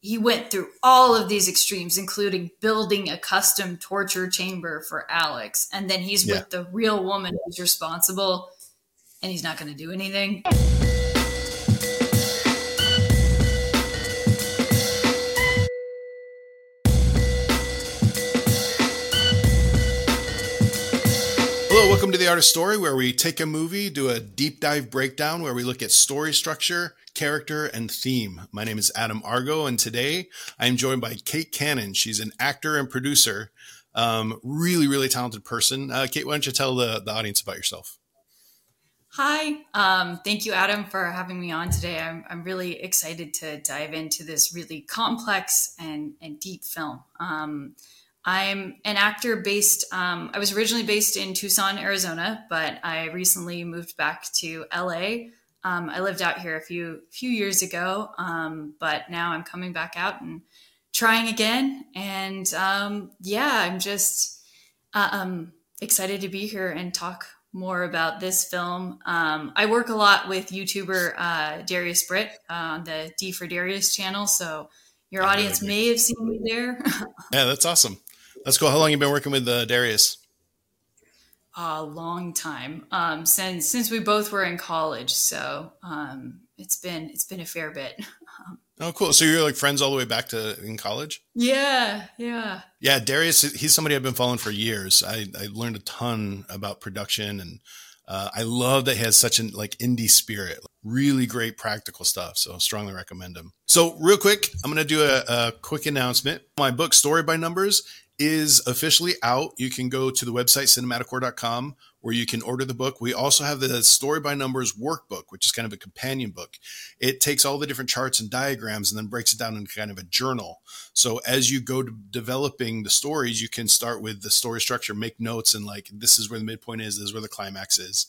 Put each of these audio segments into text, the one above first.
he went through all of these extremes, including building a custom torture chamber for Alex. And then he's yeah. with the real woman who's responsible and he's not going to do anything. Welcome to The Art of Story, where we take a movie, do a deep dive breakdown where we look at story structure, character, and theme. My name is Adam Argot, and today I am joined by Kate Cannon. She's an actor and producer, um, really, really talented person. Uh, Kate, why don't you tell the, the audience about yourself? Hi, um, thank you, Adam, for having me on today. I'm, I'm really excited to dive into this really complex and, and deep film. Um, I'm an actor based, um, I was originally based in Tucson, Arizona, but I recently moved back to LA um, I lived out here a few few years ago, um, but now I'm coming back out and trying again. And um, yeah, I'm just uh, um, excited to be here and talk more about this film. Um, I work a lot with YouTuber uh, Darius Britt uh, on the D for Darius channel, so your audience may have seen me there. yeah, that's awesome. That's cool. How long you been working with uh, Darius? a long time um, since since we both were in college. So um, it's been it's been a fair bit. oh, cool! So you're like friends all the way back to in college? Yeah, yeah, yeah. Darius, he's somebody I've been following for years. I, I learned a ton about production, and uh, I love that he has such an like indie spirit. Really great practical stuff. So strongly recommend him. So real quick, I'm going to do a, a quick announcement. My book, Story by Numbers, is officially out. You can go to the website cinematicore.com where you can order the book. We also have the story by numbers workbook, which is kind of a companion book. It takes all the different charts and diagrams and then breaks it down into kind of a journal. So as you go to developing the stories, you can start with the story structure, make notes, and like this is where the midpoint is, this is where the climax is.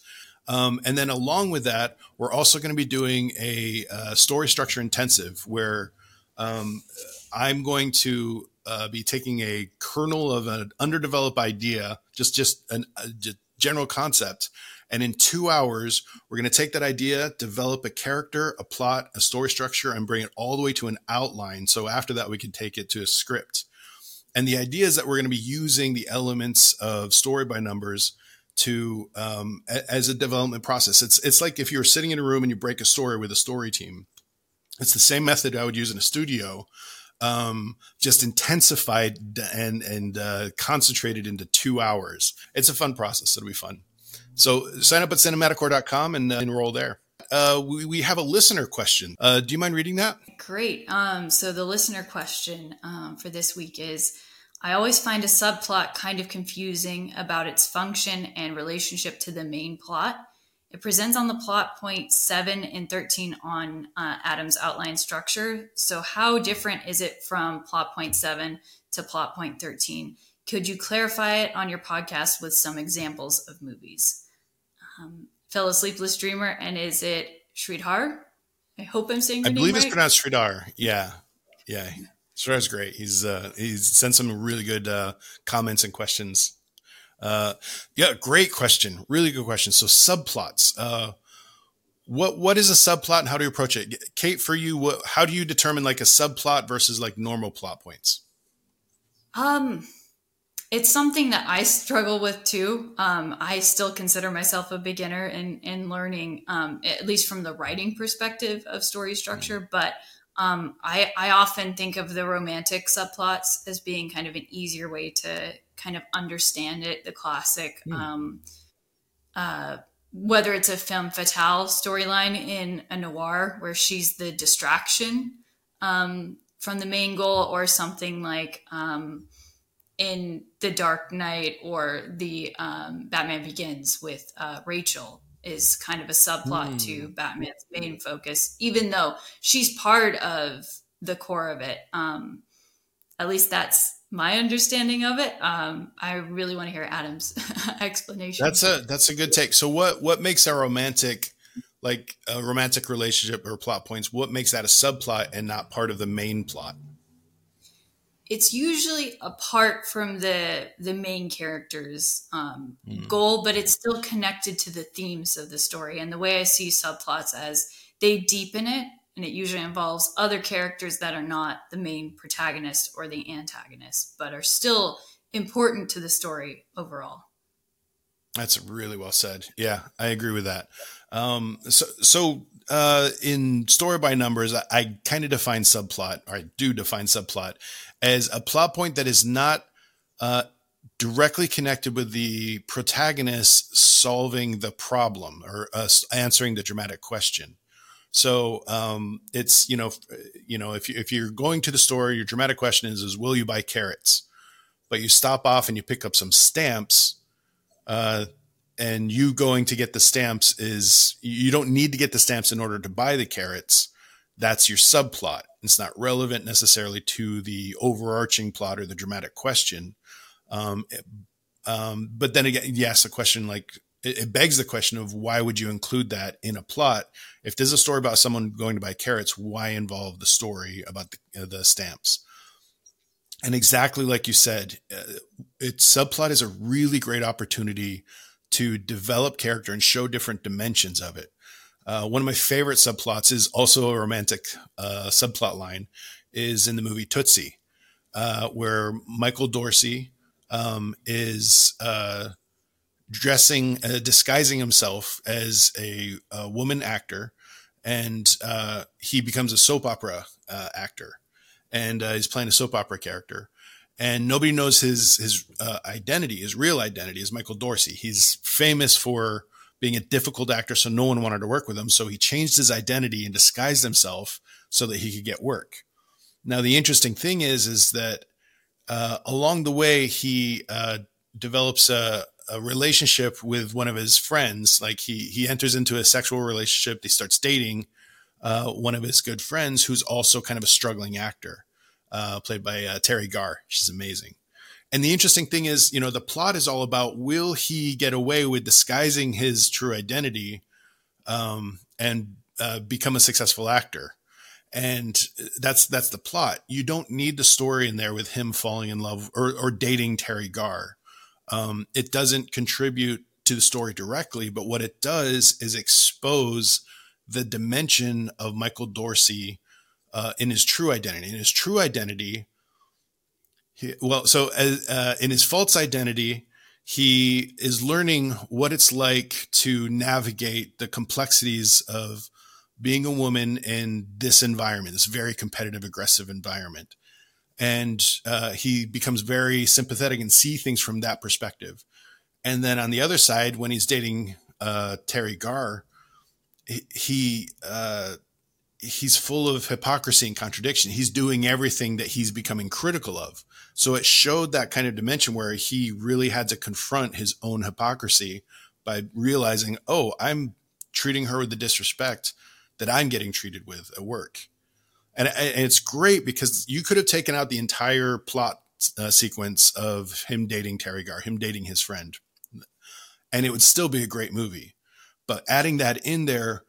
Um, and then along with that, we're also going to be doing a, a uh, story structure intensive where um, I'm going to uh, be taking a kernel of an underdeveloped idea, just just an, a general concept, and in two hours we're going to take that idea, develop a character, a plot, a story structure, and bring it all the way to an outline. So after that, we can take it to a script. And the idea is that we're going to be using the elements of story by numbers to um, a, as a development process. It's it's like if you're sitting in a room and you break a story with a story team. It's the same method I would use in a studio, um, just intensified and and uh, concentrated into two hours. It's a fun process. It'll be fun. So sign up at cinematicore.com and uh, enroll there. Uh, we, we have a listener question. Uh, do you mind reading that? Great. Um, so the listener question um, for this week is I always find a subplot kind of confusing about its function and relationship to the main plot. It presents on the plot point seven and 13 on uh, Adam's outline structure. So, how different is it from plot point seven to plot point 13? Could you clarify it on your podcast with some examples of movies? Um, fellow Sleepless Dreamer, and is it Sridhar? I hope I'm saying. I believe right. it's pronounced Sridhar. Yeah, yeah. Sridhar's great. He's uh, he's sent some really good uh, comments and questions uh, yeah, great question. Really good question. So subplots. Uh, what what is a subplot and how do you approach it? Kate, for you, what, how do you determine like a subplot versus like normal plot points? Um, it's something that I struggle with too. Um, I still consider myself a beginner in in learning, um, at least from the writing perspective of story structure. Mm-hmm. But um, I I often think of the romantic subplots as being kind of an easier way to kind of understand it, the classic, mm. um, uh, whether it's a femme fatale storyline in a noir where she's the distraction um, from the main goal, or something like um, in The Dark Knight or the um, Batman Begins with uh, Rachel is kind of a subplot mm. to Batman's main focus, even though she's part of the core of it. Um, at least that's my understanding of it. Um, I really want to hear Adam's explanation. That's a that's a good take. So what what makes a romantic like a romantic relationship or plot points? What makes that a subplot and not part of the main plot? It's usually apart from the the main character's um, mm. goal, but it's still connected to the themes of the story. And the way I see subplots as they deepen it and it usually involves other characters that are not the main protagonist or the antagonist, but are still important to the story overall. That's really well said. Yeah, I agree with that. Um, so, so uh, in story by numbers, I, I kind of define subplot, or I do define subplot as a plot point that is not uh, directly connected with the protagonist solving the problem or uh, answering the dramatic question. So um, it's you know you know if you, if you're going to the store, your dramatic question is is will you buy carrots? But you stop off and you pick up some stamps. Uh, and you going to get the stamps is you don't need to get the stamps in order to buy the carrots. That's your subplot. It's not relevant necessarily to the overarching plot or the dramatic question. Um, um, but then again, yes, a question like it, it, begs the question of why would you include that in a plot? If there's a story about someone going to buy carrots, why involve the story about the, uh, the stamps? And exactly like you said, uh, its subplot is a really great opportunity to develop character and show different dimensions of it. Uh, one of my favorite subplots is also a romantic uh, subplot line, is in the movie Tootsie, uh, where Michael Dorsey um, is uh, dressing, uh, disguising himself as a, a woman actor, and uh, he becomes a soap opera actor, and he's playing a soap opera character and nobody knows his his uh, identity, his real identity is Michael Dorsey. He's famous for being a difficult actor, so no one wanted to work with him. So he changed his identity and disguised himself so that he could get work. Now the interesting thing is, is that uh, along the way he uh, develops a, a relationship with one of his friends. Like he he enters into a sexual relationship. He starts dating uh, one of his good friends, who's also kind of a struggling actor uh, played by uh, Teri Garr. She's amazing. And the interesting thing is, you know, the plot is all about will he get away with disguising his true identity um, and uh, become a successful actor? And that's that's the plot. You don't need the story in there with him falling in love or, or dating Teri Garr. Um, it doesn't contribute to the story directly, but what it does is expose the dimension of Michael Dorsey uh, in his true identity. In his true identity, he, well, so as, uh, in his false identity, he is learning what it's like to navigate the complexities of being a woman in this environment, this very competitive, aggressive environment. And uh, he becomes very sympathetic and see things from that perspective. And then on the other side, when he's dating uh, Teri Garr, he, he uh, he's full of hypocrisy and contradiction. He's doing everything that he's becoming critical of. So it showed that kind of dimension where he really had to confront his own hypocrisy by realizing, oh, I'm treating her with the disrespect that I'm getting treated with at work. And, and it's great because you could have taken out the entire plot uh, sequence of him dating Teri Garr, him dating his friend, and it would still be a great movie. But adding that in there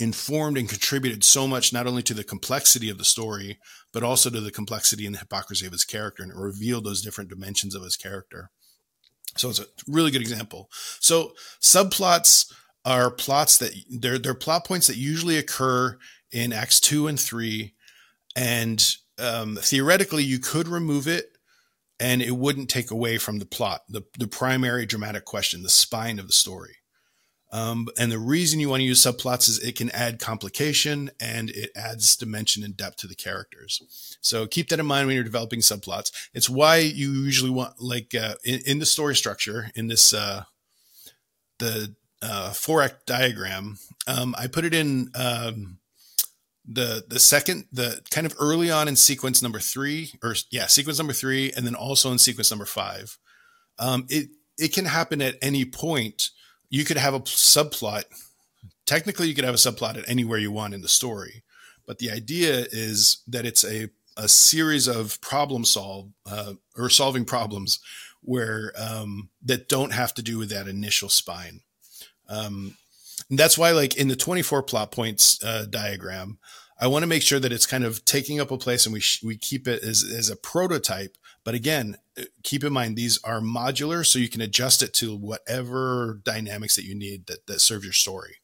informed and contributed so much not only to the complexity of the story but also to the complexity and the hypocrisy of his character and it revealed those different dimensions of his character so it's a really good example so subplots are plots that they're, they're plot points that usually occur in acts 2 and 3 and um, theoretically you could remove it and it wouldn't take away from the plot the, the primary dramatic question the spine of the story um, and the reason you want to use subplots is it can add complication and it adds dimension and depth to the characters. So keep that in mind when you're developing subplots. It's why you usually want, like, uh, in, in, the story structure, in this, uh, the uh, four act diagram, um, I put it in um, the the second, the kind of early on in sequence number three, or yeah, sequence number three, and then also in sequence number five. Um, it it can happen at any point you could have a subplot. Technically, you could have a subplot at anywhere you want in the story, but the idea is that it's a a series of problem solve uh, or solving problems where um, that don't have to do with that initial spine. Um, that's why, like in the 24 plot points uh, diagram, I want to make sure that it's kind of taking up a place and we, sh- we keep it as, as a prototype but again, uh, keep in mind these are modular, so you can adjust it to whatever dynamics that you need that, that serve your story.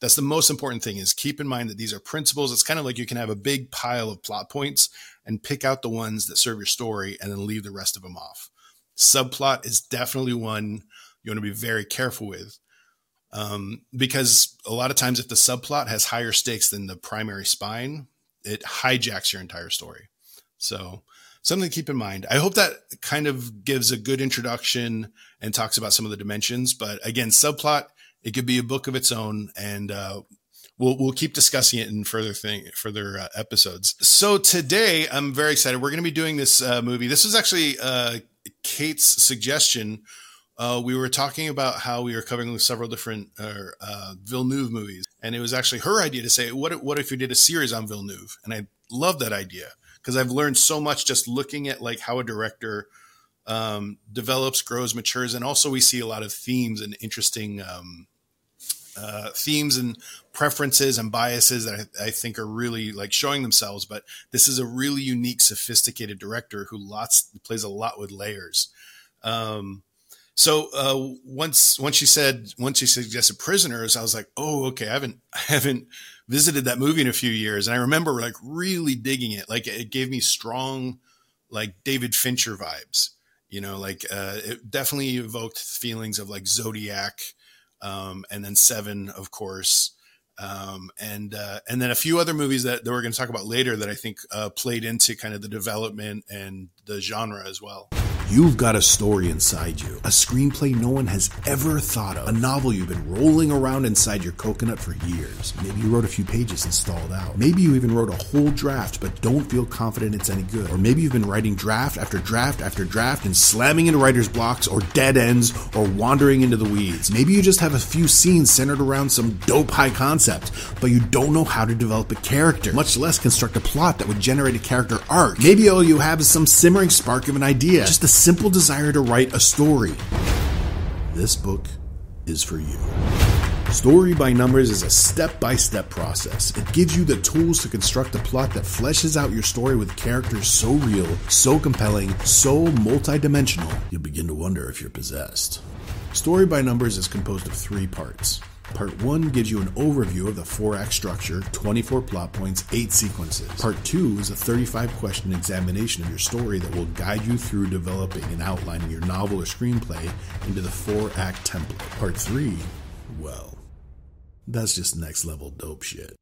That's the most important thing is keep in mind that these are principles. It's kind of like you can have a big pile of plot points and pick out the ones that serve your story and then leave the rest of them off. Subplot is definitely one you want to be very careful with. Um, because a lot of times if the subplot has higher stakes than the primary spine, it hijacks your entire story. So something to keep in mind. I hope that kind of gives a good introduction and talks about some of the dimensions. But again, subplot, it could be a book of its own, and uh, we'll we'll keep discussing it in further thing further uh, episodes. So today, I'm very excited. We're going to be doing this uh, movie. This is actually uh, Kate's suggestion. Uh, we were talking about how we were covering several different uh, Villeneuve movies, and it was actually her idea to say, "What what if we did a series on Villeneuve?" And I love that idea because I've learned so much just looking at like how a director um, develops, grows, matures, and also we see a lot of themes and interesting um, uh, themes and preferences and biases that I, I, think are really like showing themselves. But this is a really unique, sophisticated director who lots plays a lot with layers. Um, so uh, once once she said once she suggested prisoners, I was like, oh okay, I haven't I haven't visited that movie in a few years, and I remember like really digging it. Like it gave me strong like David Fincher vibes. You know, like uh, it definitely evoked feelings of like Zodiac, um, and then Seven, of course, um, and uh, and then a few other movies that, that we're going to talk about later that I think uh, played into kind of the development and the genre as well. You've got a story inside you, a screenplay no one has ever thought of, a novel you've been rolling around inside your coconut for years. Maybe you wrote a few pages and stalled out. Maybe you even wrote a whole draft but don't feel confident it's any good. Or maybe you've been writing draft after draft after draft and slamming into writer's blocks or dead ends or wandering into the weeds. Maybe you just have a few scenes centered around some dope high concept, but you don't know how to develop a character, much less construct a plot that would generate a character arc. Maybe all you have is some simmering spark of an idea, just a simple desire to write a story. This book is for you. Story by Numbers is a step by step process. It gives you the tools to construct a plot that fleshes out your story with characters so real, so compelling, so multidimensional, you'll begin to wonder if you're possessed. Story by Numbers is composed of three parts Part 1 gives you an overview of the 4 act structure, 24 plot points, 8 sequences. Part 2 is a 35 question examination of your story that will guide you through developing and outlining your novel or screenplay into the 4 act template. Part 3, well, that's just next level dope shit.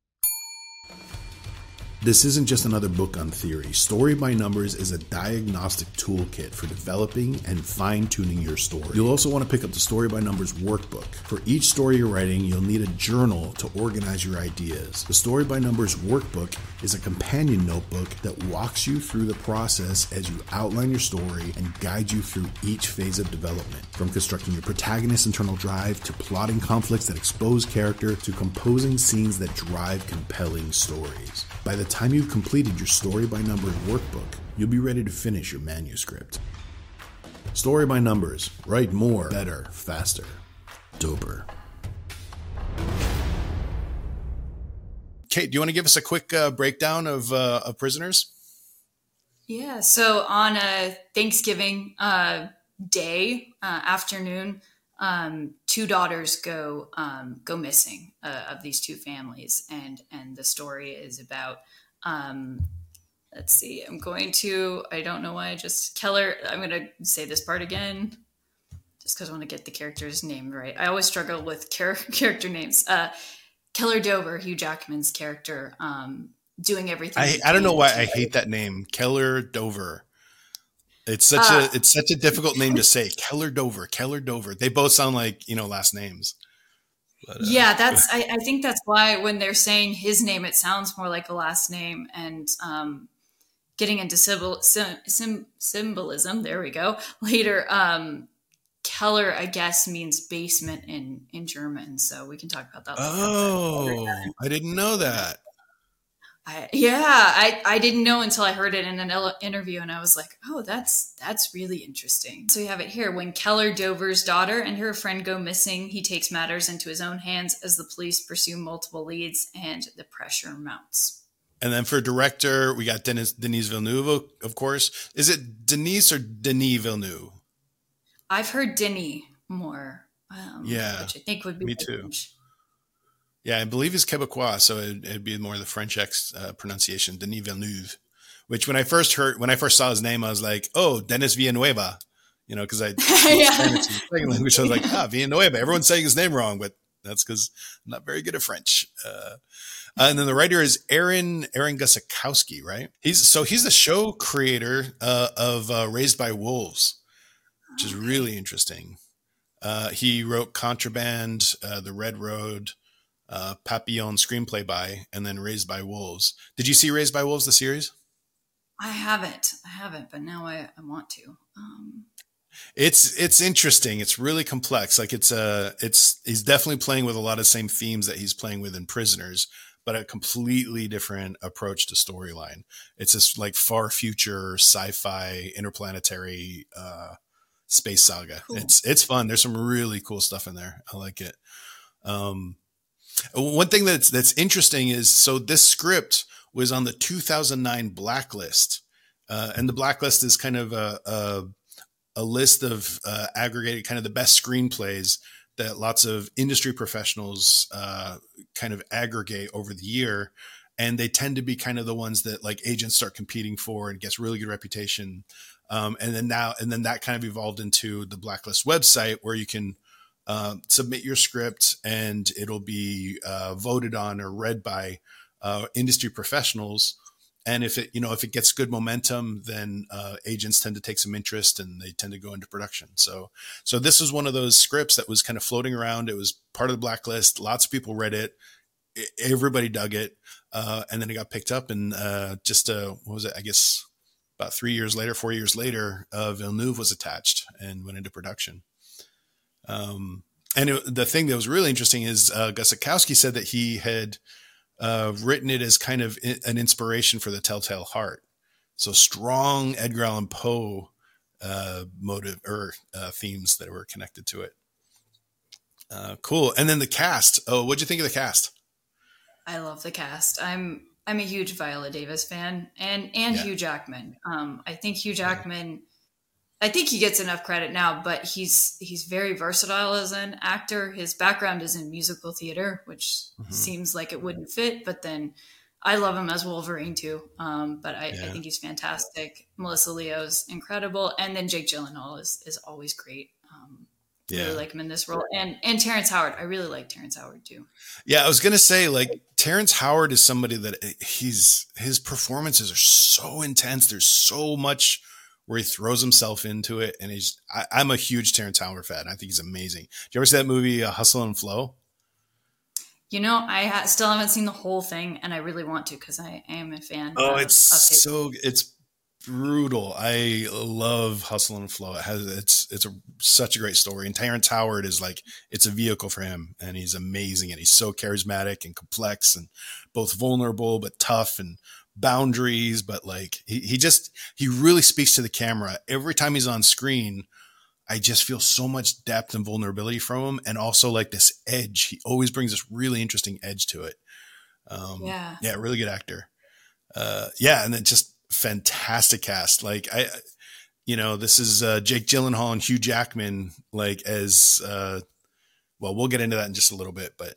This isn't just another book on theory. Story by Numbers is a diagnostic toolkit for developing and fine tuning your story. You'll also want to pick up the Story by Numbers workbook. For each story you're writing, you'll need a journal to organize your ideas. The Story by Numbers workbook is a companion notebook that walks you through the process as you outline your story and guide you through each phase of development. From constructing your protagonist's internal drive to plotting conflicts that expose character to composing scenes that drive compelling stories. By the time you've completed your story by numbers workbook, you'll be ready to finish your manuscript. Story by numbers. Write more, better, faster, doper. Kate, do you want to give us a quick uh, breakdown of, uh, of prisoners? Yeah. So on a Thanksgiving uh, day uh, afternoon, um, two daughters go um, go missing uh, of these two families, and and the story is about. Um, let's see. I'm going to. I don't know why I just Keller. I'm going to say this part again, just because I want to get the character's name right. I always struggle with char- character names. Uh, Keller Dover, Hugh Jackman's character, um, doing everything. I, I don't know why I hate that name, Keller Dover. It's such uh, a it's such a difficult name to say. Keller Dover, Keller Dover. They both sound like you know last names. But, uh, yeah, that's. I, I, think that's why when they're saying his name, it sounds more like a last name. And um, getting into symbol, sim, symbolism, there we go. Later, um, Keller, I guess, means basement in in German. So we can talk about that. Oh, I didn't know that. I, yeah, I, I didn't know until I heard it in an interview, and I was like, oh, that's that's really interesting. So we have it here. When Keller Dover's daughter and her friend go missing, he takes matters into his own hands as the police pursue multiple leads, and the pressure mounts. And then for director, we got Dennis Denis Villeneuve, of course. Is it Denise or Denis Villeneuve? I've heard Denis more. Um, yeah, which I think would be me too. Yeah, I believe he's Quebecois, so it'd, it'd be more the French X uh, pronunciation, Denis Villeneuve. Which when I first heard, when I first saw his name, I was like, "Oh, Denis Villanueva," you know, because I yeah. language. I was like, "Ah, Villanueva." Everyone's saying his name wrong, but that's because I'm not very good at French. Uh, and then the writer is Aaron Aaron Guzikowski, right? He's so he's the show creator uh, of uh, Raised by Wolves, which is really interesting. Uh, he wrote Contraband, uh, The Red Road, uh, Papillon screenplay by, and then Raised by Wolves. Did you see Raised by Wolves, the series? I haven't. I haven't, but now I, I want to. Um, it's it's interesting. It's really complex. Like it's a uh, it's he's definitely playing with a lot of same themes that he's playing with in Prisoners, but a completely different approach to storyline. It's this like far future sci-fi interplanetary uh, space saga. Cool. It's it's fun. There's some really cool stuff in there. I like it. Um, one thing that's that's interesting is so this script was on the 2009 blacklist, uh, and the blacklist is kind of a a, a list of uh, aggregated kind of the best screenplays that lots of industry professionals uh, kind of aggregate over the year. And they tend to be kind of the ones that like agents start competing for and gets really good reputation. Um, and then now and then that kind of evolved into the blacklist website where you can uh, submit your script and it'll be uh, voted on or read by uh, industry professionals. And if it, you know, if it gets good momentum, then uh, agents tend to take some interest and they tend to go into production. So, so this was one of those scripts that was kind of floating around. It was part of the blacklist. Lots of people read it. Everybody dug it, uh, and then it got picked up. And just what was it? I guess about three years later, four years later, Villeneuve was attached and went into production. Um, and it, the thing that was really interesting is uh, Guzikowski said that he had uh, written it as kind of an inspiration for the Tell-Tale Heart. So strong Edgar Allan Poe uh, motive or uh, themes that were connected to it. Uh, cool. And then the cast. Oh, what'd you think of the cast? I love the cast. I'm I'm a huge Viola Davis fan, and and yeah. Hugh Jackman. Um, I think Hugh Jackman I think he gets enough credit now, but he's he's very versatile as an actor. His background is in musical theater, which mm-hmm. seems like it wouldn't fit, but then I love him as Wolverine too. Um, but I, yeah. I, think he's fantastic. Melissa Leo's incredible, and then Jake Gyllenhaal is is always great. Um, yeah. Really like him in this role, and and Terrence Howard. I really like Terrence Howard too. Yeah, I was gonna say like Terrence Howard is somebody that eh, he's his performances are so intense. There's so much where he throws himself into it. And he's, I, am a huge Terrence Howard fan. I think he's amazing. Did you ever see that movie, uh, Hustle and Flow? You know, I ha- still haven't seen the whole thing, and I really want to because I, I, am a fan. Oh, of, it's of so it's brutal. I love Hustle and Flow. It has it's it's a, such a great story, and Terrence Howard is like it's a vehicle for him, and he's amazing, and he's so charismatic and complex, and both vulnerable but tough, and boundaries, but like he, he just, he really speaks to the camera. Every time he's on screen, I just feel so much depth and vulnerability from him. And also like this edge. He always brings this really interesting edge to it. Um, yeah. Yeah. Really good actor. Uh, yeah. And then just fantastic cast. Like I, you know, this is, uh, Jake Gyllenhaal and Hugh Jackman, like as, uh, well, we'll get into that in just a little bit, but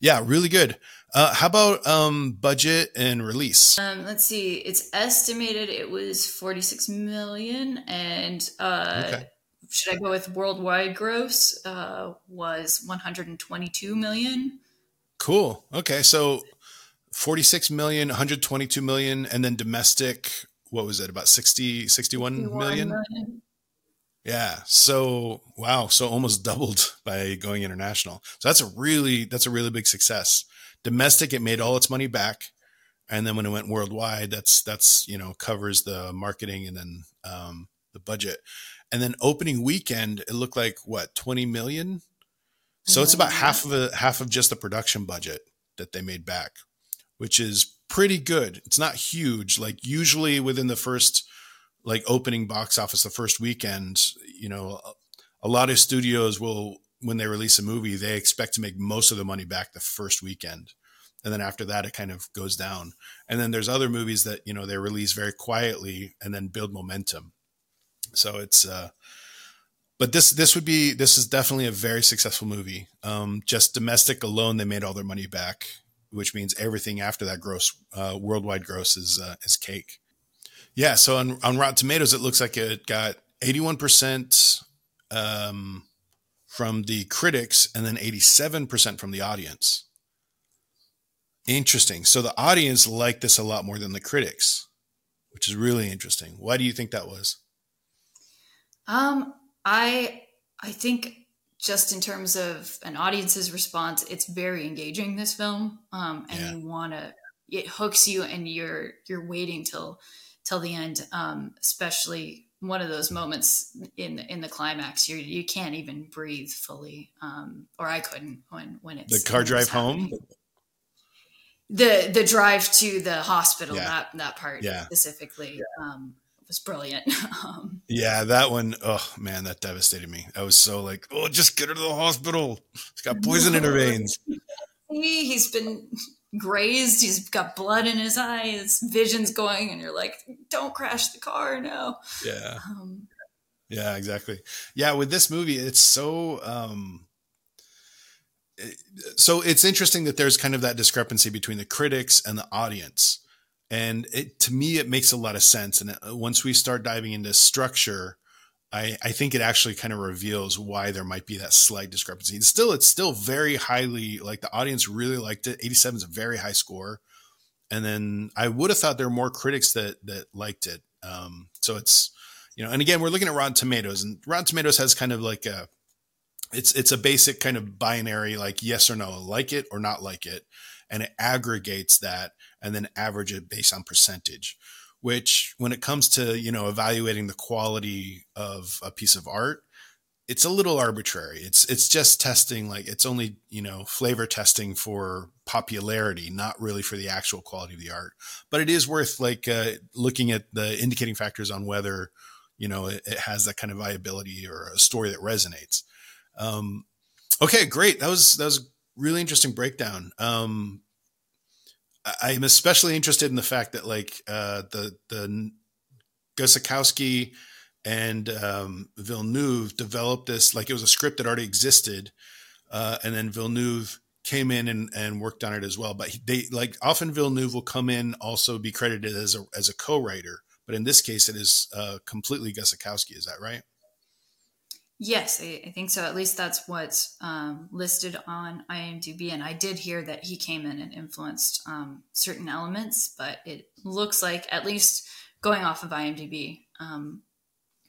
yeah, really good. Uh, how about um, budget and release? Um, let's see. It's estimated it was 46 million, and uh, okay. should I go with worldwide gross? Uh, was 122 million. Cool. Okay, so 46 million, 122 million, and then domestic. What was it? About 60, 61 million? million. Yeah. So wow. So almost doubled by going international. So that's a really that's a really big success. Domestic, it made all its money back, and then when it went worldwide, that's that's you know covers the marketing and then um, the budget, and then opening weekend, it looked like what twenty million. So it's about half of a half of just the production budget that they made back, which is pretty good. It's not huge. Like usually within the first like opening box office the first weekend, you know, a lot of studios will when they release a movie, they expect to make most of the money back the first weekend. And then after that, it kind of goes down. And then there's other movies that, you know, they release very quietly and then build momentum. So it's, uh, but this this would be this is definitely a very successful movie. Um, just domestic alone, they made all their money back, which means everything after that gross uh, worldwide gross is uh, is cake. Yeah, so on on Rotten Tomatoes, it looks like it got eighty one percent um, from the critics and then eighty seven percent from the audience. Interesting. So the audience liked this a lot more than the critics, which is really interesting. Why do you think that was? Um, I I think just in terms of an audience's response, it's very engaging. This film, um, and yeah. you want to it hooks you, and you're you're waiting till till the end. Um, especially one of those moments in in the climax, you you can't even breathe fully, um, or I couldn't when when it's the car drive home. The the drive to the hospital yeah. that that part yeah. specifically. Yeah. Um, was brilliant. um, yeah, that one, oh man, that devastated me. I was so like, oh, just get her to the hospital. She's got poison in her veins. He's been grazed. He's got blood in his eyes. Vision's going, and you're like, don't crash the car now. Yeah. Um, yeah, exactly. Yeah, with this movie, it's so. Um, so it's interesting that there's kind of that discrepancy between the critics and the audience and it, to me it makes a lot of sense and uh, once we start diving into structure I, I think it actually kind of reveals why there might be that slight discrepancy. It's still, it's still very highly like the audience really liked it. 87 is a very high score. And then I would have thought there were more critics that, that liked it. Um, so it's, you know, and again, we're looking at Rotten Tomatoes and Rotten Tomatoes has kind of like a, it's, it's a basic kind of binary, like yes or no, like it or not like it. And it aggregates that and then average it based on percentage which when it comes to you know evaluating the quality of a piece of art it's a little arbitrary. It's it's just testing like it's only you know flavor testing for popularity not really for the actual quality of the art. But it is worth like uh, looking at the indicating factors on whether you know it, it, has that kind of viability or a story that resonates. Um, okay great. That was that was really interesting breakdown. Um, I'm especially interested in the fact that like uh, the the Guzikowski and um, Villeneuve developed this like it was a script that already existed, uh, and then Villeneuve came in and, and worked on it as well. But they like often Villeneuve will come in also be credited as a as a co-writer, but in this case it is uh, completely Guzikowski. Is that right? Yes, I, I, think so. At least that's what's um, listed on IMDb. And I did hear that he came in and influenced um, certain elements, but it looks like, at least going off of IMDb, um,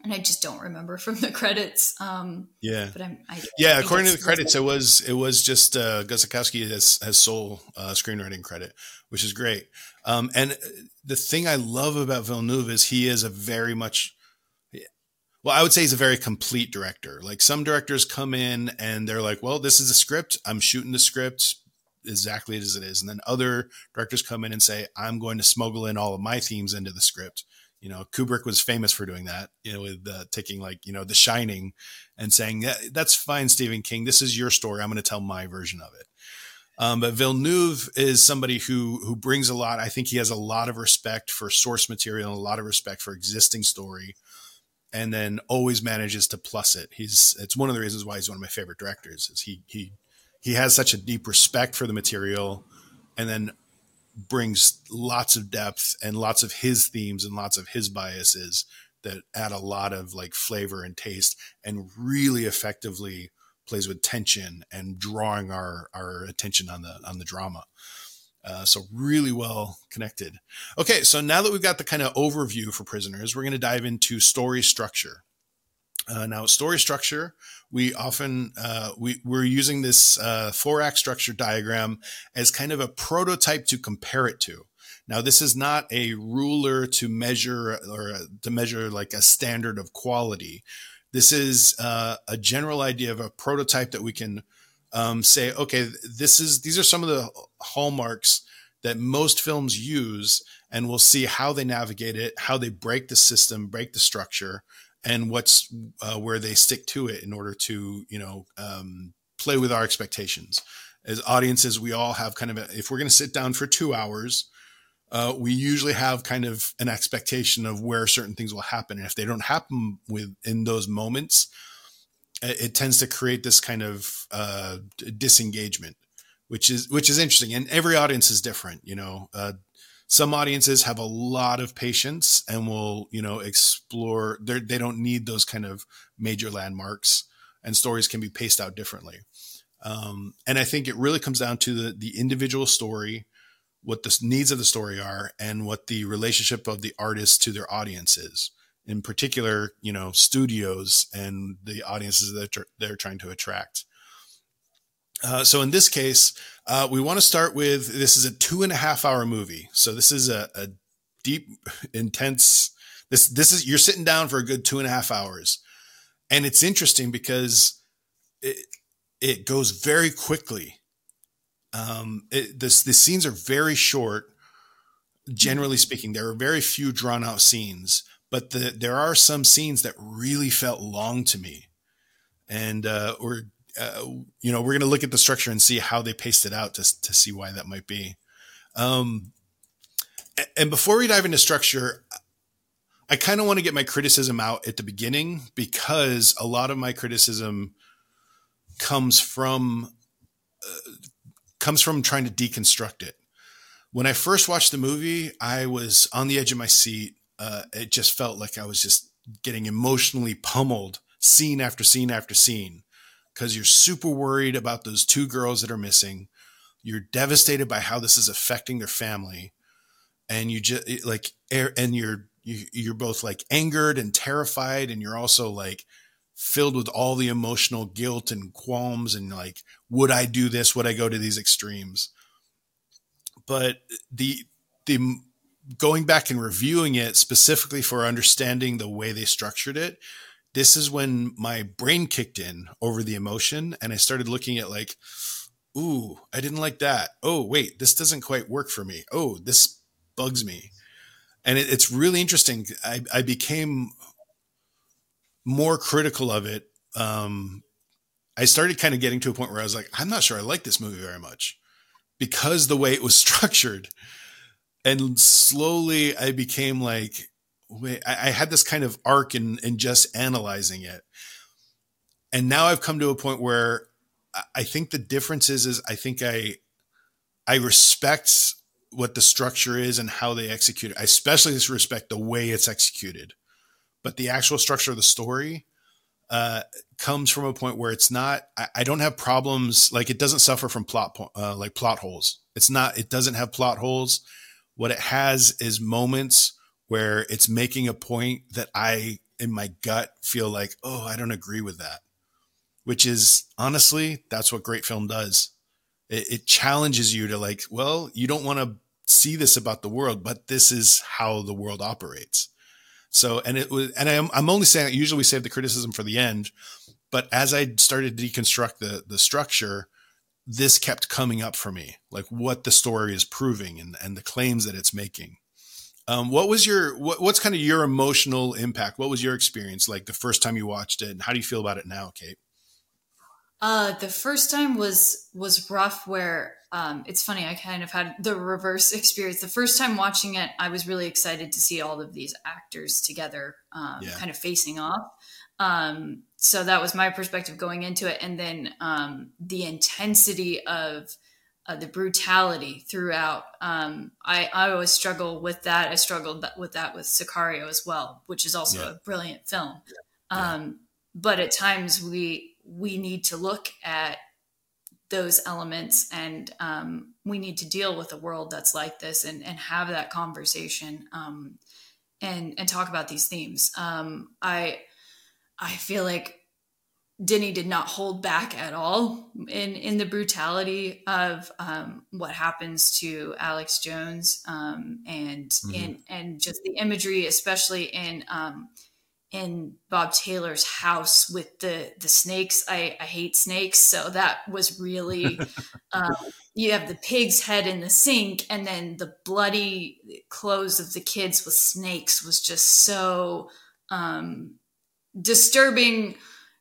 and I just don't remember from the credits. Um, yeah, but I'm. I, yeah, according to the credits, it was it was just uh, Guzikowski has has sole uh, screenwriting credit, which is great. Um, and the thing I love about Villeneuve is he is a very much well, I would say he's a very complete director. Like some directors come in and they're like, well, this is a script. I'm shooting the script exactly as it is. And then other directors come in and say, I'm going to smuggle in all of my themes into the script. You know, Kubrick was famous for doing that, you know, with uh, taking like, you know, The Shining and saying, that's fine, Stephen King. This is your story. I'm going to tell my version of it. Um, but Villeneuve is somebody who who brings a lot. I think he has a lot of respect for source material and a lot of respect for existing story and then always manages to plus it. He's it's one of the reasons why he's one of my favorite directors. Is he he he has such a deep respect for the material, and then brings lots of depth and lots of his themes and lots of his biases that add a lot of like flavor and taste, and really effectively plays with tension and drawing our our attention on the on the drama. Uh, so really well connected. Okay, so now that we've got the kind of overview for prisoners, we're going to dive into story structure. Uh, now, story structure, we often uh, we we're using this uh, four act structure diagram as kind of a prototype to compare it to. Now, this is not a ruler to measure or to measure like a standard of quality. This is uh, a general idea of a prototype that we can um, say, okay, this is these are some of the hallmarks that most films use, and we'll see how they navigate it, how they break the system, break the structure, and what's uh, where they stick to it in order to you know um, play with our expectations. As audiences, we all have kind of a, if we're going to sit down for two hours. Uh, we usually have kind of an expectation of where certain things will happen. And if they don't happen with in those moments, it tends to create this kind of uh, disengagement, which is which is interesting. And every audience is different. You know, uh, some audiences have a lot of patience and will you know explore. They don't need those kind of major landmarks, and stories can be paced out differently. Um, and I think it really comes down to the the individual story, what the needs of the story are, and what the relationship of the artist to their audience is in particular, you know, studios and the audiences that they're trying to attract. Uh, so in this case, uh, we want to start with this is a two and a half hour movie. So this is a, a deep, intense. This this is you're sitting down for a good two and a half hours, and it's interesting because it it goes very quickly. Um, it, this the scenes are very short. Generally speaking, there are very few drawn out scenes but the, there are some scenes that really felt long to me. And uh, we're, uh, you know, we're going to look at the structure and see how they paced it out to, to see why that might be. Um, and before we dive into structure, I kind of want to get my criticism out at the beginning because a lot of my criticism comes from uh, comes from trying to deconstruct it. When I first watched the movie, I was on the edge of my seat uh, it just felt like I was just getting emotionally pummeled scene after scene after scene because you're super worried about those two girls that are missing. You're devastated by how this is affecting their family. And you just like, and you're, you, you're both like angered and terrified. And you're also like filled with all the emotional guilt and qualms and like, would I do this? Would I go to these extremes? But the, the going back and reviewing it specifically for understanding the way they structured it, this is when my brain kicked in over the emotion and I started looking at like, ooh, I didn't like that. Oh, wait, this doesn't quite work for me. Oh, this bugs me. And it, it's really interesting. I, I became more critical of it. Um, I started kind of getting to a point where I was like, I'm not sure I like this movie very much because the way it was structured and slowly I became like, wait, I, I had this kind of arc in, in just analyzing it. And now I've come to a point where I think the difference is, is I think I, I respect what the structure is and how they execute it. I especially respect the way it's executed, but the actual structure of the story, uh, comes from a point where it's not, I, I, don't have problems. Like it doesn't suffer from plot, uh, like plot holes. It's not, it doesn't have plot holes what it has is moments where it's making a point that I, in my gut, feel like, oh, I don't agree with that. Which is honestly, that's what great film does. It, it challenges you to like, well, you don't want to see this about the world, but this is how the world operates. So, and it was, and I'm, I'm only saying, usually we save the criticism for the end, but as I started to deconstruct the, the structure, this kept coming up for me, like what the story is proving and, and the claims that it's making. Um, what was your what, what's kind of your emotional impact? What was your experience like the first time you watched it, and how do you feel about it now, Kate? Uh, the first time was was rough. Where um, it's funny, I kind of had the reverse experience. The first time watching it, I was really excited to see all of these actors together, um, yeah. kind of facing off. Um, so that was my perspective going into it. And then um, the intensity of uh, the brutality throughout um, I, I always struggle with that. I struggled with that with sicario as well which is also yeah. a brilliant film. Yeah. um, but at times we we need to look at those elements and um, we need to deal with a world that's like this and, and have that conversation um, and and talk about these themes. Um, i I feel like Denny did not hold back at all in in the brutality of um, what happens to Alex Jones um, and mm-hmm. in and just the imagery, especially in um, in Bob Taylor's house with the the snakes. I, I hate snakes, so that was really um, you have the pig's head in the sink, and then the bloody clothes of the kids with snakes was just so um, disturbing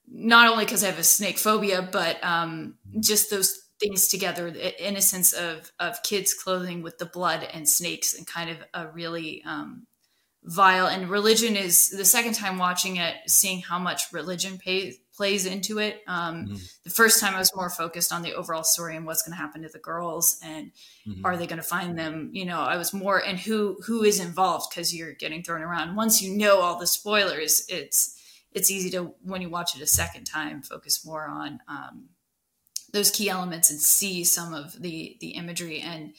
not only because I have a snake phobia, but um, just those things together, the innocence of of kids' clothing with the blood and snakes, and kind of a really um, vile. And religion is the second time watching it, seeing how much religion pay, plays into it. Um, mm-hmm. The first time I was more focused on the overall story and what's going to happen to the girls and mm-hmm. are they going to find them? You know, I was more and who who is involved because you're getting thrown around. Once you know all the spoilers, it's it's easy to when you watch it a second time focus more on um, those key elements and see some of the the imagery. And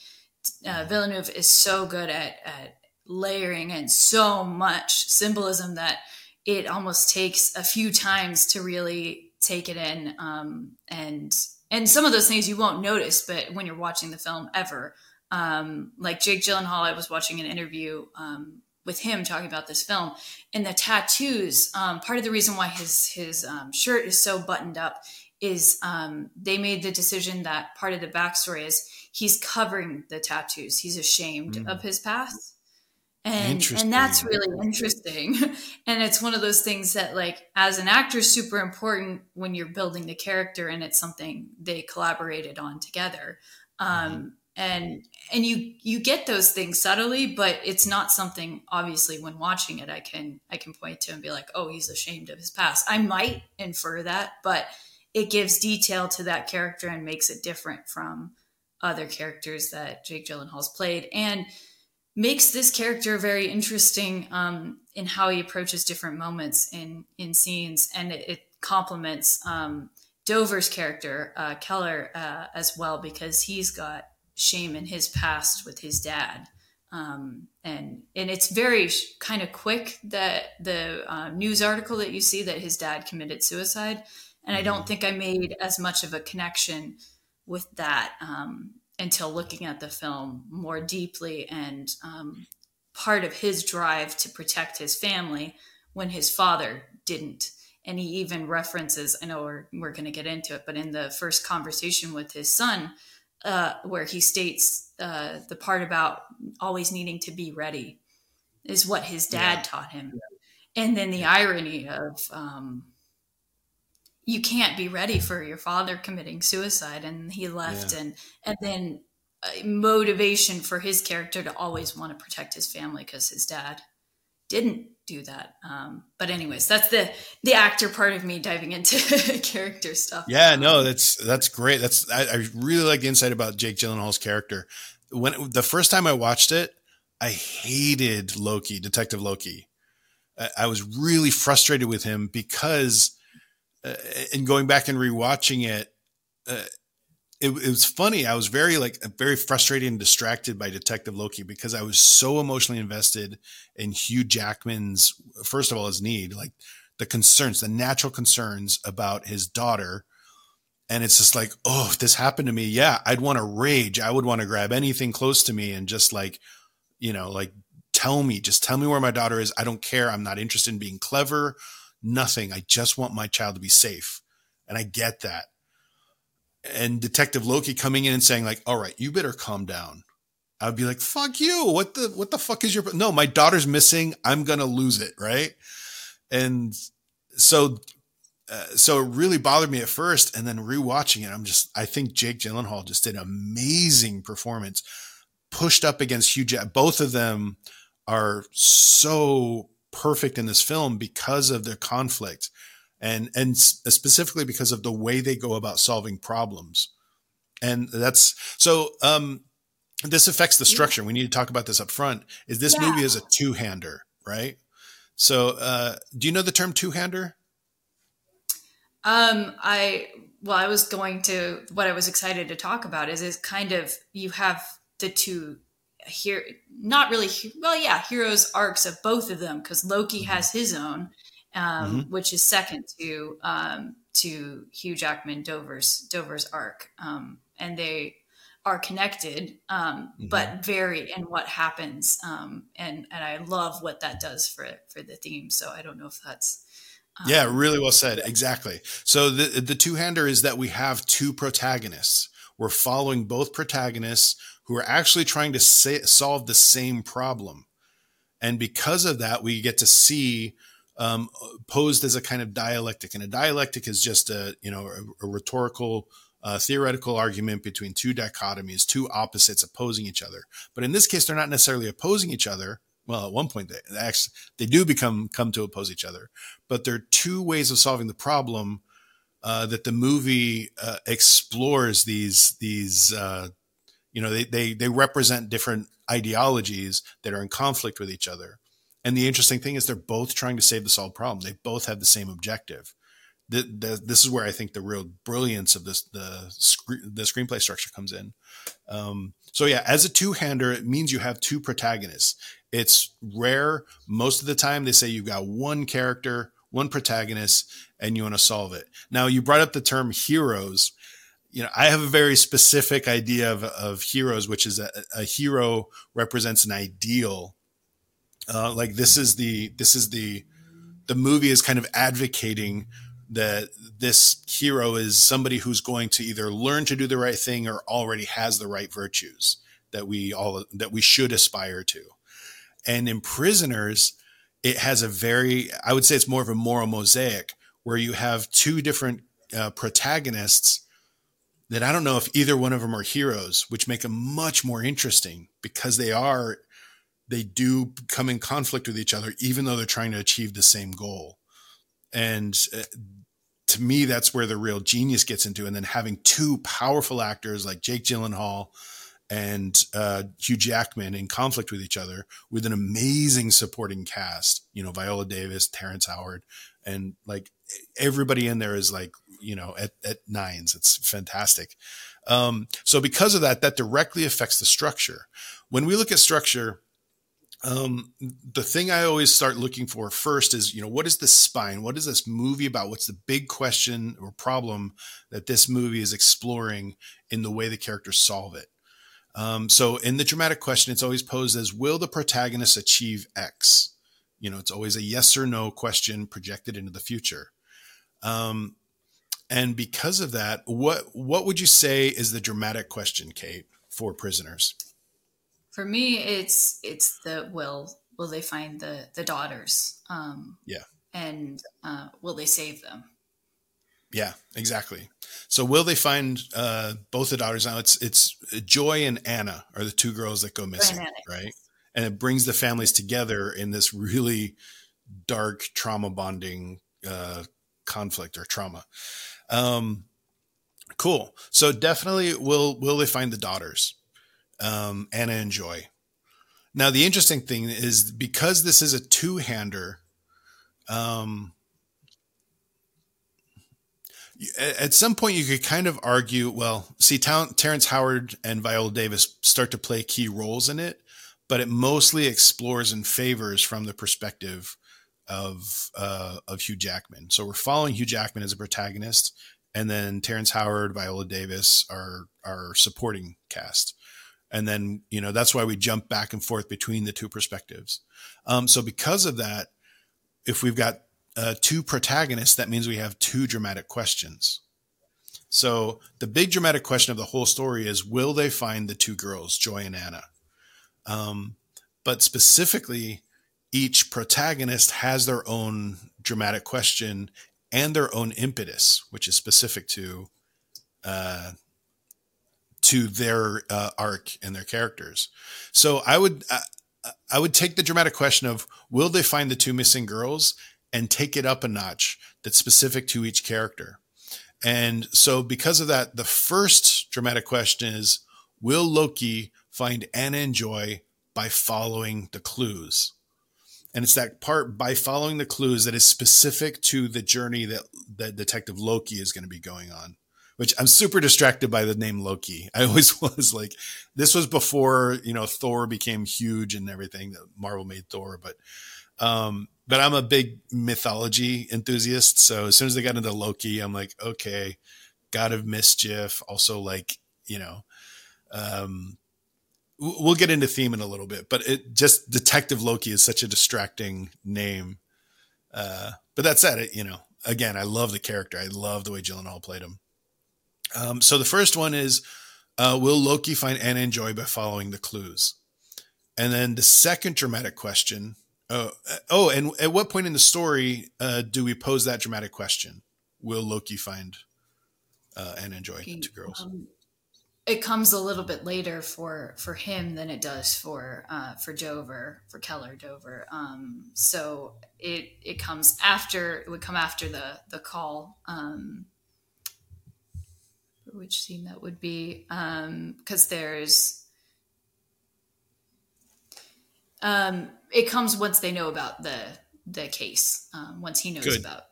uh, Villeneuve is so good at, at layering and so much symbolism that it almost takes a few times to really take it in um, and and some of those things you won't notice but when you're watching the film ever um, like jake gyllenhaal i was watching an interview um, with him talking about this film. And the tattoos um, part of the reason why his his um, shirt is so buttoned up is um, they made the decision that part of the backstory is he's covering the tattoos. He's ashamed mm. of his past. And and that's really interesting. And it's one of those things that like as an actor is super important when you're building the character and it's something they collaborated on together. Um, mm-hmm. And and you you get those things subtly but it's not something obviously when watching it i can i can point to and be like oh he's ashamed of his past. I might infer that but it gives detail to that character and makes it different from other characters that jake gyllenhaal's played and makes this character very interesting um, in how he approaches different moments in in scenes, and it, it complements um, Dover's character uh, Keller uh, as well because he's got shame in his past with his dad. Um, and and it's very kind of quick that the uh, news article that you see that his dad committed suicide, and I don't mm-hmm. think I made as much of a connection with that um, until looking at the film more deeply and um, part of his drive to protect his family when his father didn't. And he even references, I know we're, we're going to get into it, but in the first conversation with his son, uh, where he states uh, the part about always needing to be ready is what his dad yeah. taught him. Yeah. And then the irony of, um, you can't be ready for your father committing suicide and he left yeah. and and then uh, motivation for his character to always want to protect his family because his dad didn't do that. Um, but anyways that's the the actor part of me diving into character stuff. Yeah no that's that's great. That's I, I really like the insight about jake gyllenhaal's character. When the first time i watched it i hated loki detective loki. I, I was really frustrated with him because uh, and going back and rewatching it, uh, it, it, was funny. I was very like very frustrated and distracted by Detective Loki because I was so emotionally invested in Hugh Jackman's first of all his need, like the concerns, the natural concerns about his daughter. And it's just like, oh, if this happened to me, yeah, I'd want to rage. I would want to grab anything close to me and just like, you know, like tell me, just tell me where my daughter is. I don't care. I'm not interested in being clever nothing. I just want my child to be safe. And I get that. And Detective Loki coming in and saying, like, all right, you better calm down. I would be like, fuck you. What the what the fuck is your no, my daughter's missing. I'm gonna lose it, right? And so uh, so it really bothered me at first, and then rewatching it, I'm just I think Jake Gyllenhaal just did an amazing performance, pushed up against Hugh Jack. Both of them are so perfect in this film because of their conflict and and specifically because of the way they go about solving problems and that's so um this affects the structure we need to talk about this up front is this yeah. movie is a two-hander right so uh do you know the term two-hander um i well i was going to what i was excited to talk about is is kind of you have the two here not really well yeah heroes arcs of both of them because loki mm-hmm. has his own um, mm-hmm. which is second to um, to hugh jackman dover's dover's arc um, and they are connected um, mm-hmm. but vary in what happens um, and and i love what that does for for the theme so i don't know if that's um, yeah really well said exactly so the the two-hander is that we have two protagonists we're following both protagonists who are actually trying to say, solve the same problem. And because of that, we get to see um, posed as a kind of dialectic. And a dialectic is just a, you know, a, a rhetorical, uh, theoretical argument between two dichotomies, two opposites opposing each other. But in this case, they're not necessarily opposing each other. well, at one point they actually they do become come to oppose each other, but there are two ways of solving the problem uh, that the movie uh, explores these these uh, you know they, they they represent different ideologies that are in conflict with each other and the interesting thing is they're both trying to save the solved problem they both have the same objective the, the, this is where i think the real brilliance of this the the screenplay structure comes in um, so yeah as a two-hander it means you have two protagonists it's rare most of the time they say you've got one character one protagonist and you want to solve it. Now, you brought up the term heroes. You know, I have a very specific idea of, of heroes, which is a, a hero represents an ideal. Uh, like this is the this is the the movie is kind of advocating that this hero is somebody who's going to either learn to do the right thing or already has the right virtues that we all that we should aspire to. And in prisoners, it has a very I would say it's more of a moral mosaic where you have two different uh, protagonists that I don't know if either one of them are heroes, which make them much more interesting because they are, they do come in conflict with each other, even though they're trying to achieve the same goal. And uh, to me, that's where the real genius gets into. And then having two powerful actors like Jake Gyllenhaal and uh, Hugh Jackman in conflict with each other with an amazing supporting cast, you know, Viola Davis, Terrence Howard, and like everybody in there is like you know at, at nines it's fantastic um, so because of that that directly affects the structure when we look at structure um, the thing i always start looking for first is you know what is the spine what is this movie about what's the big question or problem that this movie is exploring in the way the characters solve it um, so in the dramatic question it's always posed as will the protagonist achieve x you know, it's always a yes or no question projected into the future. Um, and because of that, what what would you say is the dramatic question, Kate, for prisoners? For me, it's it's the will will they find the the daughters? Um, yeah, and uh, will they save them? Yeah, exactly. So will they find uh, both the daughters now? It's it's Joy and Anna are the two girls that go missing, right? and it brings the families together in this really dark trauma bonding uh, conflict or trauma. Um, cool. So definitely will will they find the daughters, um, Anna and Joy. Now the interesting thing is because this is a two hander. Um, at some point you could kind of argue well see terrence howard and viola davis start to play key roles in it but it mostly explores and favors from the perspective of uh, of Hugh Jackman. So we're following Hugh Jackman as a protagonist, and then Terrence Howard, Viola Davis are are supporting cast, and then you know that's why we jump back and forth between the two perspectives. Um, so because of that, if we've got uh, two protagonists, that means we have two dramatic questions. So the big dramatic question of the whole story is: Will they find the two girls, Joy and Anna? Um, but specifically, each protagonist has their own dramatic question and their own impetus, which is specific to uh, to their uh, arc and their characters. So I would uh, I would take the dramatic question of will they find the two missing girls and take it up a notch that's specific to each character. And so because of that, the first dramatic question is will Loki find Anna and Joy by following the clues. And it's that part by following the clues that is specific to the journey that, that Detective Loki is going to be going on, which I'm super distracted by the name Loki. I always was like, this was before, you know, Thor became huge and everything that Marvel made Thor, but, um, but I'm a big mythology enthusiast. So as soon as they got into Loki, I'm like, okay, God of Mischief, also like, you know, um, we'll get into theme in a little bit, but it just Detective Loki is such a distracting name. Uh, but that said, it you know, again, I love the character. I love the way Gyllenhaal played him. Um, so the first one is, uh, will Loki find Anna and Joy by following the clues? And then the second dramatic question. Uh, oh, and at what point in the story uh, do we pose that dramatic question? Will Loki find uh, Anna and Joy, okay. two girls? Um, it comes a little bit later for for him than it does for uh, for Dover for Keller Dover. Um, so it it comes after it would come after the the call. Um, which scene that would be because um, there's um, it comes once they know about the the case um, once he knows Good. about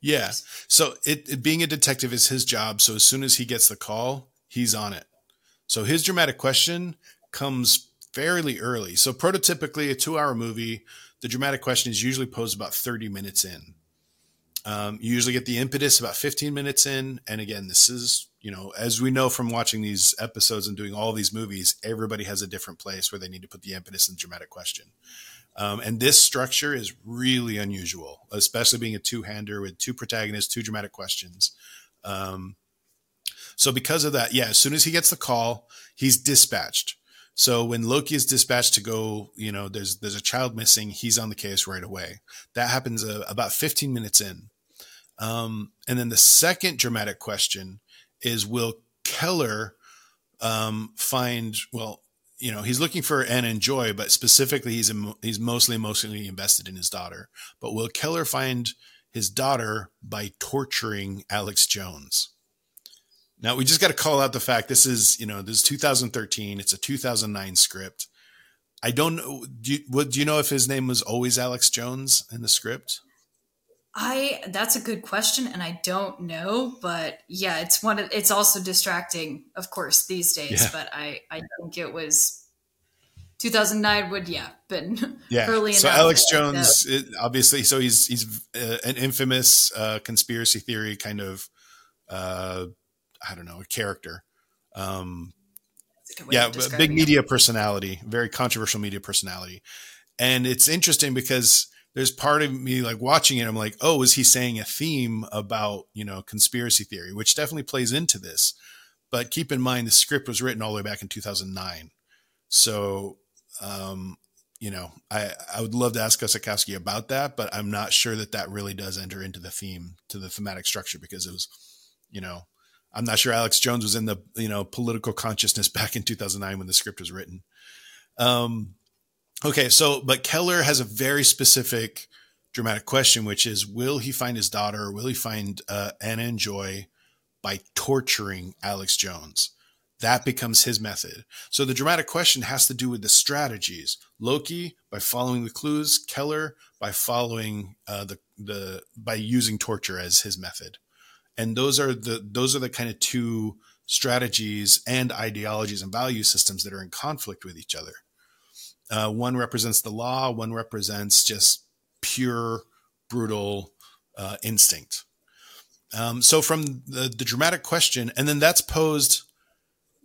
yeah so it, it being a detective is his job so as soon as he gets the call he's on it so his dramatic question comes fairly early. So prototypically, a two-hour movie, the dramatic question is usually posed about 30 minutes in. Um, you usually get the impetus about 15 minutes in. And again, this is, you know, as we know from watching these episodes and doing all these movies, everybody has a different place where they need to put the impetus in the dramatic question. Um, and this structure is really unusual, especially being a two-hander with two protagonists, two dramatic questions. Um, so because of that, yeah, as soon as he gets the call, he's dispatched. So when Loki is dispatched to go, you know, there's there's a child missing, he's on the case right away. That happens uh, about 15 minutes in. Um, and then the second dramatic question is will Keller um, find well, you know, he's looking for and Joy, but specifically he's he's mostly emotionally invested in his daughter. But will Keller find his daughter by torturing Alex Jones? Now we just got to call out the fact this is you know this is 2013. It's a 2009 script. I don't know. Do you, what, do you know if his name was always Alex Jones in the script? I that's a good question, and I don't know. But yeah, it's one. Of, it's also distracting, of course, these days. Yeah. But I I think it was 2009 would yeah been yeah. early so alex jones it, obviously so he's he's uh, an infamous uh, conspiracy theory kind of uh, I don't know, a character. Um, yeah, big media personality, very controversial media personality. And it's interesting because there's part of me like watching it, I'm like, oh, is he saying a theme about, you know, conspiracy theory, which definitely plays into this. But keep in mind, the script was written all the way back in 2009. So, um, you know, I, I would love to ask Guzikowski about that, but I'm not sure that that really does enter into the theme, to the thematic structure, because it was, you know, I'm not sure Alex Jones was in the you know political consciousness back in 2009 when the script was written. Um, okay, so but Keller has a very specific dramatic question, which is: Will he find his daughter? Will he find uh, Anna and Joy by torturing Alex Jones? That becomes his method. So the dramatic question has to do with the strategies. Loki by following the clues, Keller by following uh, the the by using torture as his method and those are the those are the kind of two strategies and ideologies and value systems that are in conflict with each other. Uh, one represents the law, one represents just pure brutal uh, instinct. Um, so from the, the dramatic question, and then that's posed.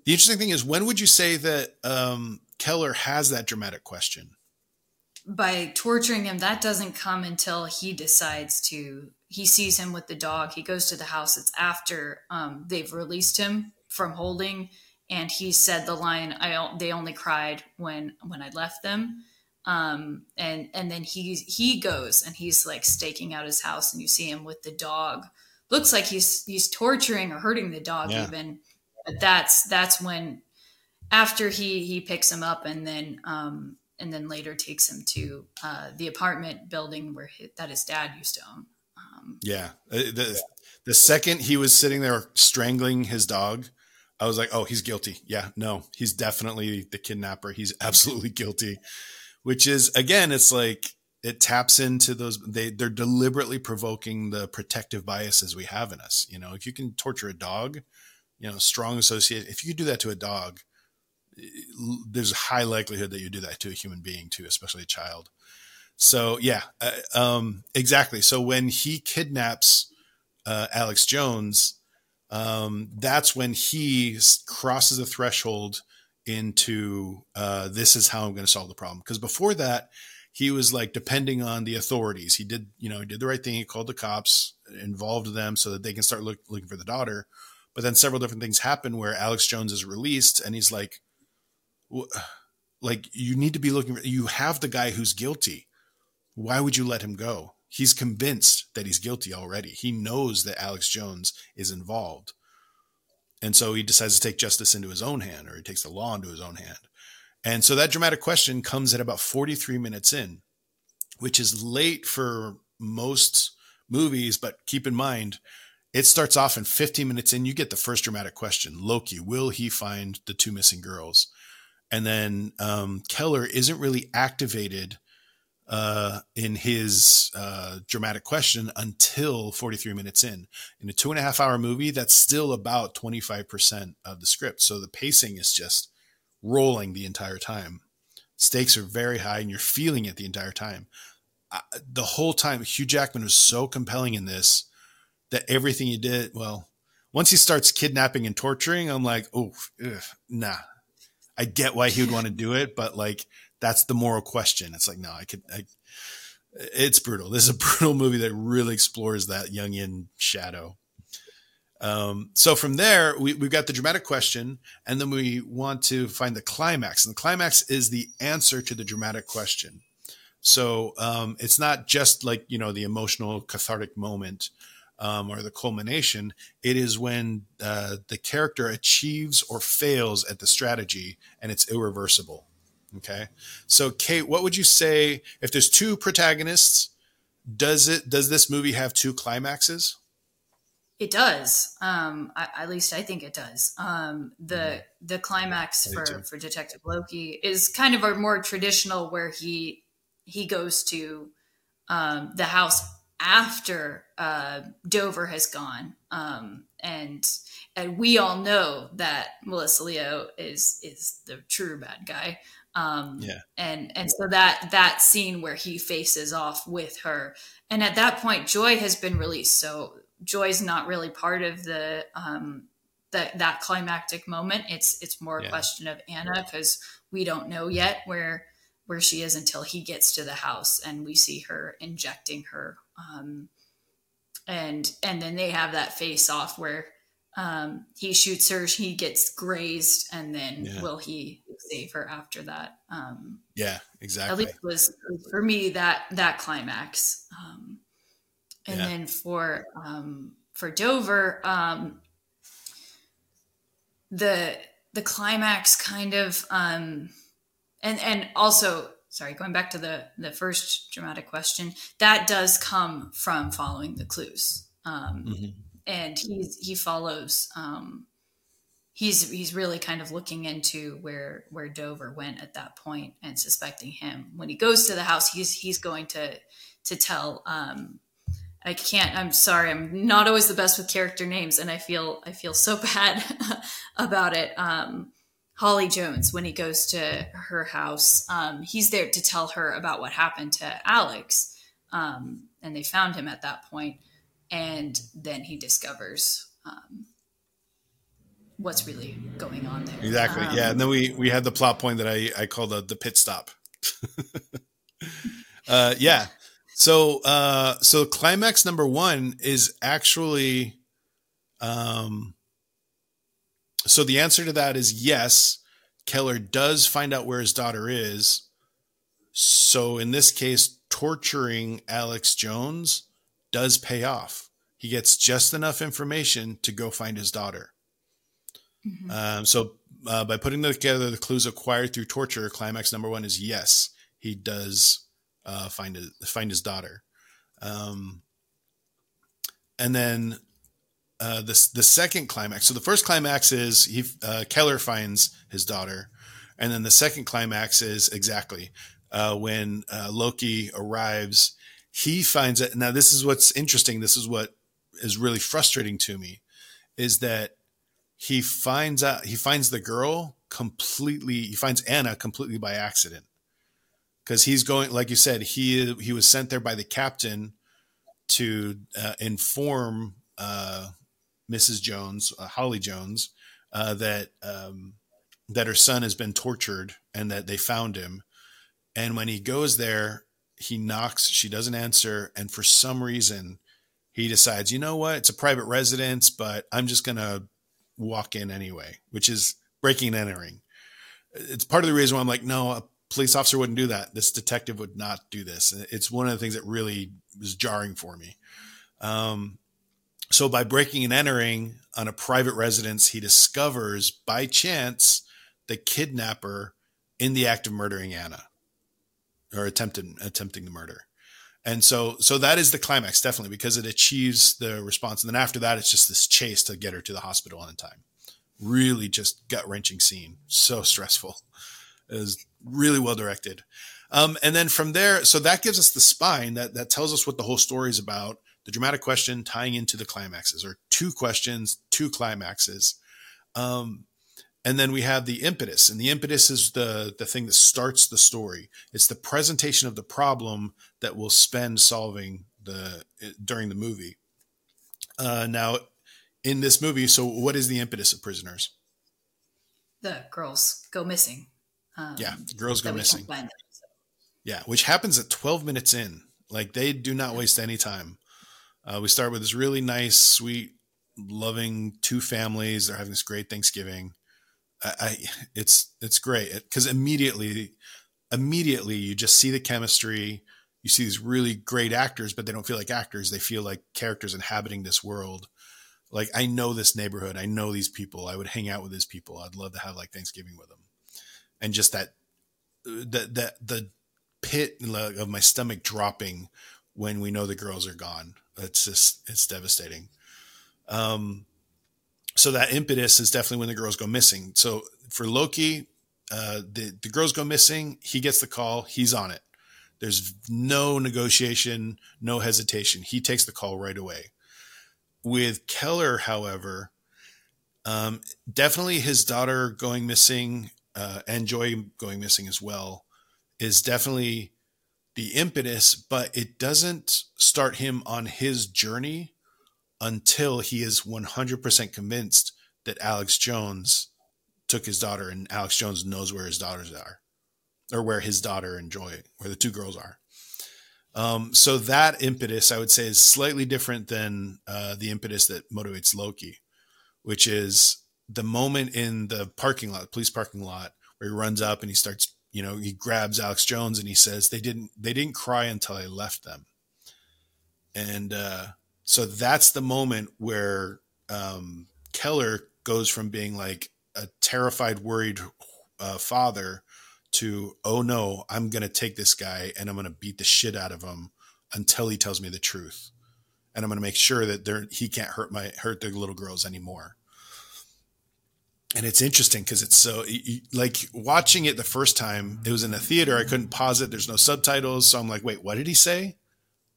The interesting thing is, when would you say that um, Keller has that dramatic question? By torturing him, that doesn't come until he decides to he sees him with the dog. He goes to the house. It's after um, they've released him from holding, and he said the line, "I they only cried when when I left them." Um, and and then he he goes and he's like staking out his house, and you see him with the dog. Looks like he's he's torturing or hurting the dog yeah. even. But that's that's when after he he picks him up and then um, and then later takes him to uh, the apartment building where his, that his dad used to own. Um, yeah. Uh, the, the second he was sitting there strangling his dog, I was like, oh, he's guilty. Yeah, no, he's definitely the kidnapper. He's absolutely guilty. Which is again, it's like it taps into those they they're deliberately provoking the protective biases we have in us. You know, if you can torture a dog, you know, strong associate. If you do that to a dog, there's a high likelihood that you do that to a human being too, especially a child. So yeah, uh, um, exactly. So when he kidnaps uh, Alex Jones, um, that's when he crosses the threshold into uh, this is how I'm going to solve the problem. Because before that, he was like depending on the authorities. He did, you know, he did the right thing. He called the cops, involved them so that they can start look, looking for the daughter. But then several different things happen where Alex Jones is released, and he's like, like you need to be looking. For, you have the guy who's guilty why would you let him go? He's convinced that he's guilty already. He knows that Alex Jones is involved. and so he decides to take justice into his own hand, or he takes the law into his own hand. And so that dramatic question comes at about 43 minutes in, which is late for most movies, but keep in mind, it starts off in 15 minutes in, you get the first dramatic question Loki, will he find the two missing girls? And then um, Keller isn't really activated uh, in his uh, dramatic question until 43 minutes in. In a two and a half hour movie, that's still about 25% of the script. So the pacing is just rolling the entire time. Stakes are very high and you're feeling it the entire time. Uh, the whole time, Hugh Jackman was so compelling in this that everything he did, well, once he starts kidnapping and torturing, I'm like, oh, nah. I get why he would want to do it, but like that's the moral question. It's like, no, I could, I, it's brutal. This is a brutal movie that really explores that Jungian shadow. Um, so from there, we, we've got the dramatic question, and then we want to find the climax. And the climax is the answer to the dramatic question. So um, it's not just like, you know, the emotional cathartic moment um, or the culmination. It is when uh, the character achieves or fails at the strategy and it's irreversible. Okay. So Kate, what would you say if there's two protagonists? Does it does this movie have two climaxes? It does. Um, I, at least I think it does. Um, the mm-hmm. the climax for, for Detective Loki is kind of a more traditional where he he goes to um, the house after uh, Dover has gone, um, and and we all know that Melissa Leo is is the true bad guy. Um, yeah. And and so that that scene where he faces off with her, and at that point, Joy has been released. So Joy's not really part of the um, that that climactic moment. It's it's more a yeah. question of Anna because we don't know yet where where she is until he gets to the house and we see her injecting her. Um, and and then they have that face off where um, he shoots her, he gets grazed, and then yeah. will he save her after that? Um, yeah, exactly. At least was for me that that climax. Um, and yeah. then for um, for Dover, um, the the climax kind of um, and and also sorry going back to the the first dramatic question that does come from following the clues um, mm-hmm and he's he follows um, he's he's really kind of looking into where where Dover went at that point and suspecting him. When he goes to the house, he's he's going to to tell. Um, I can't. I'm sorry. I'm not always the best with character names, and I feel I feel so bad about it. Um, Holly Jones, when he goes to her house, um, he's there to tell her about what happened to Alex, um, and they found him at that point and then he discovers um, what's really going on there. Exactly. Um, yeah, and then we we had the plot point that I I call the the pit stop. uh, yeah. So uh, so climax number one is actually, um, so the answer to that is yes. Keller does find out where his daughter is. So in this case, torturing Alex Jones does pay off. He gets just enough information to go find his daughter. Mm-hmm. Um, so, uh, by putting together the clues acquired through torture, climax number one is yes, he does uh, find his, find his daughter. Um, and then uh, the the second climax. So the first climax is he uh, Keller finds his daughter, and then the second climax is exactly uh, when uh, Loki arrives he finds it. Now, this is what's interesting. This is what is really frustrating to me is that he finds out, he finds the girl completely, he finds Anna completely by accident. Cause he's going, like you said, he, he was sent there by the captain to uh, inform uh, Mrs. Jones, uh, Holly Jones, uh, that, um, that her son has been tortured and that they found him. And when he goes there, he knocks, she doesn't answer, and for some reason, he decides, you know what, it's a private residence, but I'm just gonna walk in anyway, which is breaking and entering. It's part of the reason why I'm like, no, a police officer wouldn't do that. This detective would not do this. It's one of the things that really was jarring for me. Um, So by breaking and entering on a private residence, he discovers by chance the kidnapper in the act of murdering Anna or attempted attempting the murder. And so so that is the climax definitely because it achieves the response. And then after that it's just this chase to get her to the hospital on time. Really just gut-wrenching scene. So stressful. It was really well directed. Um, and then from there, so that gives us the spine that that tells us what the whole story is about. The dramatic question tying into the climaxes, or two questions, two climaxes. Um, and then we have the impetus, and the impetus is the the thing that starts the story. It's the presentation of the problem that we'll spend solving the during the movie. Uh, now, in this movie, so what is the impetus of Prisoners? The girls go missing. Um, yeah, girls go missing. Them, so. Yeah, which happens at 12 minutes in. Like they do not waste any time. Uh, we start with this really nice, sweet, loving two families. They're having this great Thanksgiving. I, I it's it's great because immediately, immediately you just see the chemistry. You see these really great actors, but they don't feel like actors. They feel like characters inhabiting this world. Like I know this neighborhood. I know these people. I would hang out with these people. I'd love to have like Thanksgiving with them and just that that the the pit of my stomach dropping when we know the girls are gone. It's just it's devastating. Um, so that impetus is definitely when the girls go missing. So for Loki, uh, the the girls go missing. He gets the call. He's on it. There's no negotiation, no hesitation. He takes the call right away. With Keller, however, um, definitely his daughter going missing uh, and Joy going missing as well is definitely the impetus, but it doesn't start him on his journey until he is 100% convinced that Alex Jones took his daughter and Alex Jones knows where his daughters are or where his daughter and Joy, where the two girls are. Um, so that impetus, I would say, is slightly different than uh, the impetus that motivates Loki, which is the moment in the parking lot, police parking lot, where he runs up and he starts, you know, he grabs Alex Jones and he says, "They didn't, they didn't cry until I left them." And uh, so that's the moment where um, Keller goes from being like a terrified, worried uh, father to, "Oh no, I'm going to take this guy and I'm going to beat the shit out of him until he tells me the truth." And I'm going to make sure that he can't hurt my hurt the little girls anymore and it's interesting because it's so like watching it the first time it was in a theater i couldn't pause it there's no subtitles so i'm like wait what did he say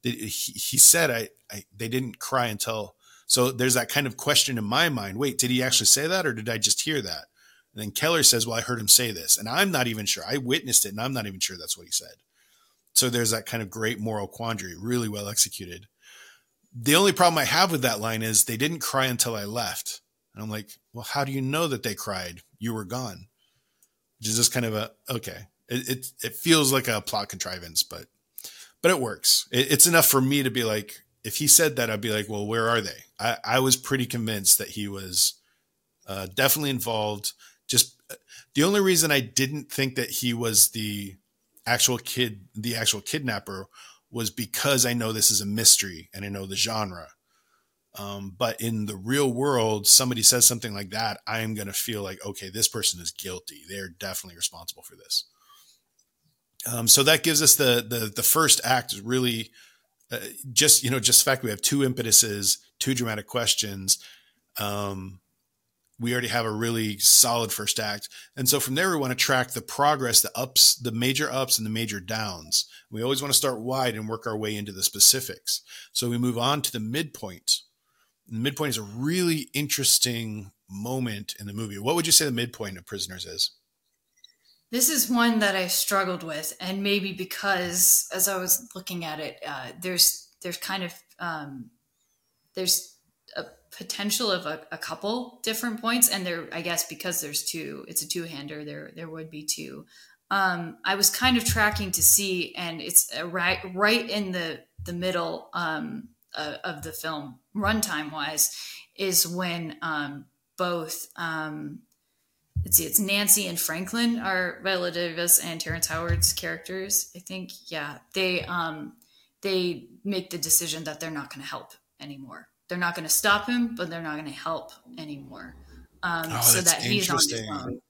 he, said I, I they didn't cry until so there's that kind of question in my mind wait did he actually say that or did i just hear that and then keller says well i heard him say this and i'm not even sure i witnessed it and i'm not even sure that's what he said so there's that kind of great moral quandary really well executed the only problem i have with that line is they didn't cry until i left and I'm like, well, how do you know that they cried? You were gone. Which is just kind of a okay. It it, it feels like a plot contrivance, but but it works. It, it's enough for me to be like, if he said that, I'd be like, well, where are they? I, I was pretty convinced that he was uh, definitely involved. Just the only reason I didn't think that he was the actual kid, the actual kidnapper, was because I know this is a mystery and I know the genre. Um, but in the real world, somebody says something like that, I am going to feel like, okay, this person is guilty. They're definitely responsible for this. Um, so that gives us the the the first act is really uh, just you know just the fact we have two impetuses, two dramatic questions. Um, we already have a really solid first act, and so from there we want to track the progress, the ups, the major ups, and the major downs. We always want to start wide and work our way into the specifics. So we move on to the midpoint the midpoint is a really interesting moment in the movie. What would you say the midpoint of Prisoners is? This is one that I struggled with, and maybe because as I was looking at it, uh, there's there's kind of um, there's a potential of a, a, couple different points, and there I guess because there's two, it's a two hander. There there would be two. Um, I was kind of tracking to see, and it's right right in the the middle. Um, uh, of the film, runtime wise, is when um, both um, let's see, it's Nancy and Franklin are Viola Davis and Terrence Howard's characters. I think, yeah, they um, they make the decision that they're not going to help anymore. they're not going to stop him, but they're not going to help anymore. Um, Oh, so that he's on his own.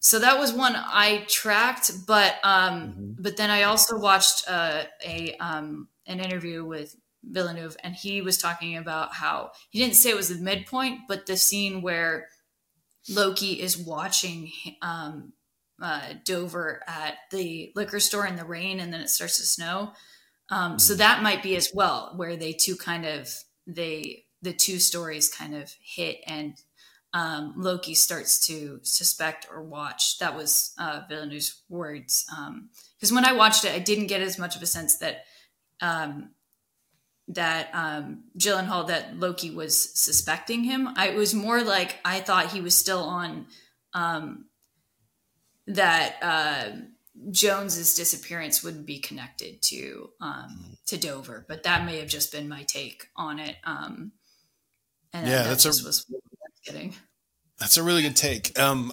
So that was one I tracked, but um, Mhm. but then I also watched uh, a um, an interview with Villeneuve, and he was talking about how he didn't say it was the midpoint, but the scene where Loki is watching um, uh, Dover at the liquor store in the rain, and then it starts to snow. Um, so that might be as well, where they two kind of they the two stories kind of hit, and um, Loki starts to suspect or watch. That was uh, Villeneuve's words. Because when I watched it, I didn't get as much of a sense that um, that um, Gyllenhaal that Loki was suspecting him. I, it was more like I thought he was still on um, that uh, Jones's disappearance wouldn't be connected to um, to Dover, but that may have just been my take on it. Um, and Yeah, that that's a- just was what I was getting. That's a really good take. Um,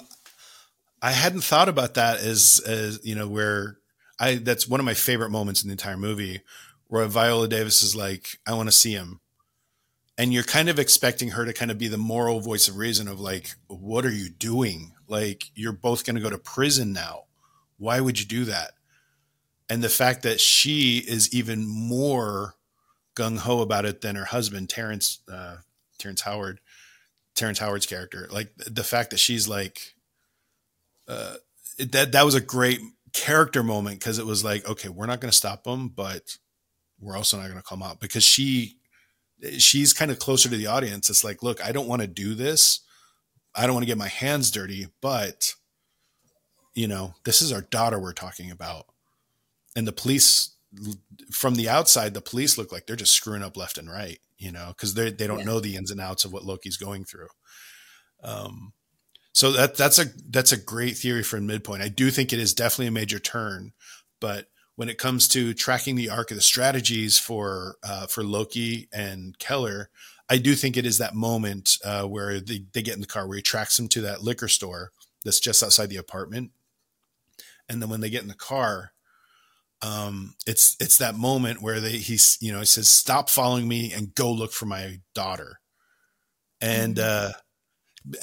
I hadn't thought about that as, as you know, where I, that's one of my favorite moments in the entire movie where Viola Davis is like, I want to see him. And you're kind of expecting her to kind of be the moral voice of reason of like, what are you doing? Like, you're both going to go to prison now. Why would you do that? And the fact that she is even more gung ho about it than her husband, Terrence, uh, Terrence Howard, Terrence Howard's character. Like the fact that she's like, uh, that that was a great character moment because it was like, okay, we're not going to stop them, but we're also not going to come out because she, she's kind of closer to the audience. It's like, look, I don't want to do this. I don't want to get my hands dirty, but you know, this is our daughter we're talking about, and the police from the outside, the police look like they're just screwing up left and right, you know, because they they don't Yeah. know the ins and outs of what Loki's going through. Um, so that that's a that's a great theory for midpoint. I do think it is definitely a major turn, but when it comes to tracking the arc of the strategies for uh, for Loki and Keller, I do think it is that moment uh, where they, they get in the car where he tracks them to that liquor store that's just outside the apartment, and then when they get in the car, um, it's it's that moment where they he's you know he says stop following me and go look for my daughter, and uh,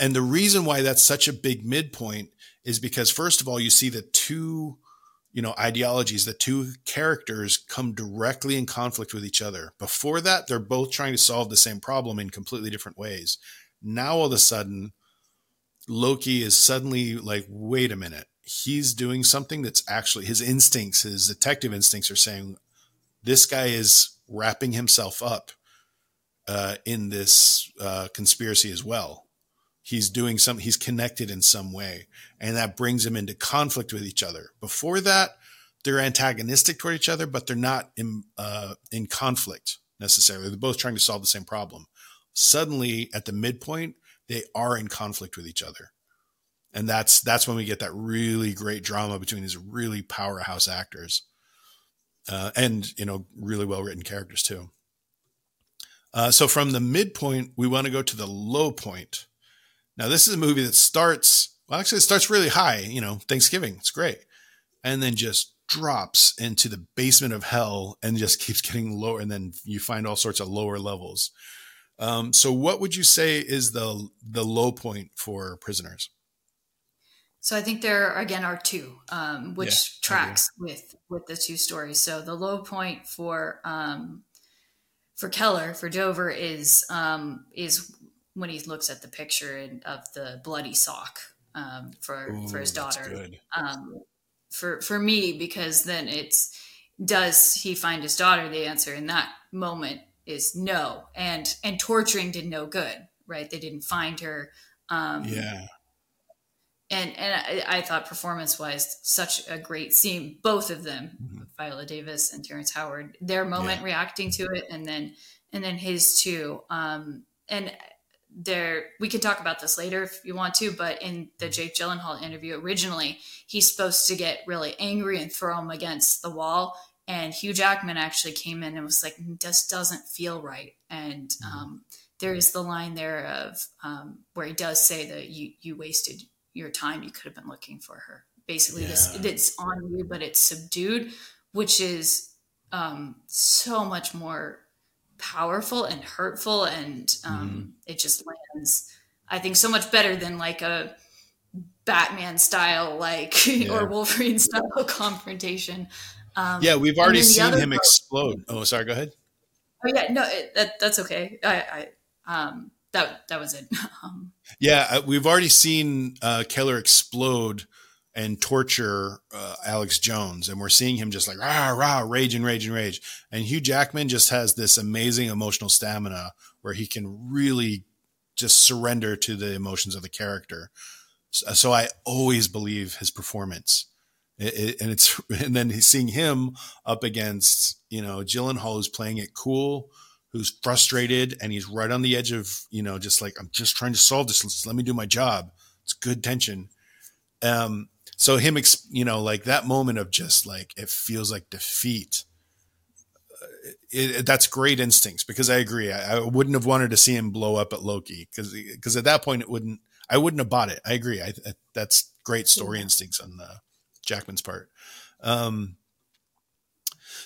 and the reason why that's such a big midpoint is because first of all you see the two you know ideologies the two characters come directly in conflict with each other. Before that they're both trying to solve the same problem in completely different ways. Now all of a sudden loki is suddenly like wait a minute. He's doing something that's actually his instincts his detective instincts are saying this guy is wrapping himself up uh, in this uh, conspiracy as well he's doing some he's connected in some way. And that brings him into conflict with each other. Before that they're antagonistic toward each other but they're not in uh, in conflict necessarily. They're both trying to solve the same problem. Suddenly at the midpoint they are in conflict with each other. And that's that's when we get that really great drama between these really powerhouse actors. Uh, and you know really well written characters too. Uh, so from the midpoint we want to go to the low point now, this is a movie that starts, well, actually, it starts really high, you know, Thanksgiving, it's great. And then just drops into the basement of hell and just keeps getting lower. And then you find all sorts of lower levels. Um, so, what would you say is the the low point for prisoners? So I think there again are two, um, which Yeah, tracks with with the two stories. So the low point for um, for Keller for Dover is um, is when he looks at the picture in, of the bloody sock um, for for his Ooh, daughter. Um, for for me, because then it's does he find his daughter? The answer in that moment is no, and and torturing did no good. Right? They didn't find her. Um, Yeah, and and I, I thought performance wise such a great scene both of them Mhm. viola davis and terrence howard their moment Yeah. reacting to it and then and then his too um and there we can talk about this later if you want to but in the jake gyllenhaal interview originally he's supposed to get really angry and throw him against the wall. And hugh jackman actually came in and was like this doesn't feel right. And Mhm. um there is the line there of um, where he does say that you you wasted your time. You could have been looking for her. Basically this it's on you but it's subdued which is um, so much more powerful and hurtful, and um, mm-hmm. it just lands. I think so much better than like a Batman style, like yeah. or Wolverine style confrontation. Um, yeah, we've already seen him part, explode. Oh, sorry. Go ahead. Oh yeah, no, it, that, that's okay. I, I um, that that was it. um, yeah, uh, we've already seen uh, Keller explode and torture uh, Alex Jones, and we're seeing him just like rah rah, rage and rage and rage. And Hugh Jackman just has this amazing emotional stamina where he can really just surrender to the emotions of the character. So, so I always believe his performance. It, it, and it's and then seeing him up against you know Gyllenhaal who's playing it cool, who's frustrated, and he's right on the edge of you know just like I'm just trying to solve this. Let me do my job. It's good tension. Um, so him, you know, like that moment of just like it feels like defeat. Uh, it, that's great instincts because I agree. I, I, wouldn't have wanted to see him blow up at Loki because because at that point it wouldn't. I wouldn't have bought it. I agree. I, I that's great story instincts on uh, Jackman's part. Um,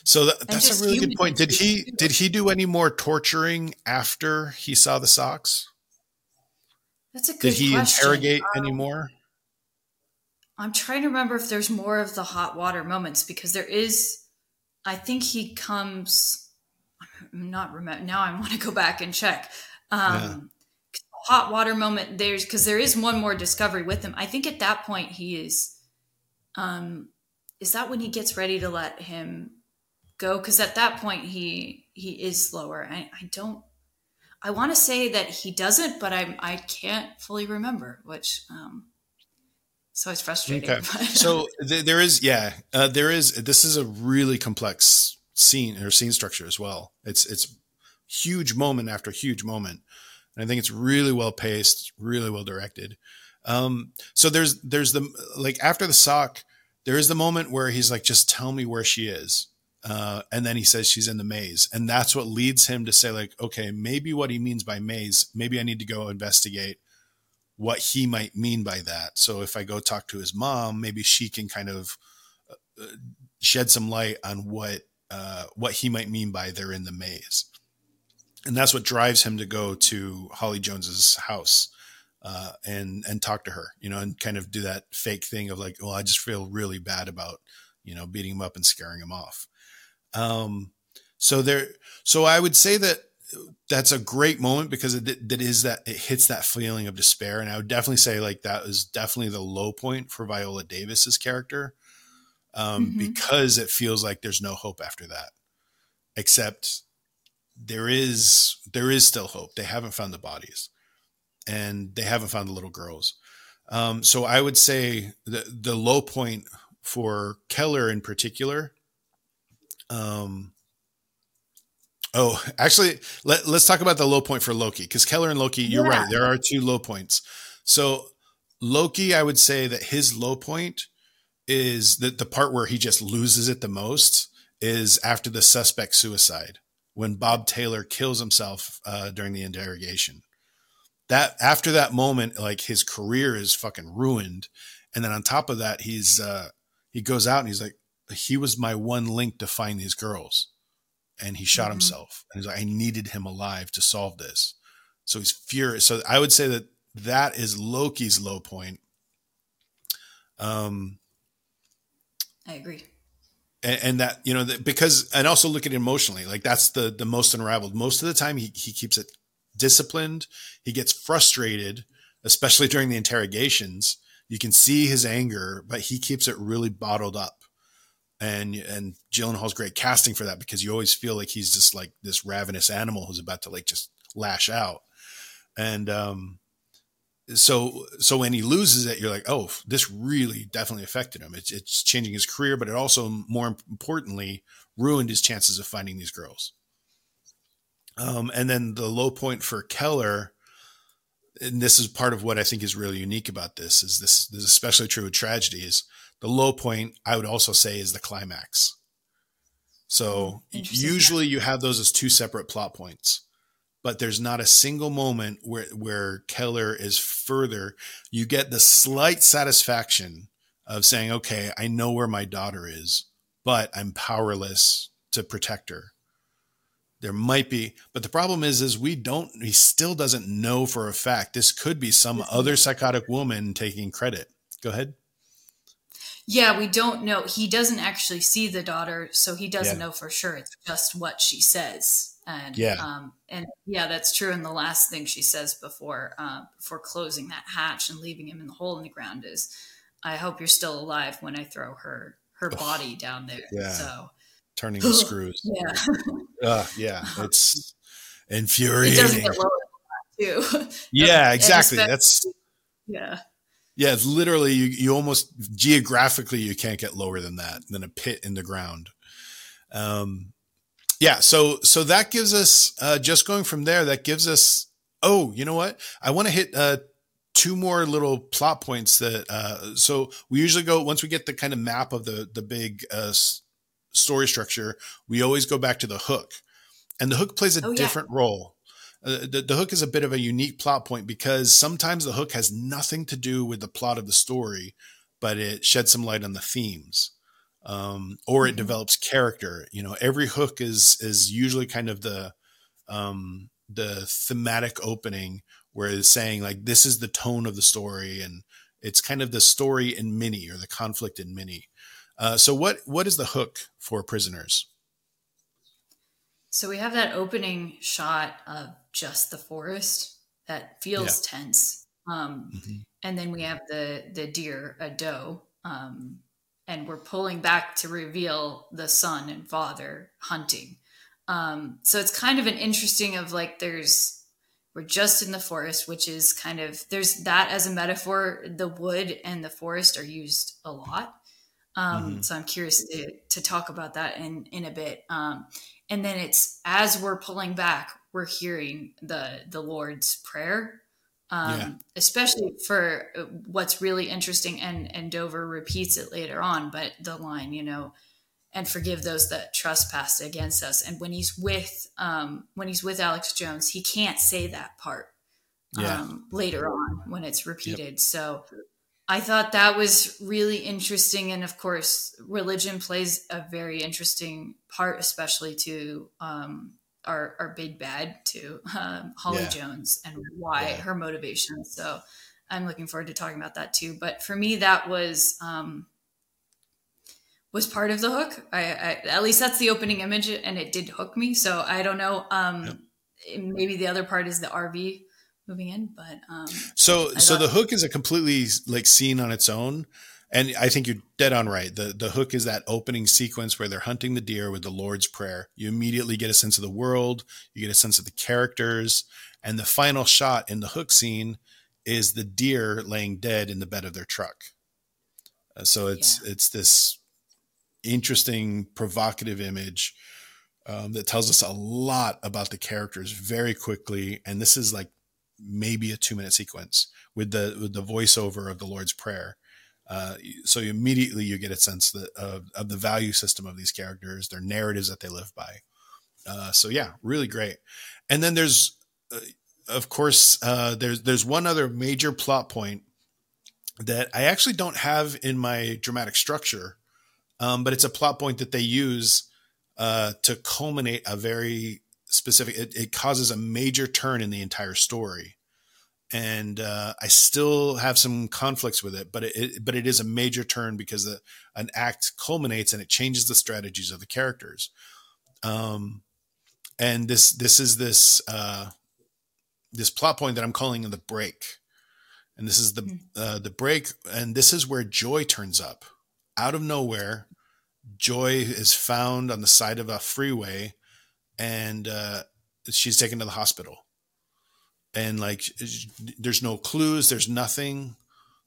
so that, that's a really good point. Did he did he do any more torturing after he saw the socks? That's a good. Did he question. interrogate um, anymore? I'm trying to remember if there's more of the hot water moments because there is. I think he comes. I'm not remember now. I want to go back and check. Um, yeah. Hot water moment. There's because there is one more discovery with him. I think at that point he is. Um, is that when he gets ready to let him go? Because at that point he he is slower. I, I don't. I want to say that he doesn't, but I I can't fully remember. Which um, so it's frustrating. Okay. so th- there is, yeah, uh, there is. This is a really complex scene or scene structure as well. It's it's huge moment after huge moment, and I think it's really well paced, really well directed. Um, so there's there's the like after the sock, there is the moment where he's like, just tell me where she is. Uh, and then he says she's in the maze. And that's what leads him to say, like, okay, maybe what he means by maze, maybe I need to go investigate what he might mean by that. So if I go talk to his mom, maybe she can kind of uh, uh, shed some light on what uh, what he might mean by they're in the maze. And that's what drives him to go to Holly Jones's house uh, and and talk to her, you know, and kind of do that fake thing of like, well, I just feel really bad about you know beating him up and scaring him off. Um, so there, so I would say that that's a great moment because it that is that it hits that feeling of despair. And i would definitely say like that was definitely the low point for viola davis's character um, mm-hmm. because it feels like there's no hope after that except there is there is still hope. They haven't found the bodies and they haven't found the little girls. Um, so i would say the the low point for keller in particular um, Oh, actually, let, us talk about the low point for Loki because Keller and Loki, you're yeah. right. There are two low points. So, Loki, I would say that his low point is that the part where he just loses it the most is after the suspect suicide when Bob Taylor kills himself uh, during the interrogation. That after that moment, like his career is fucking ruined, and then on top of that, he's uh, he goes out and he's like, he was my one link to find these girls and he shot mm-hmm. himself. And he's like, I needed him alive to solve this. So he's furious. So I would say that that is Loki's low point. Um, I agree. And, and that you know that because and also look at it emotionally like that's the the most unraveled most of the time he, he keeps it disciplined he gets frustrated especially during the interrogations you can see his anger but he keeps it really bottled up and and Gyllenhaal's great casting for that because you always feel like he's just like this ravenous animal who's about to like just lash out, and um, so so when he loses it, you're like, oh, this really definitely affected him. It's it's changing his career, but it also more importantly ruined his chances of finding these girls. Um, and then the low point for Keller, and this is part of what I think is really unique about this, is this, this is especially true with tragedies the low point, I would also say, is the climax. So usually you have those as two separate plot points, but there's not a single moment where where Keller is further. You get the slight satisfaction of saying, "Okay, I know where my daughter is, but I'm powerless to protect her." there might be, but the problem is, is we don't, he still doesn't know for a fact. This could be some mm-hmm. other psychotic woman taking credit. Go ahead. Yeah, we don't know. He doesn't actually see the daughter, so he doesn't Yeah. know for sure. It's just what she says. And Yeah. um, and yeah, that's true. And the last thing she says before uh, before closing that hatch and leaving him in the hole in the ground is, "I hope you're still alive when I throw her her body down there." Yeah. So Turning the screws. yeah, Uh, yeah. It's it infuriating. doesn't get lower too. Yeah, exactly. That's, yeah. Yeah, it's literally, you, you almost geographically, you can't get lower than that, than a pit in the ground. Um, yeah. So, so that gives us, uh, just going from there, that gives us, oh, you know what? I want to hit, uh, two more little plot points that, uh, so we usually go, once we get the kind of map of the, the big, uh, story structure, we always go back to the hook and the hook plays a Oh, yeah. different role. Uh, the, the hook is a bit of a unique plot point because sometimes the hook has nothing to do with the plot of the story, but it sheds some light on the themes, um, or it Mhm. develops character. You know, every hook is is usually kind of the um, the thematic opening where it's saying like this is the tone of the story, and it's kind of the story in mini or the conflict in mini. Uh, so what what is the hook for prisoners? So we have that opening shot of just the forest that feels tense. Um, Mhm. and then we have the the deer, a doe, um, and we're pulling back to reveal the son and father hunting. Um, so it's kind of an interesting of like there's we're just in the forest, which is kind of there's that as a metaphor. The wood and the forest are used a lot. Um, Mhm. So I'm curious to, to talk about that in in a bit. Um, and then it's as we're pulling back, we're hearing the the Lord's prayer. Um, Yeah. especially for uh, what's really interesting, and and Dover repeats it later on, but the line, you know, and forgive those that trespass against us. And when he's with um, when he's with Alex Jones, he can't say that part Yeah. um, later on when it's repeated. So I thought that was really interesting. And of course, religion plays a very interesting part, especially to um, our, our big bad, to um, Holly Yeah. Jones and why Yeah. her motivation. So I'm looking forward to talking about that too. But for me, that was. Um, was part of the hook. I, I at least that's the opening image, and it did hook me. So I don't know. Um, Maybe the other part is the RV moving in, but um, So so the hook is a completely like scene on its own. And I think you're dead on right. The the hook is that opening sequence where they're hunting the deer with the Lord's Prayer. You immediately get a sense of the world, you get a sense of the characters, and the final shot in the hook scene is the deer laying dead in the bed of their truck. Uh, so it's it's this interesting, provocative image um, that tells us a lot about the characters very quickly. And this is like maybe a two minute sequence with the with the voiceover of the Lord's Prayer. Uh, so immediately you get a sense that, of, of the value system of these characters, their narratives that they live by. Uh, so yeah, really great. And then there's, uh, of course, uh, there's there's one other major plot point that I actually don't have in my dramatic structure, um, but it's a plot point that they use uh, to culminate a very specific. It, it causes a major turn in the entire story, and uh, I still have some conflicts with it. But it, it but it is a major turn because the, an act culminates and it changes the strategies of the characters. Um, and this this is this uh, this plot point that I'm calling the break, and this is the uh, the break, and this is where Joy turns up out of nowhere. Joy is found on the side of a freeway, and uh, she's taken to the hospital. And like, there's no clues, there's nothing.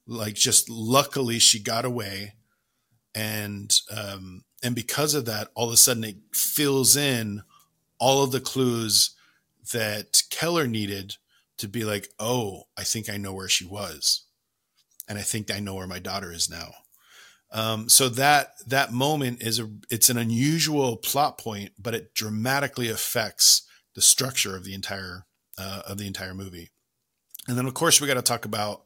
Like, just luckily she got away, and um, and because of that, all of a sudden it fills in all of the clues that Keller needed to be like, oh, I think I know where she was, and I think I know where my daughter is now. Um, so that that moment is a it's an unusual plot point, but it dramatically affects the structure of the entire uh, of the entire movie. And then of course we got to talk about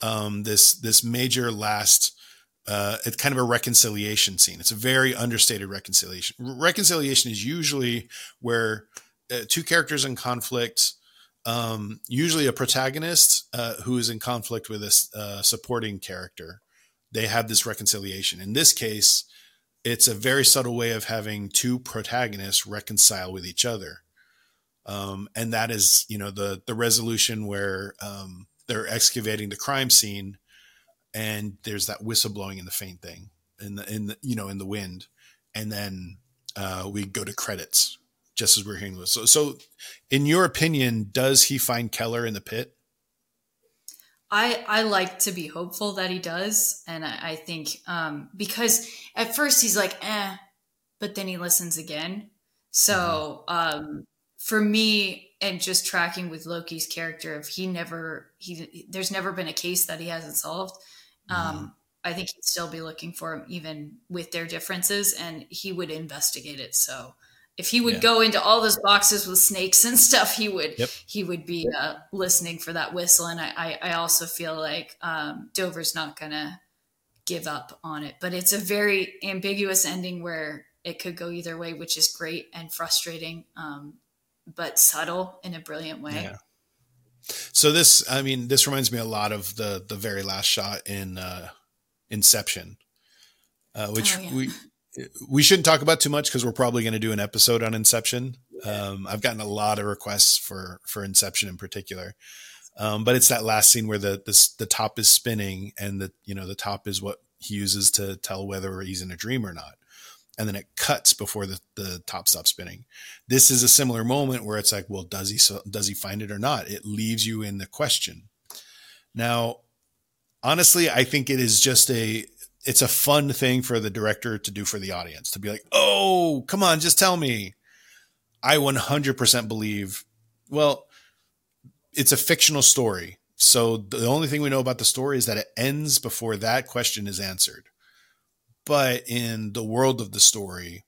um, this this major last. Uh, it's kind of a reconciliation scene. It's a very understated reconciliation. Reconciliation is usually where uh, two characters in conflict. Um, usually a protagonist uh, who is in conflict with a uh, supporting character. They have this reconciliation. In this case, it's a very subtle way of having two protagonists reconcile with each other. Um, and that is, you know, the the resolution where um, they're excavating the crime scene, and there's that whistleblowing in the faint thing, in the in the you know in the wind, and then uh, we go to credits just as we're hearing this. So, so, in your opinion, does he find Keller in the pit? I I like to be hopeful that he does, and I, I think um, because at first he's like, eh, but then he listens again. So mm-hmm. um, for me, and just tracking with Loki's character, if he never he there's never been a case that he hasn't solved. Um, mm-hmm. I think he'd still be looking for him, even with their differences, and he would investigate it. So if he would yeah. go into all those boxes with snakes and stuff, he would yep. he would be uh, listening for that whistle. And I, I, I also feel like um, Dover's not gonna give up on it, but it's a very ambiguous ending where it could go either way, which is great and frustrating, um, but subtle in a brilliant way. Yeah. So this, I mean, this reminds me a lot of the the very last shot in uh, Inception, uh, which oh, yeah. we we shouldn't talk about too much because we're probably going to do an episode on Inception. Um, I've gotten a lot of requests for for Inception in particular, um, but it's that last scene where the, the the top is spinning and the you know the top is what he uses to tell whether he's in a dream or not, and then it cuts before the the top stops spinning. This is a similar moment where it's like, well, does he does he find it or not? It leaves you in the question. Now, honestly, I think it is just a it's a fun thing for the director to do for the audience to be like, oh, come on, just tell me. I 100% believe, well, it's a fictional story. So the only thing we know about the story is that it ends before that question is answered. But in the world of the story,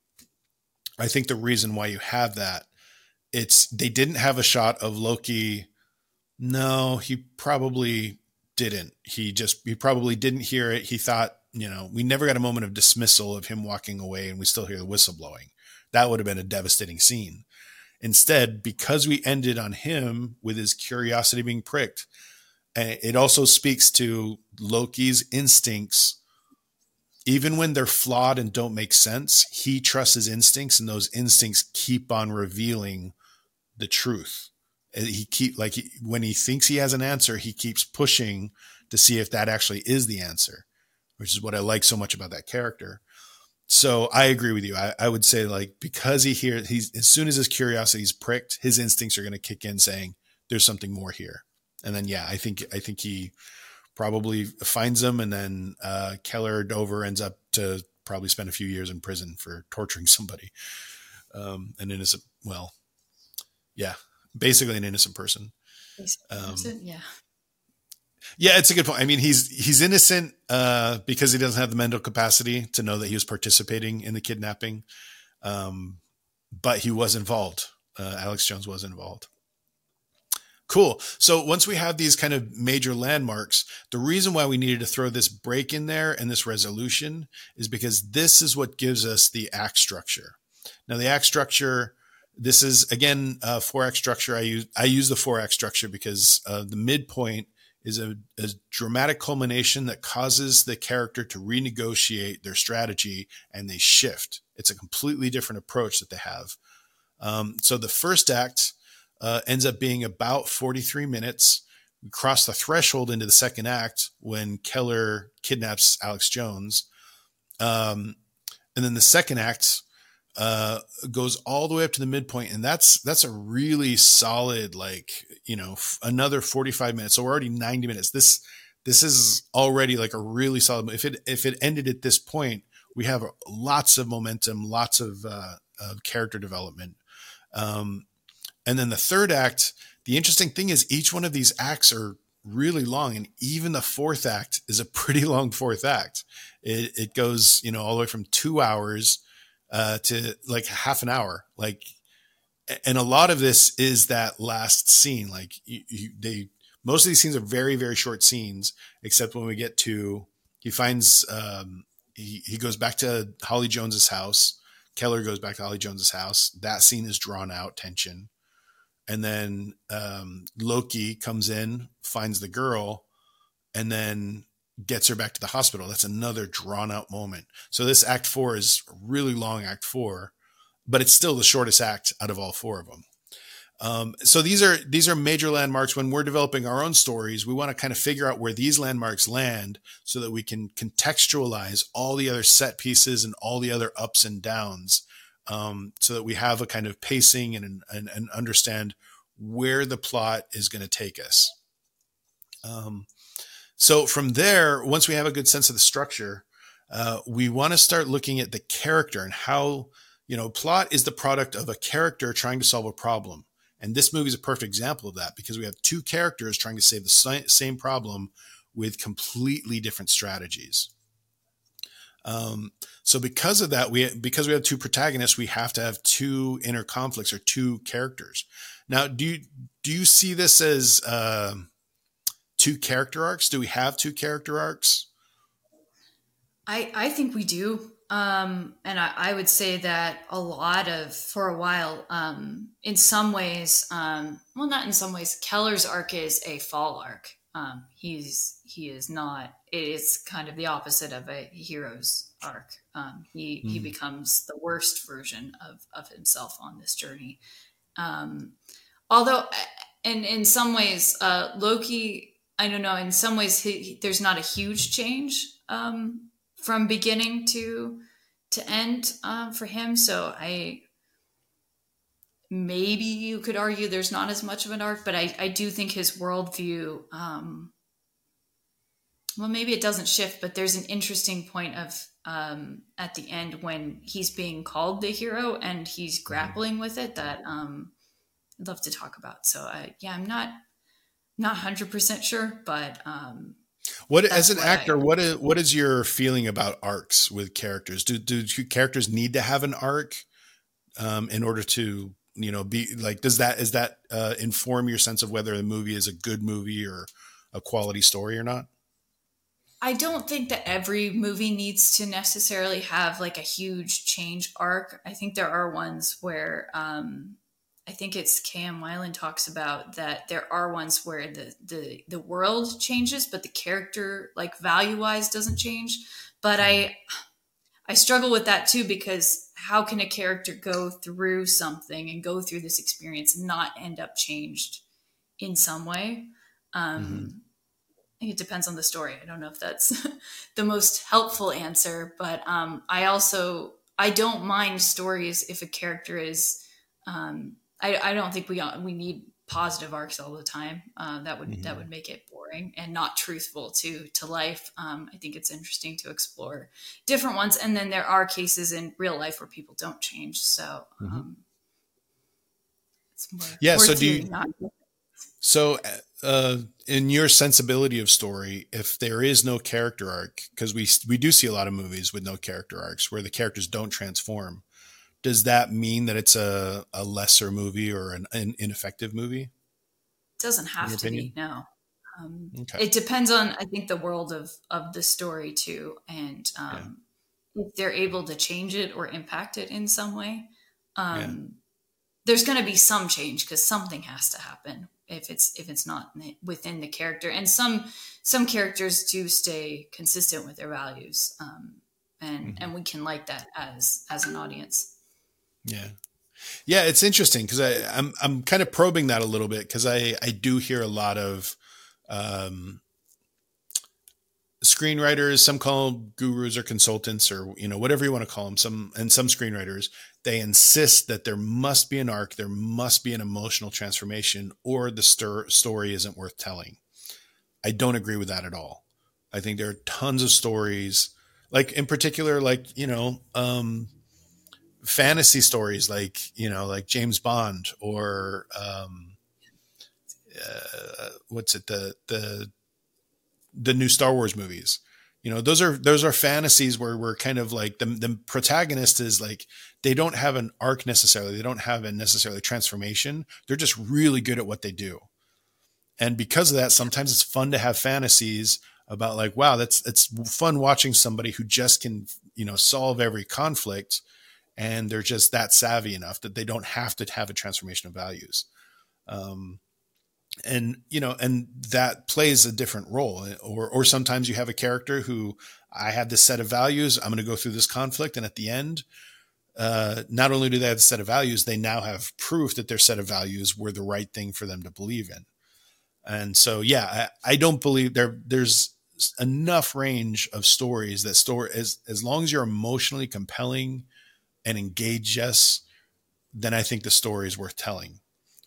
I think the reason why you have that, it's they didn't have a shot of Loki. No, he probably didn't. He just he probably didn't hear it. He thought you know, we never got a moment of dismissal of him walking away and we still hear the whistle blowing. That would have been a devastating scene. Instead, because we ended on him with his curiosity being pricked, it also speaks to Loki's instincts. Even when they're flawed and don't make sense, he trusts his instincts, and those instincts keep on revealing the truth. Eh, he keep like he, when he thinks he has an answer, he keeps pushing to see if that actually is the answer which is what I like so much about that character. So I agree with you. I, I would say like because he hears he's as soon as his curiosity is pricked, his instincts are going to kick in, saying there's something more here. And then yeah, I think I think he probably finds him, and then uh, Keller Dover ends up to probably spend a few years in prison for torturing somebody, um, an innocent. Well, yeah, basically an innocent person. Um, yeah. Yeah, it's a good point. I mean, he's he's innocent uh, because he doesn't have the mental capacity to know that he was participating in the kidnapping, um, but he was involved. Uh, Alex Jones was involved. Cool. So once we have these kind of major landmarks, the reason why we needed to throw this break in there and this resolution is because this is what gives us the act structure. Now, the act structure. This is again a four act structure. I use I use the four act structure because uh, the midpoint is a, a, dramatic culmination that causes the character to renegotiate their strategy and they shift. It's a completely different approach that they have. Um, so the first act uh, ends up being about 43 minutes. We cross the threshold into the second act when Keller kidnaps Alex Jones. Um, and then the second act uh, goes all the way up to the midpoint, and that's that's a really solid like you know f- another 45 minutes. So we're already 90 minutes. This this is already like a really solid. If it if it ended at this point, we have lots of momentum, lots of, uh, of character development. Um, and then the third act, the interesting thing is each one of these acts are really long, and even the fourth act is a pretty long fourth act. It, it goes you know all the way from two hours uh, to like half an hour. Like, and a lot of this is that last scene. Like, you, you, they most of these scenes are very very short scenes, except when we get to he finds um, he he goes back to Holly Jones's house. Keller goes back to Holly Jones's house. That scene is drawn out tension, and then um, Loki comes in, finds the girl, and then gets her back to the hospital. That's another drawn out moment. So this act four is really long act four, but it's still the shortest act out of all four of them. Um, so these are these are major landmarks. When we're developing our own stories, we want to kind of figure out where these landmarks land, so that we can contextualize all the other set pieces and all the other ups and downs, um, so that we have a kind of pacing and, and, and understand where the plot is going to take us. Um, so from there, once we have a good sense of the structure, uh, we want to start looking at the character and how you know plot is the product of a character trying to solve a problem and this movie is a perfect example of that because we have two characters trying to save the same problem with completely different strategies. Um, so because of that, we because we have two protagonists, we have to have two inner conflicts or two characters. Now, do you do you see this as uh, two character arcs? Do we have two character arcs? I I think we do. Um, and I, I, would say that a lot of, for a while, um, in some ways, um, well, not in some ways, Keller's arc is a fall arc. Um, he's, he is not, it is kind of the opposite of a hero's arc. Um, he, mm. he becomes the worst version of, of himself on this journey. Um, although, and in some ways, uh, Loki, I don't know, in some ways, he, there's not a huge change. Um, from beginning to to end um, for him. So I maybe you could argue there's not as much of an arc, but I, I do think his worldview. Um, well, maybe it doesn't shift, but there's an interesting point of um, at the end when he's being called the hero and he's mm-hmm. grappling with it that um, I'd love to talk about. So I, yeah, I'm not not hundred percent sure, but um, what as an actor, I, what is what is your feeling about arcs with characters? Do do characters need to have an arc um, in order to you know be like? Does that is that uh, inform your sense of whether a movie is a good movie or a quality story or not? I don't think that every movie needs to necessarily have like a huge change arc. I think there are ones where um, I think it's K.M. Weiland talks about that there are ones where the the the world changes, but the character, like value wise, doesn't change. But I I struggle with that too because how can a character go through something and go through this experience and not end up changed in some way? Um, mm-hmm. I think it depends on the story. I don't know if that's the most helpful answer, but um, I also I don't mind stories if a character is um, I, I don't think we we need positive arcs all the time. Uh, that would mm-hmm. that would make it boring and not truthful to to life. Um, I think it's interesting to explore different ones, and then there are cases in real life where people don't change. So mm-hmm. um, it's more, yeah. More so do you? Not- so, uh, in your sensibility of story, if there is no character arc, because we we do see a lot of movies with no character arcs where the characters don't transform, does that mean that it's a, a lesser movie or an, an ineffective movie? It doesn't have to opinion? be, no. Um, okay. It depends on, I think, the world of, of the story too. And um, yeah. if they're able to change it or impact it in some way, um, yeah. there's going to be some change because something has to happen if it's if it's not within the character and some some characters do stay consistent with their values um, and mm-hmm. and we can like that as as an audience yeah. Yeah, it's interesting because I'm I'm kind of probing that a little bit because I I do hear a lot of um, screenwriters. Some call them gurus or consultants or you know whatever you want to call them. Some and some screenwriters they insist that there must be an arc, there must be an emotional transformation, or the stir, story isn't worth telling. I don't agree with that at all. I think there are tons of stories, like in particular, like you know. Um, fantasy stories like you know like James Bond or um, uh, what's it the the the new Star Wars movies. You know, those are those are fantasies where we're kind of like the the protagonist is like they don't have an arc necessarily. They don't have a necessarily transformation. They're just really good at what they do. And because of that, sometimes it's fun to have fantasies about like, wow, that's it's fun watching somebody who just can, you know, solve every conflict and they're just that savvy enough that they don't have to have a transformation of values. Um, and you know, and that plays a different role. Or, or sometimes you have a character who I have this set of values. I'm going to go through this conflict, and at the end, uh, not only do they have a set of values, they now have proof that their set of values were the right thing for them to believe in. And so, yeah, I, I don't believe there. There's enough range of stories that store as as long as you're emotionally compelling and engage us, then I think the story is worth telling.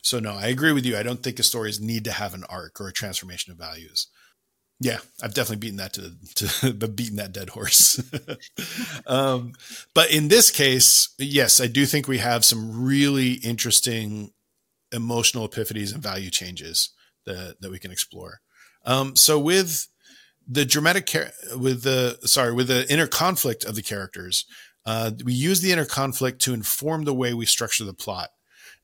So no, I agree with you. I don't think the stories need to have an arc or a transformation of values. Yeah, I've definitely beaten that to, to beaten that dead horse. um, but in this case, yes, I do think we have some really interesting emotional epiphanies and value changes that, that we can explore. Um, so with the dramatic char- with the sorry with the inner conflict of the characters, uh, we use the inner conflict to inform the way we structure the plot.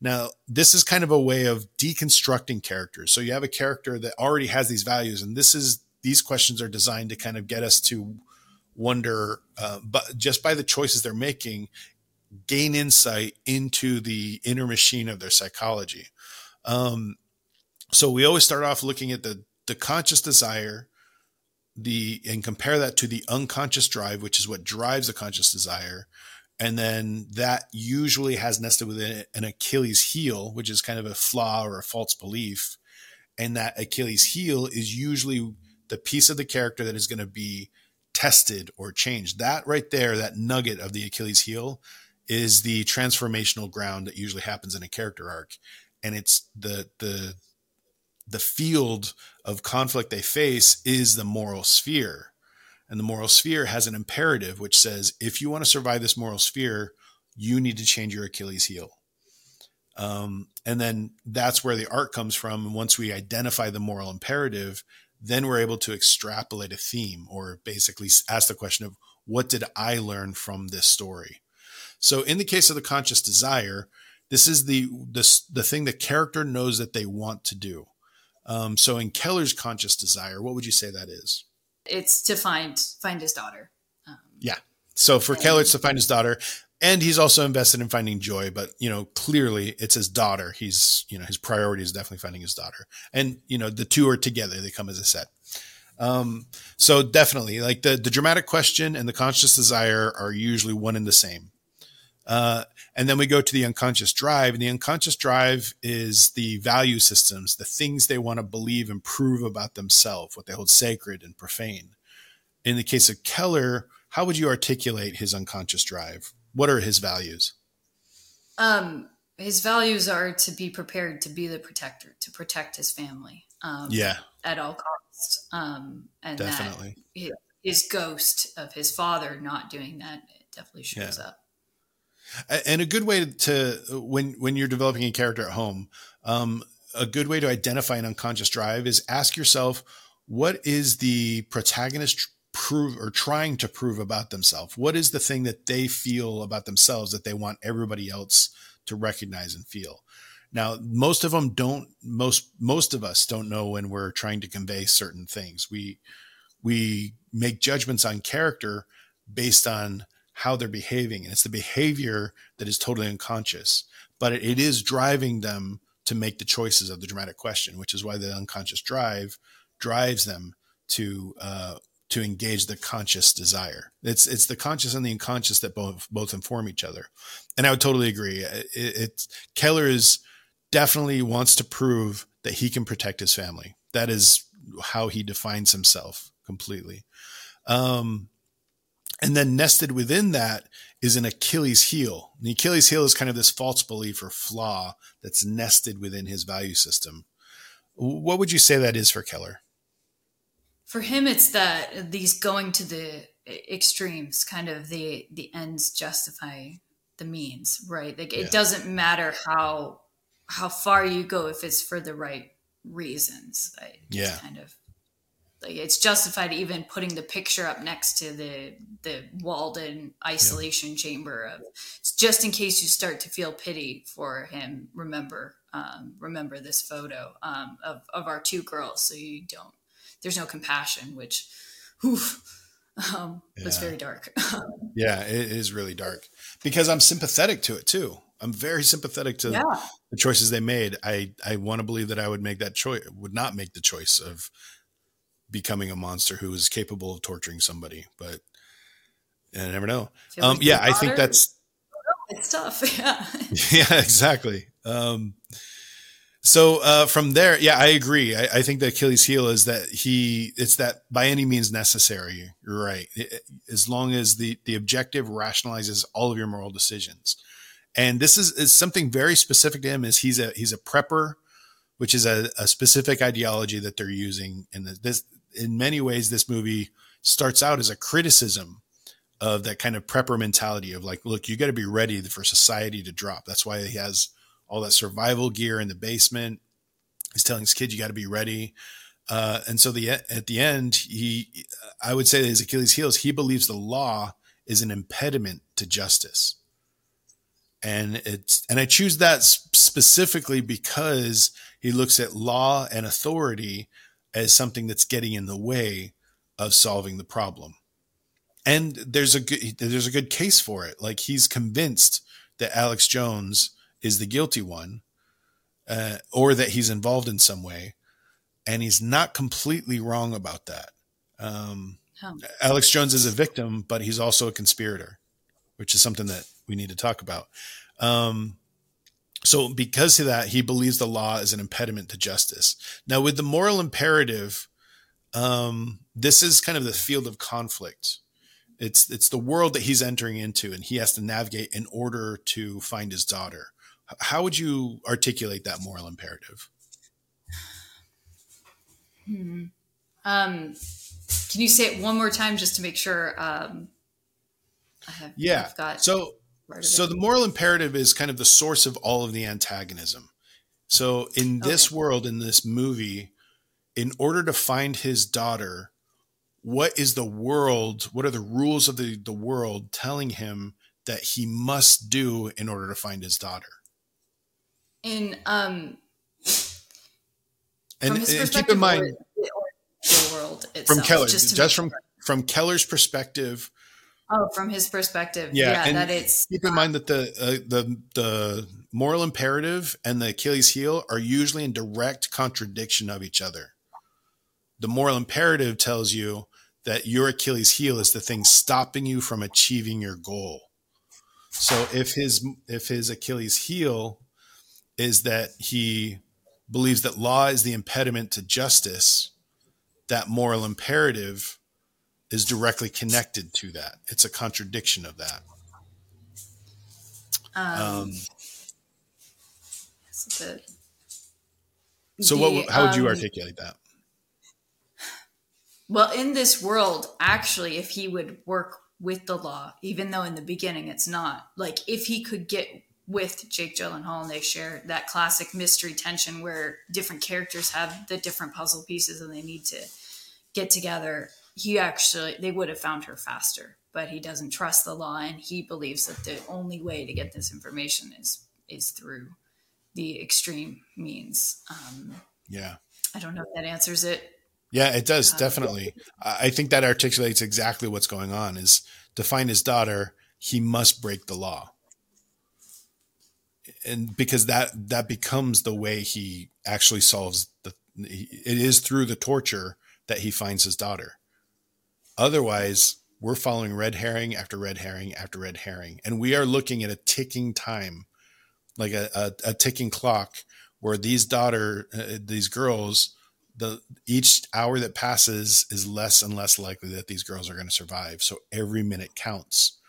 Now, this is kind of a way of deconstructing characters. So you have a character that already has these values, and this is these questions are designed to kind of get us to wonder, uh, but just by the choices they're making, gain insight into the inner machine of their psychology. Um, so we always start off looking at the the conscious desire, the and compare that to the unconscious drive, which is what drives the conscious desire. And then that usually has nested within it an Achilles heel, which is kind of a flaw or a false belief. And that Achilles heel is usually the piece of the character that is going to be tested or changed. That right there, that nugget of the Achilles heel is the transformational ground that usually happens in a character arc. And it's the the the field of conflict they face is the moral sphere. And the moral sphere has an imperative which says if you want to survive this moral sphere, you need to change your Achilles heel. Um, and then that's where the art comes from. And once we identify the moral imperative, then we're able to extrapolate a theme or basically ask the question of what did I learn from this story? So in the case of the conscious desire, this is the the, the thing the character knows that they want to do. Um, so in Keller's conscious desire, what would you say that is? It's to find find his daughter. Um, yeah. So for and, Keller, it's to find his daughter, and he's also invested in finding joy. But you know, clearly, it's his daughter. He's you know his priority is definitely finding his daughter, and you know the two are together. They come as a set. Um, so definitely, like the the dramatic question and the conscious desire are usually one and the same. Uh, and then we go to the unconscious drive, and the unconscious drive is the value systems, the things they want to believe and prove about themselves, what they hold sacred and profane. In the case of Keller, how would you articulate his unconscious drive? What are his values? Um, his values are to be prepared to be the protector, to protect his family. Um, yeah, at all costs. Um, and definitely his ghost of his father not doing that it definitely shows yeah. up and a good way to when when you're developing a character at home um, a good way to identify an unconscious drive is ask yourself what is the protagonist prove or trying to prove about themselves? What is the thing that they feel about themselves that they want everybody else to recognize and feel? Now most of them don't most most of us don't know when we're trying to convey certain things. We we make judgments on character based on how they're behaving. And it's the behavior that is totally unconscious, but it, is driving them to make the choices of the dramatic question, which is why the unconscious drive drives them to uh, to engage the conscious desire. It's it's the conscious and the unconscious that both both inform each other. And I would totally agree. It, Keller is definitely wants to prove that he can protect his family. That is how he defines himself completely. Um, and then nested within that is an Achilles heel. And the Achilles heel is kind of this false belief or flaw that's nested within his value system. What would you say that is for Keller? For him, it's that these going to the extremes, kind of the the ends justify the means, right? Like it yeah. doesn't matter how how far you go if it's for the right reasons. yeah, kind of like it's justified even putting the picture up next to the the Walden isolation yeah. chamber of just in case you start to feel pity for him. Remember, um, remember this photo um, of of our two girls, so you don't. There's no compassion, which, oof, Um, yeah. It's very dark. yeah, it is really dark because I'm sympathetic to it too. I'm very sympathetic to yeah. the choices they made. I I want to believe that I would make that choice, would not make the choice of becoming a monster who is capable of torturing somebody, but I never know. Um, yeah, I think that's it's tough. Yeah. yeah, exactly. Um, so uh, from there, yeah, I agree. I, I, think the Achilles heel is that he it's that by any means necessary. You're right. It, as long as the the objective rationalizes all of your moral decisions, and this is, is something very specific to him. Is he's a he's a prepper, which is a, a specific ideology that they're using. And this in many ways, this movie starts out as a criticism of that kind of prepper mentality of like, look, you got to be ready for society to drop. That's why he has all that survival gear in the basement. He's telling his kid, you got to be ready. Uh, and so the at the end, he, I would say his Achilles heel is he believes the law is an impediment to justice. And it's, and I choose that specifically because he looks at law and authority as something that's getting in the way of solving the problem. And there's a good, there's a good case for it. Like he's convinced that Alex Jones is the guilty one, uh, or that he's involved in some way, and he's not completely wrong about that. Um, oh. Alex Jones is a victim, but he's also a conspirator, which is something that we need to talk about. Um, so, because of that, he believes the law is an impediment to justice. Now, with the moral imperative, um, this is kind of the field of conflict. It's it's the world that he's entering into, and he has to navigate in order to find his daughter. How would you articulate that moral imperative? Hmm. Um, can you say it one more time just to make sure? Um, I have, yeah. I've got so, so the moral imperative is kind of the source of all of the antagonism. So in this okay. world, in this movie, in order to find his daughter, what is the world? What are the rules of the, the world telling him that he must do in order to find his daughter? in um and, and keep in mind or, the world itself, from Keller just, just from from Keller's perspective. Oh, from his perspective, yeah, yeah that it's. Keep in mind that the uh, the the moral imperative and the Achilles heel are usually in direct contradiction of each other. The moral imperative tells you that your Achilles heel is the thing stopping you from achieving your goal. So if his if his Achilles heel is that he believes that law is the impediment to justice, that moral imperative is directly connected to that. It's a contradiction of that. Um, um so, the, what? How would you um, articulate that? Well, in this world, actually, if he would work with the law, even though in the beginning it's not, like if he could get with Jake Gyllenhaal, and they share that classic mystery tension where different characters have the different puzzle pieces and they need to get together. He actually, they would have found her faster, but he doesn't trust the law, and he believes that the only way to get this information is is through the extreme means. Um, yeah, I don't know if that answers it. Yeah, it does um, definitely. I think that articulates exactly what's going on. Is to find his daughter, he must break the law and because that that becomes the way he actually solves the it is through the torture that he finds his daughter otherwise we're following red herring after red herring after red herring. And we are looking at a ticking time like a, a, a ticking clock where these daughter uh, these girls the each hour that passes is less and less likely that these girls are going to survive. So every minute counts.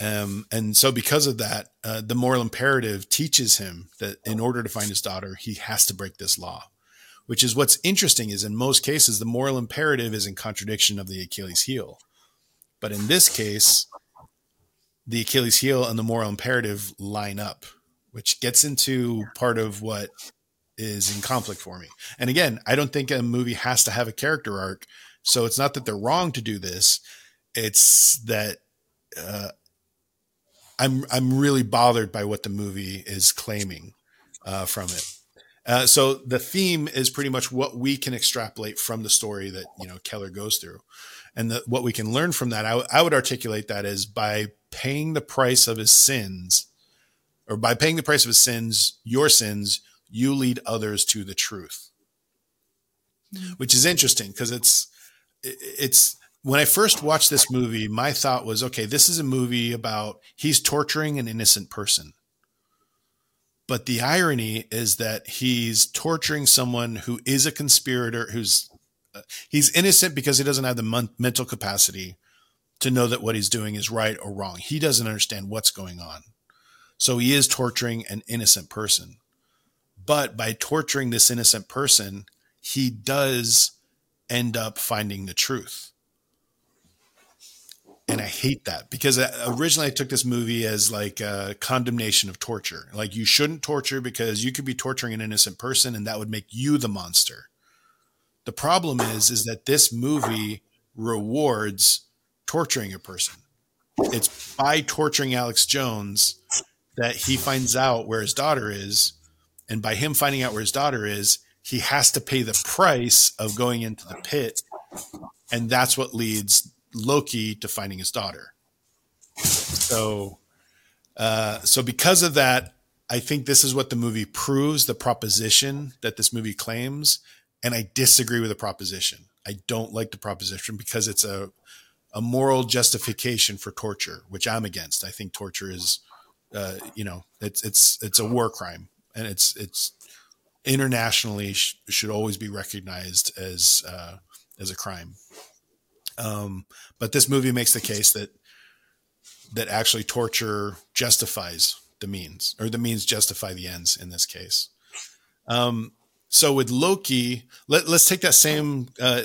Um, and so, because of that, uh, the moral imperative teaches him that in order to find his daughter, he has to break this law. Which is what's interesting is in most cases, the moral imperative is in contradiction of the Achilles heel. But in this case, the Achilles heel and the moral imperative line up, which gets into part of what is in conflict for me. And again, I don't think a movie has to have a character arc. So it's not that they're wrong to do this. It's that uh, I'm I'm really bothered by what the movie is claiming uh, from it. Uh, so the theme is pretty much what we can extrapolate from the story that you know Keller goes through, and the, what we can learn from that. I, w- I would articulate that as by paying the price of his sins, or by paying the price of his sins, your sins, you lead others to the truth, mm-hmm. which is interesting because it's it's when I first watched this movie, my thought was, okay, this is a movie about he's torturing an innocent person. But the irony is that he's torturing someone who is a conspirator, who's uh, he's innocent because he doesn't have the mental capacity to know that what he's doing is right or wrong. He doesn't understand what's going on. So he is torturing an innocent person. But by torturing this innocent person, he does end up finding the truth and I hate that because uh, originally I took this movie as like a condemnation of torture. Like you shouldn't torture because you could be torturing an innocent person and that would make you the monster. The problem is is that this movie rewards torturing a person. It's by torturing Alex Jones that he finds out where his daughter is and by him finding out where his daughter is, he has to pay the price of going into the pit and that's what leads Loki to finding his daughter. So, uh, so because of that, I think this is what the movie proves the proposition that this movie claims, and I disagree with the proposition. I don't like the proposition because it's a a moral justification for torture, which I'm against. I think torture is, uh, you know, it's it's it's a war crime, and it's it's internationally sh- should always be recognized as uh, as a crime. Um, but this movie makes the case that that actually torture justifies the means, or the means justify the ends in this case. Um, so with Loki, let, us take that same uh,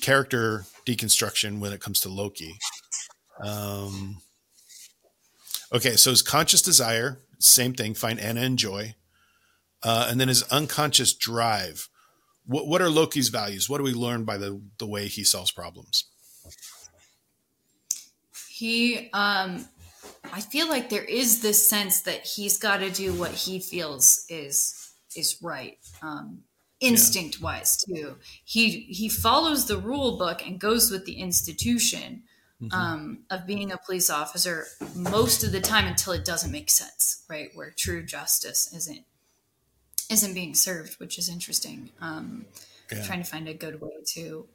character deconstruction when it comes to Loki. Um, okay, so his conscious desire, same thing, find Anna and joy. Uh, and then his unconscious drive. What, what are Loki's values? What do we learn by the, the way he solves problems? He um i feel like there is this sense that he's got to do what he feels is is right um instinct wise too he he follows the rule book and goes with the institution mm-hmm. um, of being a police officer most of the time until it doesn't make sense right where true justice isn't isn't being served which is interesting um yeah. trying to find a good way to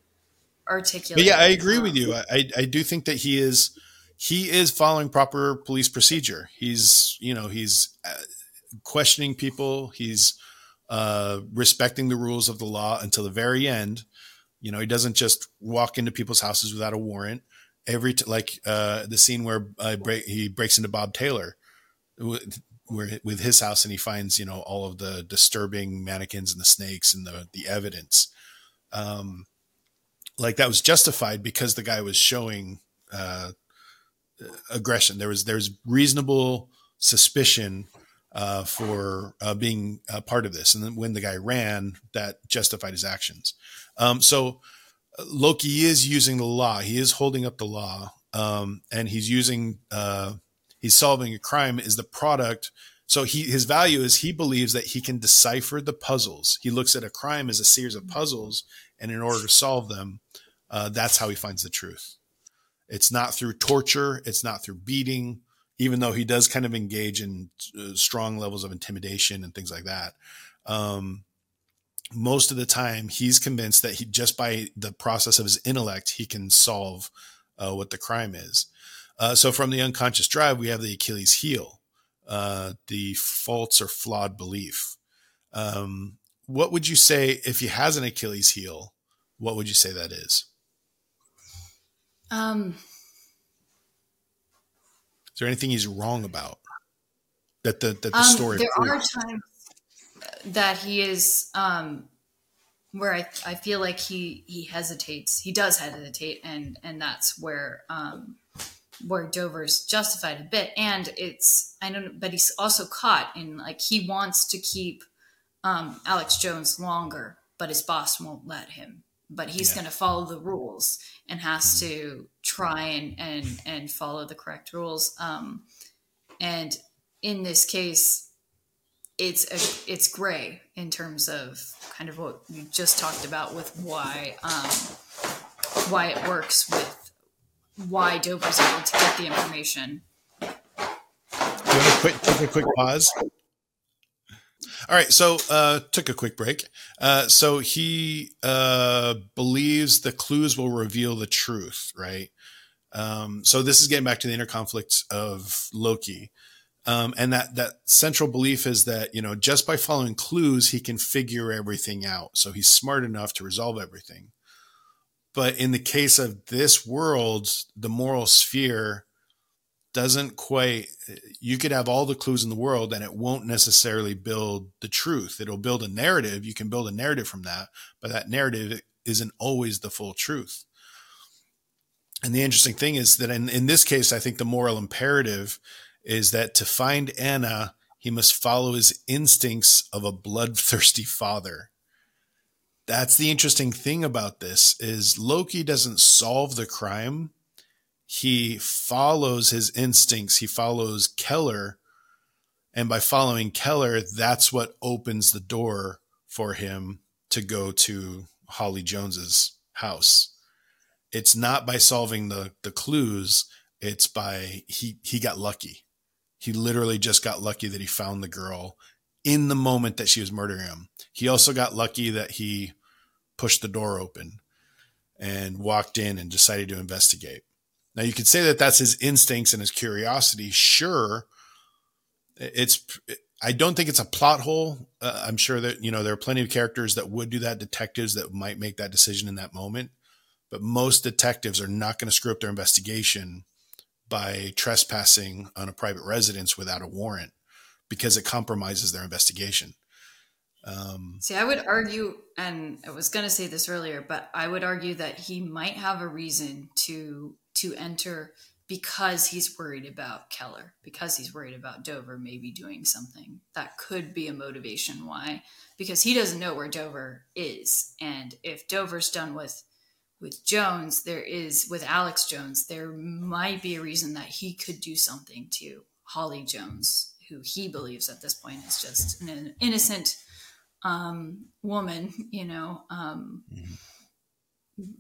articulate but yeah i agree um, with you I, I do think that he is he is following proper police procedure. He's, you know, he's uh, questioning people. He's uh, respecting the rules of the law until the very end. You know, he doesn't just walk into people's houses without a warrant. Every t- like uh, the scene where uh, break, he breaks into Bob Taylor, with, where with his house, and he finds you know all of the disturbing mannequins and the snakes and the the evidence. Um, like that was justified because the guy was showing uh, aggression. There was there's reasonable suspicion uh, for uh, being a part of this, and then when the guy ran, that justified his actions. Um, so uh, Loki is using the law. He is holding up the law, um, and he's using uh, he's solving a crime. Is the product. So he his value is he believes that he can decipher the puzzles. He looks at a crime as a series of puzzles, and in order to solve them, uh, that's how he finds the truth. It's not through torture. It's not through beating, even though he does kind of engage in uh, strong levels of intimidation and things like that. Um, most of the time, he's convinced that he just by the process of his intellect, he can solve uh, what the crime is. Uh, so, from the unconscious drive, we have the Achilles heel, uh, the false or flawed belief. Um, what would you say if he has an Achilles heel? What would you say that is? Um, is there anything he's wrong about that the that the um, story? There proves? are times that he is um, where I, I feel like he he hesitates. He does hesitate, and and that's where um, where Dover's justified a bit. And it's I don't, but he's also caught in like he wants to keep um, Alex Jones longer, but his boss won't let him but he's yeah. going to follow the rules and has mm-hmm. to try and and and follow the correct rules um and in this case it's a, it's gray in terms of kind of what you just talked about with why um, why it works with why Dover's able to get the information. Do you want to quick, take a quick pause? All right, so uh, took a quick break. Uh, so he uh, believes the clues will reveal the truth, right? Um, so this is getting back to the inner conflict of Loki. Um, and that that central belief is that you know just by following clues he can figure everything out. So he's smart enough to resolve everything. But in the case of this world, the moral sphere doesn't quite. You could have all the clues in the world, and it won't necessarily build the truth. It'll build a narrative. You can build a narrative from that, but that narrative isn't always the full truth. And the interesting thing is that in, in this case, I think the moral imperative is that to find Anna, he must follow his instincts of a bloodthirsty father. That's the interesting thing about this is Loki doesn't solve the crime. He follows his instincts. He follows Keller. And by following Keller, that's what opens the door for him to go to Holly Jones's house. It's not by solving the the clues, it's by he he got lucky he literally just got lucky that he found the girl in the moment that she was murdering him. He also got lucky that he pushed the door open and walked in and decided to investigate. Now you could say that that's his instincts and his curiosity. Sure, it's. I don't think it's a plot hole. Uh, I'm sure that you know there are plenty of characters that would do that, detectives that might make that decision in that moment. But most detectives are not going to screw up their investigation by trespassing on a private residence without a warrant because it compromises their investigation. Um, See, I would argue, and I was going to say this earlier, but I would argue that he might have a reason to to enter because he's worried about Keller, because he's worried about Dover maybe doing something. That could be a motivation why, because he doesn't know where Dover is, and if Dover's done with with Jones, there is with Alex Jones, there might be a reason that he could do something to Holly Jones, who he believes at this point is just an innocent um, woman, you know. Um, mm-hmm.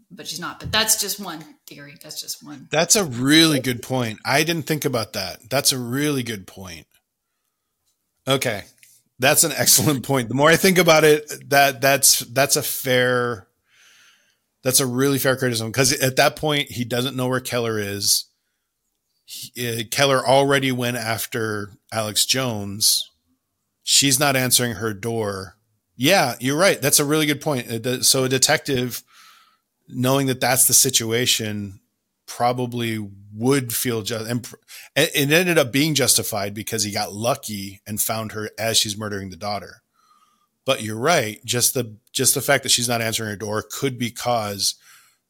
But she's not. But that's just one theory. That's just one. That's a really good point. I didn't think about that. That's a really good point. Okay, that's an excellent point. The more I think about it, that that's that's a fair that's a really fair criticism because at that point he doesn't know where Keller is. He, uh, Keller already went after Alex Jones. She's not answering her door. Yeah, you're right. That's a really good point. So a detective, knowing that that's the situation, probably would feel just and it ended up being justified because he got lucky and found her as she's murdering the daughter. But you're right. Just the just the fact that she's not answering her door could be cause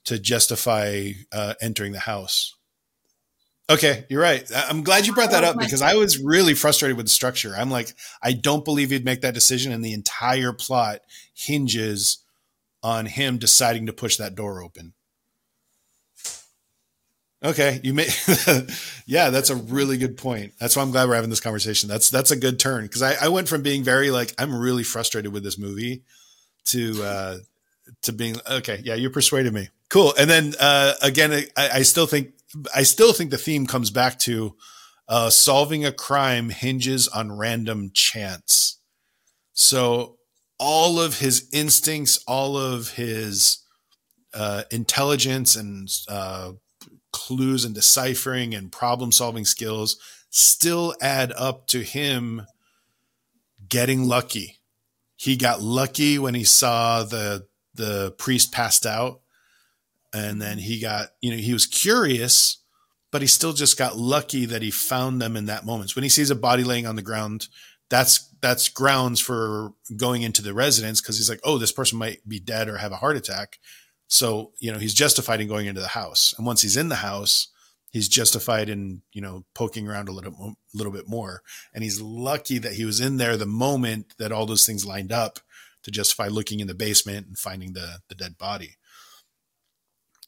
to justify uh, entering the house. Okay, you're right. I'm glad you brought that up because I was really frustrated with the structure. I'm like, I don't believe he'd make that decision, and the entire plot hinges on him deciding to push that door open. Okay, you may. yeah, that's a really good point. That's why I'm glad we're having this conversation. That's that's a good turn because I, I went from being very like I'm really frustrated with this movie to uh to being okay. Yeah, you persuaded me. Cool. And then uh again, I, I still think I still think the theme comes back to uh solving a crime hinges on random chance. So all of his instincts, all of his uh, intelligence and uh, clues and deciphering and problem solving skills still add up to him getting lucky. He got lucky when he saw the the priest passed out and then he got, you know, he was curious, but he still just got lucky that he found them in that moment. When he sees a body laying on the ground, that's that's grounds for going into the residence because he's like, oh, this person might be dead or have a heart attack. So, you know, he's justified in going into the house. And once he's in the house, he's justified in, you know, poking around a little, little bit more. And he's lucky that he was in there the moment that all those things lined up to justify looking in the basement and finding the, the dead body.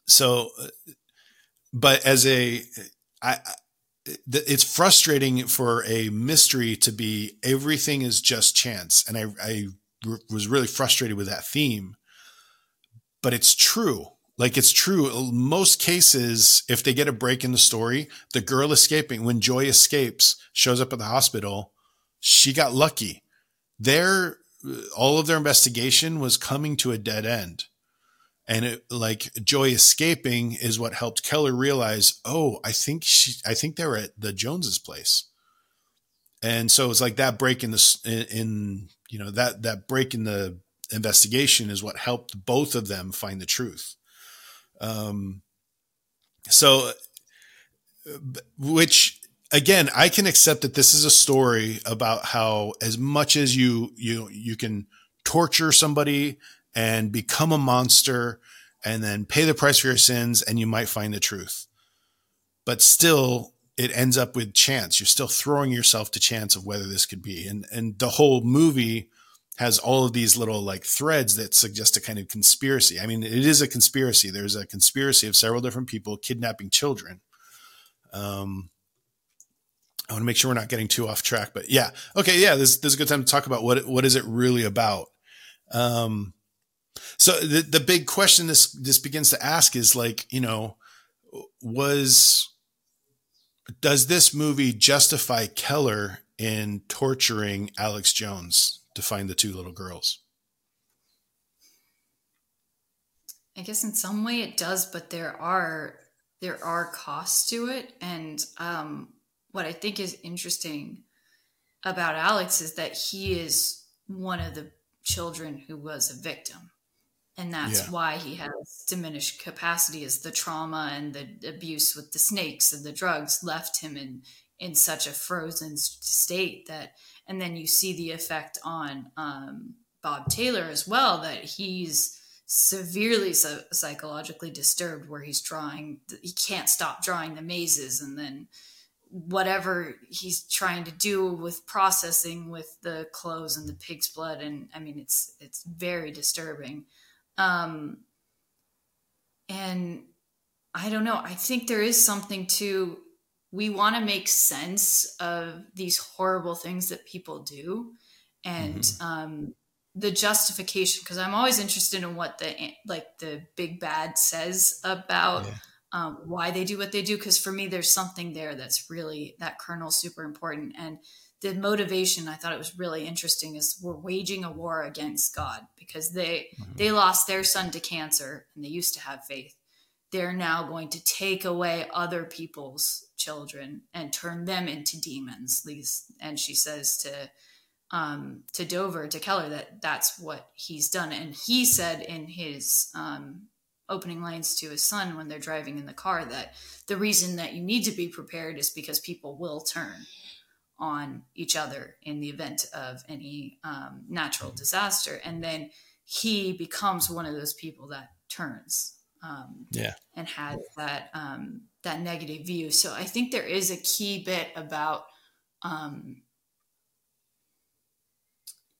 So, but as a, I, it's frustrating for a mystery to be everything is just chance. And I, was really frustrated with that theme, but it's true. Like it's true. Most cases, if they get a break in the story, the girl escaping, when Joy escapes, shows up at the hospital, she got lucky. Their, all of their investigation was coming to a dead end and it like joy escaping is what helped keller realize oh i think she i think they were at the joneses place. And so it's like that break in the in, in you know that that break in the investigation is what helped both of them find the truth. Um so which again i can accept that this is a story about how as much as you you you can torture somebody and become a monster and then pay the price for your sins and you might find the truth. But still, it ends up with chance. You're still throwing yourself to chance of whether this could be. And and the whole movie has all of these little like threads that suggest a kind of conspiracy. I mean, it is a conspiracy. There's a conspiracy of several different people kidnapping children. Um, I want to make sure we're not getting too off track, but yeah, okay, yeah, this, this is a good time to talk about what what is it really about. Um, so the the big question this this begins to ask is like, you know, was does this movie justify Keller in torturing Alex Jones to find the two little girls? I guess in some way it does, but there are there are costs to it, and um, what I think is interesting about Alex is that he is one of the children who was a victim and that's yeah. why he has diminished capacity as the trauma and the abuse with the snakes and the drugs left him in in such a frozen state that and then you see the effect on um, bob taylor as well that he's severely so psychologically disturbed where he's drawing he can't stop drawing the mazes and then whatever he's trying to do with processing with the clothes and the pig's blood and i mean it's it's very disturbing um, and I don't know. I think there is something to we want to make sense of these horrible things that people do and mm-hmm. um, the justification because i'm always interested in what the like the big bad says about yeah. um, why they do what they do because for me there's something there that's really that kernel super important and the motivation I thought it was really interesting is we're waging a war against God because they mm-hmm. they lost their son to cancer and they used to have faith. They're now going to take away other people's children and turn them into demons. And she says to um, to Dover to Keller that that's what he's done. And he said in his um, opening lines to his son when they're driving in the car that the reason that you need to be prepared is because people will turn on each other in the event of any um, natural disaster. And then he becomes one of those people that turns um, yeah. and has that um, that negative view. So I think there is a key bit about um,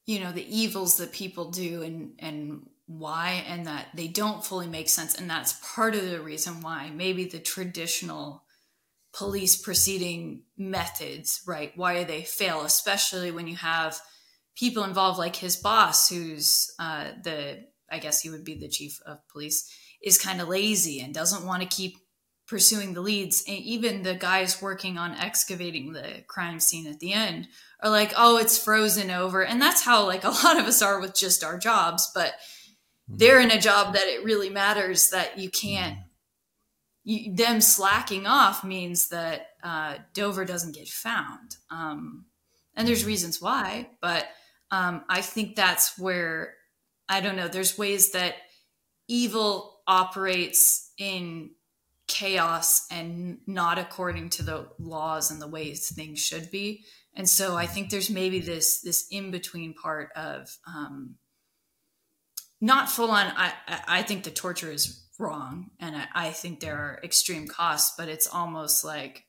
you know the evils that people do and and why and that they don't fully make sense and that's part of the reason why maybe the traditional police proceeding methods, right? Why do they fail, especially when you have people involved like his boss, who's uh, the, I guess he would be the chief of police, is kind of lazy and doesn't want to keep pursuing the leads. And even the guys working on excavating the crime scene at the end are like, oh, it's frozen over. And that's how, like, a lot of us are with just our jobs, but they're in a job that it really matters that you can't you, them slacking off means that uh, Dover doesn't get found. Um, and there's reasons why, but um, I think that's where I don't know. There's ways that evil operates in chaos and not according to the laws and the ways things should be. And so I think there's maybe this this in between part of um, not full on. I I think the torture is wrong and I, I think there are extreme costs but it's almost like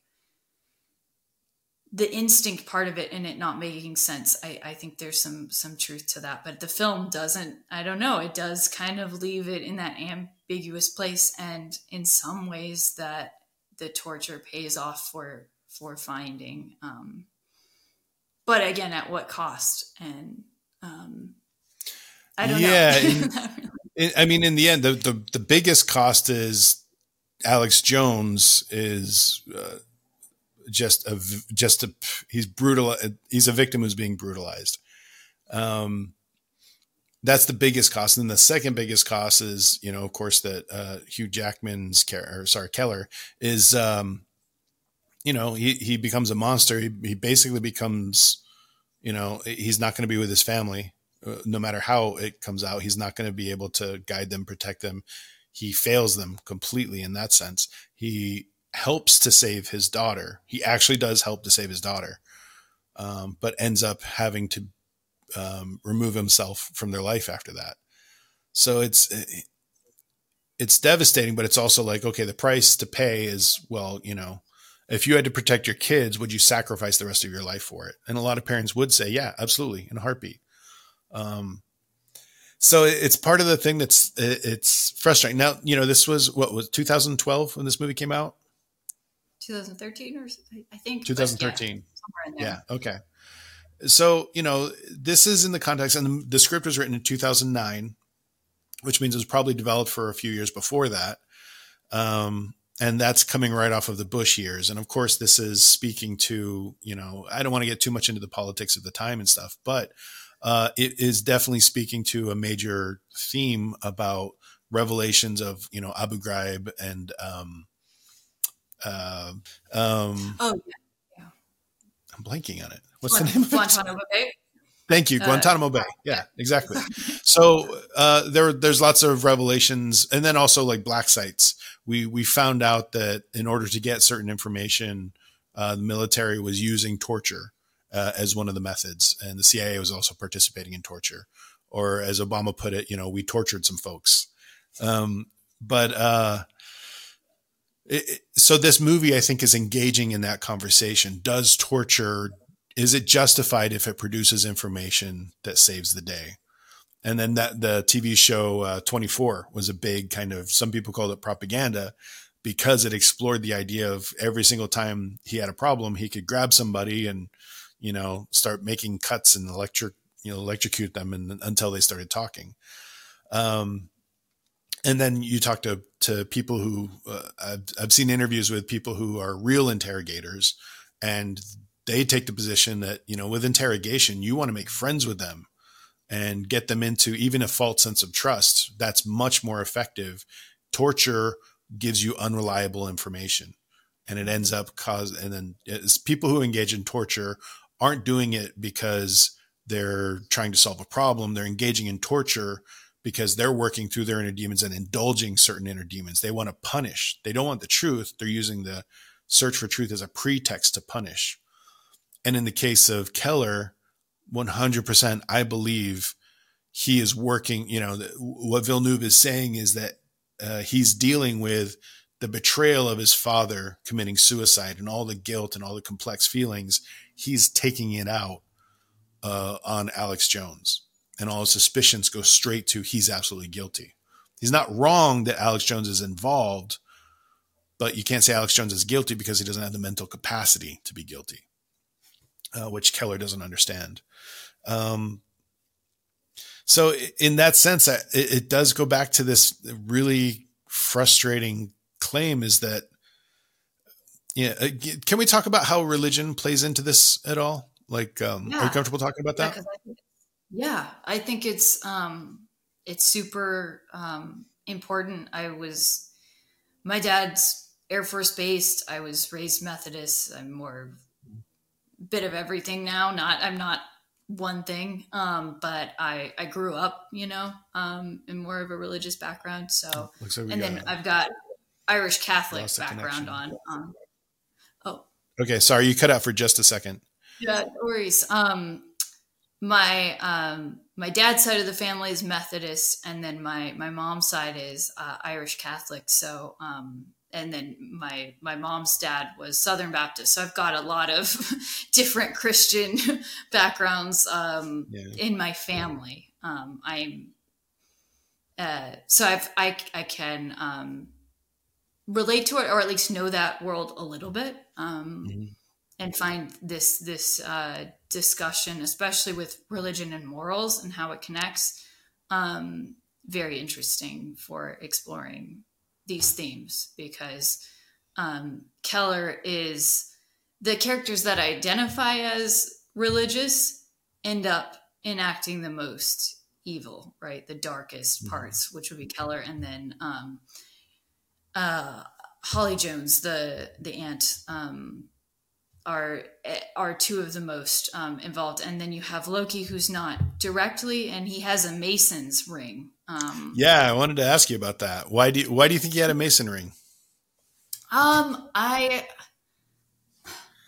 the instinct part of it and it not making sense I, I think there's some some truth to that but the film doesn't i don't know it does kind of leave it in that ambiguous place and in some ways that the torture pays off for for finding. Um, but again, at what cost? And um, I don't yeah, know. I mean, in the end, the, the, the biggest cost is Alex Jones is uh, just a just a he's brutal. He's a victim who's being brutalized. Um, that's the biggest cost. And then the second biggest cost is, you know, of course, that uh, Hugh Jackman's or sorry Keller is, um, you know, he he becomes a monster. He he basically becomes, you know, he's not going to be with his family, uh, no matter how it comes out. He's not going to be able to guide them, protect them. He fails them completely in that sense. He helps to save his daughter. He actually does help to save his daughter, um, but ends up having to um, remove himself from their life after that. So it's it's devastating, but it's also like okay, the price to pay is well, you know, if you had to protect your kids, would you sacrifice the rest of your life for it? And a lot of parents would say, yeah, absolutely, in a heartbeat. Um, so it's part of the thing that's it's frustrating. Now, you know, this was what was 2012 when this movie came out. 2013 or I think 2013. Yeah, yeah, okay so you know this is in the context and the, script was written in 2009 which means it was probably developed for a few years before that um, and that's coming right off of the bush years and of course this is speaking to you know i don't want to get too much into the politics of the time and stuff but uh, it is definitely speaking to a major theme about revelations of you know abu ghraib and um, uh, um, oh yeah. yeah i'm blanking on it What's the name of Guantanamo Bay. Thank you, uh, Guantanamo uh, Bay. Yeah, exactly. so uh, there, there's lots of revelations, and then also like black sites. We we found out that in order to get certain information, uh, the military was using torture uh, as one of the methods, and the CIA was also participating in torture. Or as Obama put it, you know, we tortured some folks. Um, but uh, it, so this movie, I think, is engaging in that conversation. Does torture is it justified if it produces information that saves the day? And then that the TV show uh, 24 was a big kind of some people called it propaganda because it explored the idea of every single time he had a problem, he could grab somebody and you know start making cuts and electric you know electrocute them and, until they started talking. Um, and then you talk to to people who uh, I've, I've seen interviews with people who are real interrogators and they take the position that you know with interrogation you want to make friends with them and get them into even a false sense of trust that's much more effective torture gives you unreliable information and it ends up cause and then people who engage in torture aren't doing it because they're trying to solve a problem. They're engaging in torture because they're working through their inner demons and indulging certain inner demons. They want to punish. They don't want the truth. They're using the search for truth as a pretext to punish. And in the case of Keller, 100%, I believe he is working. You know, what Villeneuve is saying is that uh, he's dealing with the betrayal of his father committing suicide and all the guilt and all the complex feelings. He's taking it out uh, on Alex Jones. And all his suspicions go straight to he's absolutely guilty. He's not wrong that Alex Jones is involved, but you can't say Alex Jones is guilty because he doesn't have the mental capacity to be guilty uh, which Keller doesn't understand. Um, so in that sense, it, it, does go back to this really frustrating claim is that, yeah, uh, can we talk about how religion plays into this at all? Like, um, yeah. are you comfortable talking about that? Yeah, yeah I think it's, um, it's super, um, important. I was, my dad's Air Force based. I was raised Methodist. I'm more bit of everything now. Not I'm not one thing, um, but I I grew up, you know, um, in more of a religious background. So, like and then I've got Irish Catholic background on. Um, oh, okay. Sorry, you cut out for just a second. Yeah, no worries. Um, my um, my dad's side of the family is Methodist, and then my my mom's side is uh, Irish Catholic. So um, and then my my mom's dad was Southern Baptist, so I've got a lot of different Christian backgrounds um, yeah. in my family. Um, I'm uh, so I've I I can um, relate to it or at least know that world a little bit. Um, mm-hmm. and find this this uh, discussion, especially with religion and morals and how it connects, um, very interesting for exploring these themes because um, Keller is the characters that identify as religious end up enacting the most evil, right? The darkest mm-hmm. parts, which would be Keller, and then um, uh, Holly Jones, the the aunt, um, are are two of the most um, involved, and then you have Loki, who's not directly, and he has a Mason's ring. Um, yeah, I wanted to ask you about that. Why do you, why do you think he had a Mason ring? Um, I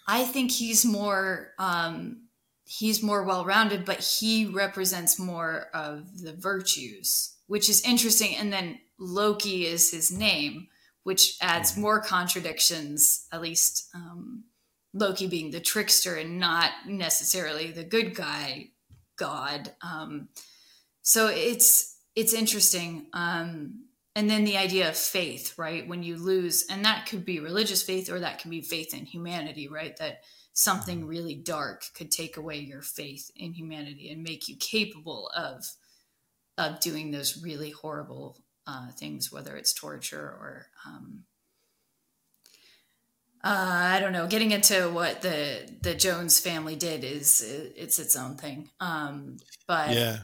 I think he's more um, he's more well rounded, but he represents more of the virtues, which is interesting. And then Loki is his name, which adds more contradictions. At least um, Loki being the trickster and not necessarily the good guy god. Um, so it's it's interesting. Um, and then the idea of faith, right? When you lose, and that could be religious faith or that can be faith in humanity, right? That something mm-hmm. really dark could take away your faith in humanity and make you capable of of doing those really horrible uh, things, whether it's torture or um, uh, I don't know. Getting into what the the Jones family did is it's its own thing. Um, but yeah,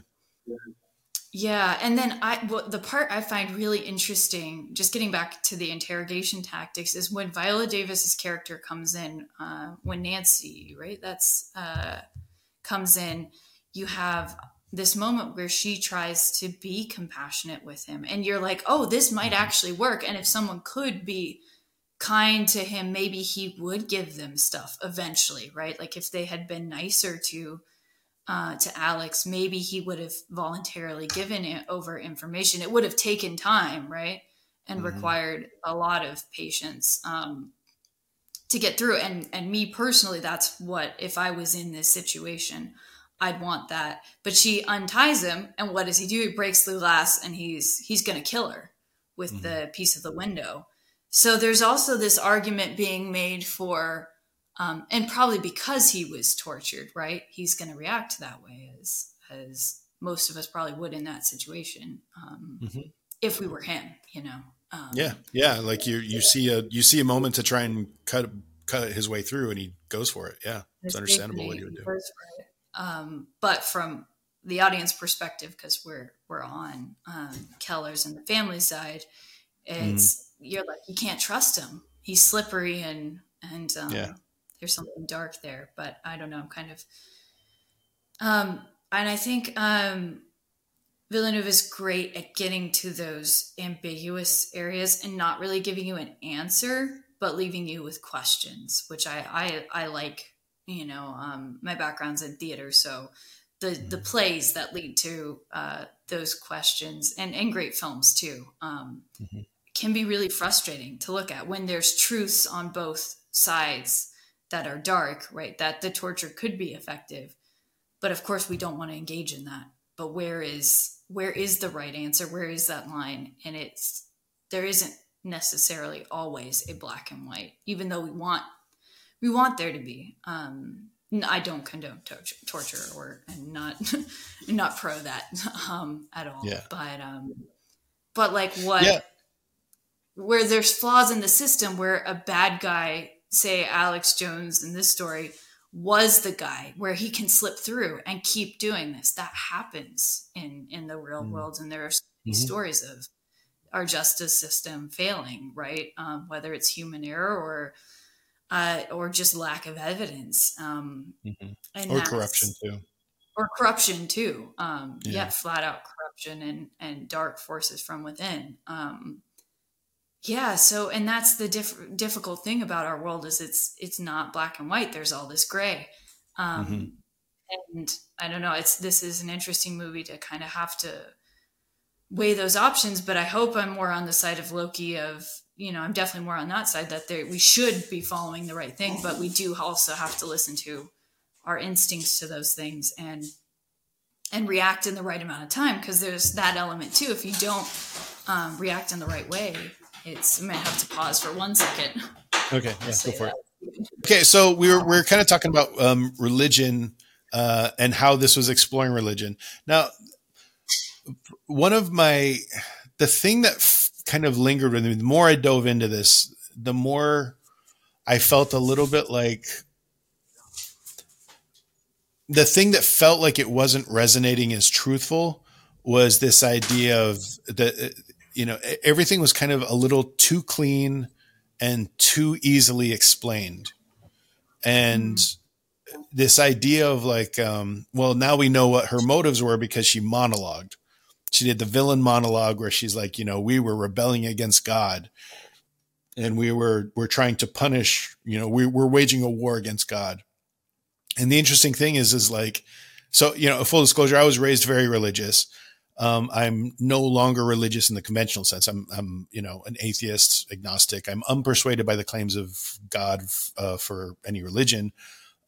yeah. And then I well, the part I find really interesting, just getting back to the interrogation tactics, is when Viola Davis's character comes in. Uh, when Nancy, right? That's uh, comes in. You have this moment where she tries to be compassionate with him, and you're like, oh, this might actually work. And if someone could be kind to him, maybe he would give them stuff eventually, right? Like if they had been nicer to uh, to Alex, maybe he would have voluntarily given it over information. It would have taken time, right, and mm-hmm. required a lot of patience um, to get through. And and me personally, that's what if I was in this situation, I'd want that. But she unties him, and what does he do? He breaks the glass, and he's he's going to kill her with mm-hmm. the piece of the window. So there's also this argument being made for, um, and probably because he was tortured, right? He's going to react that way as as most of us probably would in that situation um, mm-hmm. if we were him, you know. Um, yeah, yeah. Like you, you see a you see a moment to try and cut cut his way through, and he goes for it. Yeah, it's understandable what he would do. Um, but from the audience perspective, because we're we're on um, Keller's and the family side, it's. Mm you're like you can't trust him. He's slippery and and um, yeah. there's something dark there. But I don't know. I'm kind of um, and I think um, Villeneuve is great at getting to those ambiguous areas and not really giving you an answer, but leaving you with questions, which I I, I like. You know, um, my background's in theater, so the the mm-hmm. plays that lead to uh, those questions and and great films too. Um, mm-hmm can be really frustrating to look at when there's truths on both sides that are dark, right? That the torture could be effective. But of course we don't want to engage in that. But where is where is the right answer? Where is that line? And it's there isn't necessarily always a black and white, even though we want we want there to be. Um, I don't condone torture, torture or and not not pro that um, at all. Yeah. But um, but like what yeah where there's flaws in the system where a bad guy, say Alex Jones in this story, was the guy where he can slip through and keep doing this. That happens in in the real mm-hmm. world, and there are mm-hmm. stories of our justice system failing, right? Um, whether it's human error or uh, or just lack of evidence, um, mm-hmm. and or corruption too, or corruption too. Um, yeah. yeah. flat out corruption and and dark forces from within. Um, yeah so and that's the diff- difficult thing about our world is it's it's not black and white there's all this gray um mm-hmm. and i don't know it's this is an interesting movie to kind of have to weigh those options but i hope i'm more on the side of loki of you know i'm definitely more on that side that there, we should be following the right thing but we do also have to listen to our instincts to those things and and react in the right amount of time because there's that element too if you don't um, react in the right way it's I might have to pause for one second. Okay, yeah, go for it. Okay, so we were we are kind of talking about um, religion uh, and how this was exploring religion. Now, one of my the thing that f- kind of lingered with me, the more I dove into this, the more I felt a little bit like the thing that felt like it wasn't resonating as truthful was this idea of the you know everything was kind of a little too clean and too easily explained and mm-hmm. this idea of like um, well now we know what her motives were because she monologued she did the villain monologue where she's like you know we were rebelling against god and we were we're trying to punish you know we, we're waging a war against god and the interesting thing is is like so you know a full disclosure i was raised very religious um, I'm no longer religious in the conventional sense. I'm, I'm, you know, an atheist, agnostic. I'm unpersuaded by the claims of God uh, for any religion,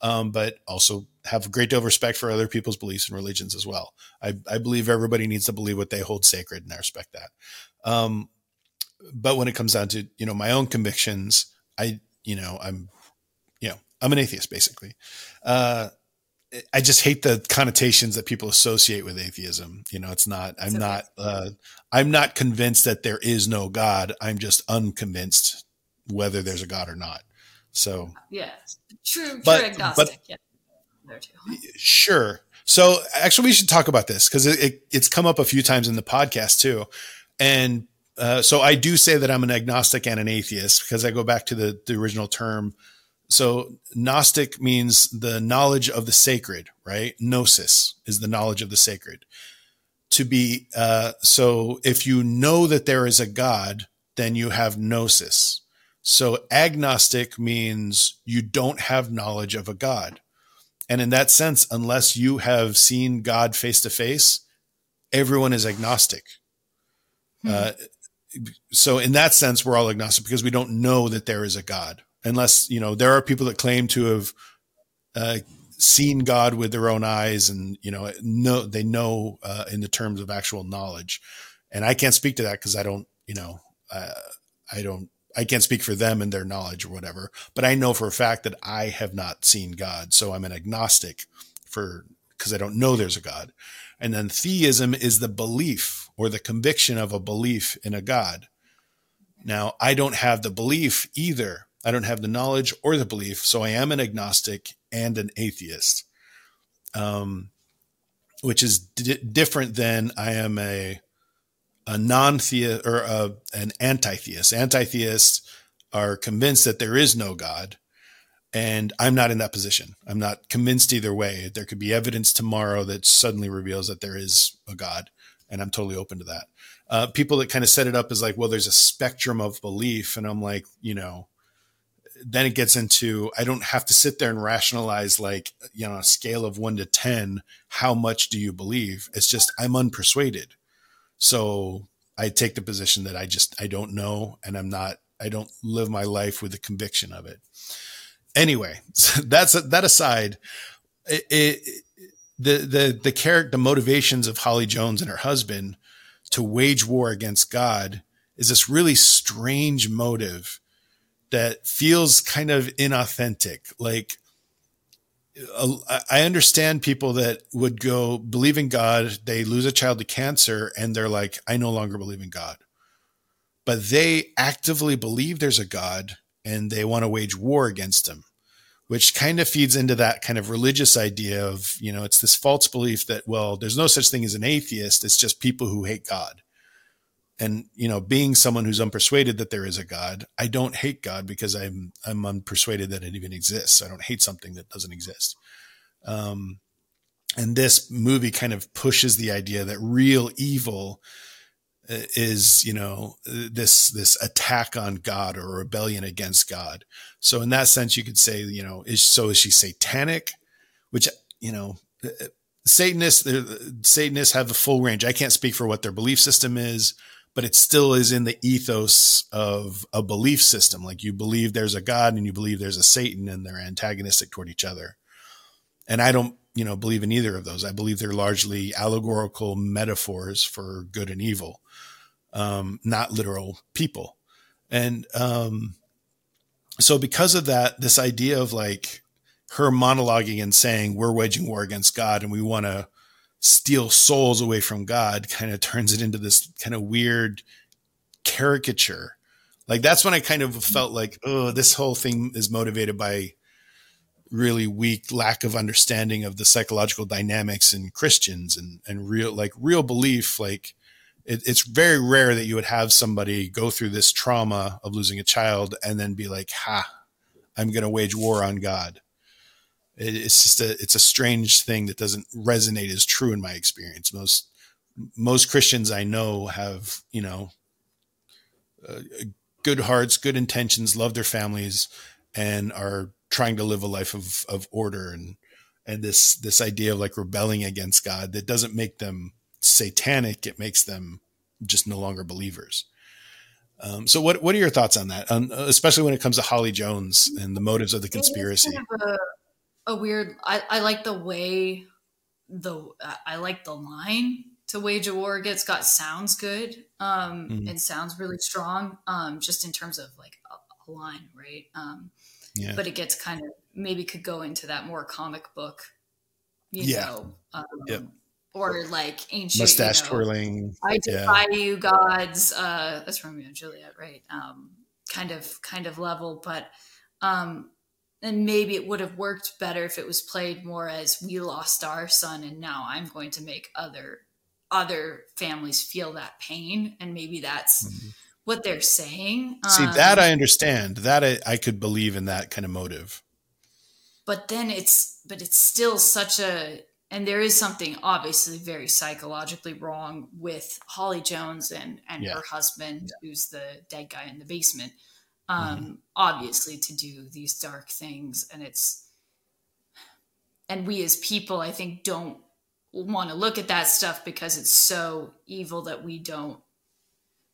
um, but also have a great deal of respect for other people's beliefs and religions as well. I, I believe everybody needs to believe what they hold sacred, and I respect that. Um, but when it comes down to you know my own convictions, I, you know, I'm, you know, I'm an atheist basically. Uh, I just hate the connotations that people associate with atheism. You know, it's not, I'm not, uh, I'm not convinced that there is no God. I'm just unconvinced whether there's a God or not. So, yeah, true, but, true agnostic. But, yeah. There too. Sure. So actually we should talk about this because it, it, it's come up a few times in the podcast too. And, uh, so I do say that I'm an agnostic and an atheist because I go back to the, the original term, so Gnostic means the knowledge of the sacred, right? Gnosis is the knowledge of the sacred. To be, uh, so if you know that there is a God, then you have Gnosis. So agnostic means you don't have knowledge of a God. And in that sense, unless you have seen God face to face, everyone is agnostic. Hmm. Uh, so in that sense, we're all agnostic because we don't know that there is a God unless you know there are people that claim to have uh, seen God with their own eyes, and you know know they know uh, in the terms of actual knowledge. And I can't speak to that because I don't, you know, uh, I don't, I can't speak for them and their knowledge or whatever. But I know for a fact that I have not seen God, so I'm an agnostic for because I don't know there's a God. And then theism is the belief or the conviction of a belief in a God. Now, I don't have the belief either, I don't have the knowledge or the belief, so I am an agnostic and an atheist, um, which is different than I am a a non-theist or a, an anti-theist. Anti-theists are convinced that there is no God, and I'm not in that position. I'm not convinced either way. There could be evidence tomorrow that suddenly reveals that there is a God, and I'm totally open to that. Uh, people that kind of set it up as like, well, there's a spectrum of belief, and I'm like, you know, then it gets into I don't have to sit there and rationalize like you know a scale of one to ten how much do you believe? It's just I'm unpersuaded, so I take the position that I just I don't know and I'm not I don't live my life with the conviction of it. Anyway, so that's that aside. It, it, the the the character the motivations of Holly Jones and her husband to wage war against God is this really strange motive that feels kind of inauthentic. Like, I understand people that would go believe in God, they lose a child to cancer, and they're like, I no longer believe in God. But they actively believe there's a God and they want to wage war against him, which kind of feeds into that kind of religious idea of, you know, it's this false belief that, well, there's no such thing as an atheist. It's just people who hate God and you know being someone who's unpersuaded that there is a god i don't hate god because i'm i'm unpersuaded that it even exists. I don't hate something that doesn't exist. Um, and this movie kind of pushes the idea that real evil uh, is you know this this attack on god or rebellion against god. So in that sense you could say you know is so is she satanic? Which you know uh, uh, satanists satanists have a full range. I can't speak for what their belief system is but it still is in the ethos of a belief system. Like you believe there's a God and you believe there's a Satan and they're antagonistic toward each other. And I don't, you know, believe in either of those. I believe they're largely allegorical metaphors for good and evil, um, not literal people. And, um, so because of that, this idea of like her monologuing and saying we're waging war against God and we want to steal souls away from God kind of turns it into this kind of weird caricature. Like that's when I kind of felt like, oh, this whole thing is motivated by really weak lack of understanding of the psychological dynamics in Christians and and real like real belief like it, it's very rare that you would have somebody go through this trauma of losing a child and then be like, "Ha, I'm going to wage war on God." It, it's just a it's a strange thing that doesn't resonate as true in my experience. Most most Christians I know have you know uh, good hearts, good intentions, love their families, and are trying to live a life of of order and and this this idea of like rebelling against God that doesn't make them satanic. It makes them just no longer believers. Um, so what what are your thoughts on that, um, especially when it comes to Holly Jones and the motives of the conspiracy? Kind of a, a, weird. I, I like the way the I like the line to wage a war against God sounds good um, mm-hmm. and sounds really strong. Um, just in terms of like a, a line, right? Um, yeah. But it gets kind of maybe could go into that more comic book, you yeah. know. Um, yep or like ancient mustache you know, twirling. I defy yeah. you, gods. Uh, that's Romeo and Juliet, right? Um, kind of, kind of level, but um, and maybe it would have worked better if it was played more as we lost our son, and now I'm going to make other other families feel that pain, and maybe that's. Mm-hmm. What they're saying. See that um, I understand. That I, I could believe in that kind of motive. But then it's, but it's still such a and there is something obviously very psychologically wrong with Holly Jones and and yeah. her husband, yeah. who's the dead guy in the basement. Um, mm-hmm. Obviously, to do these dark things, and it's and we as people, I think, don't want to look at that stuff because it's so evil that we don't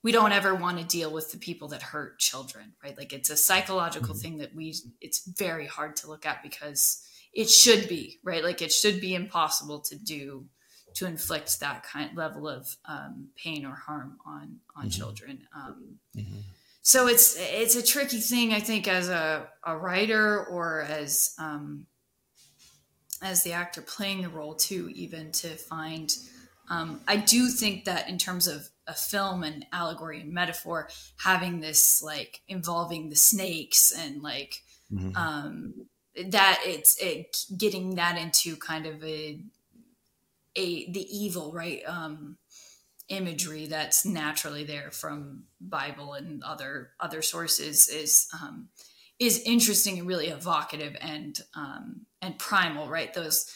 we don't ever want to deal with the people that hurt children, right? Like it's a psychological mm-hmm. thing that we it's very hard to look at because it should be right like it should be impossible to do to inflict that kind level of um, pain or harm on on mm-hmm. children um, mm-hmm. So it's it's a tricky thing i think as a, a writer or as um, as the actor playing the role too even to find um, i do think that in terms of a film and allegory and metaphor having this like involving the snakes and like mm-hmm. um, that it's it, getting that into kind of a a the evil right um imagery that's naturally there from bible and other other sources is um is interesting and really evocative and um and primal right those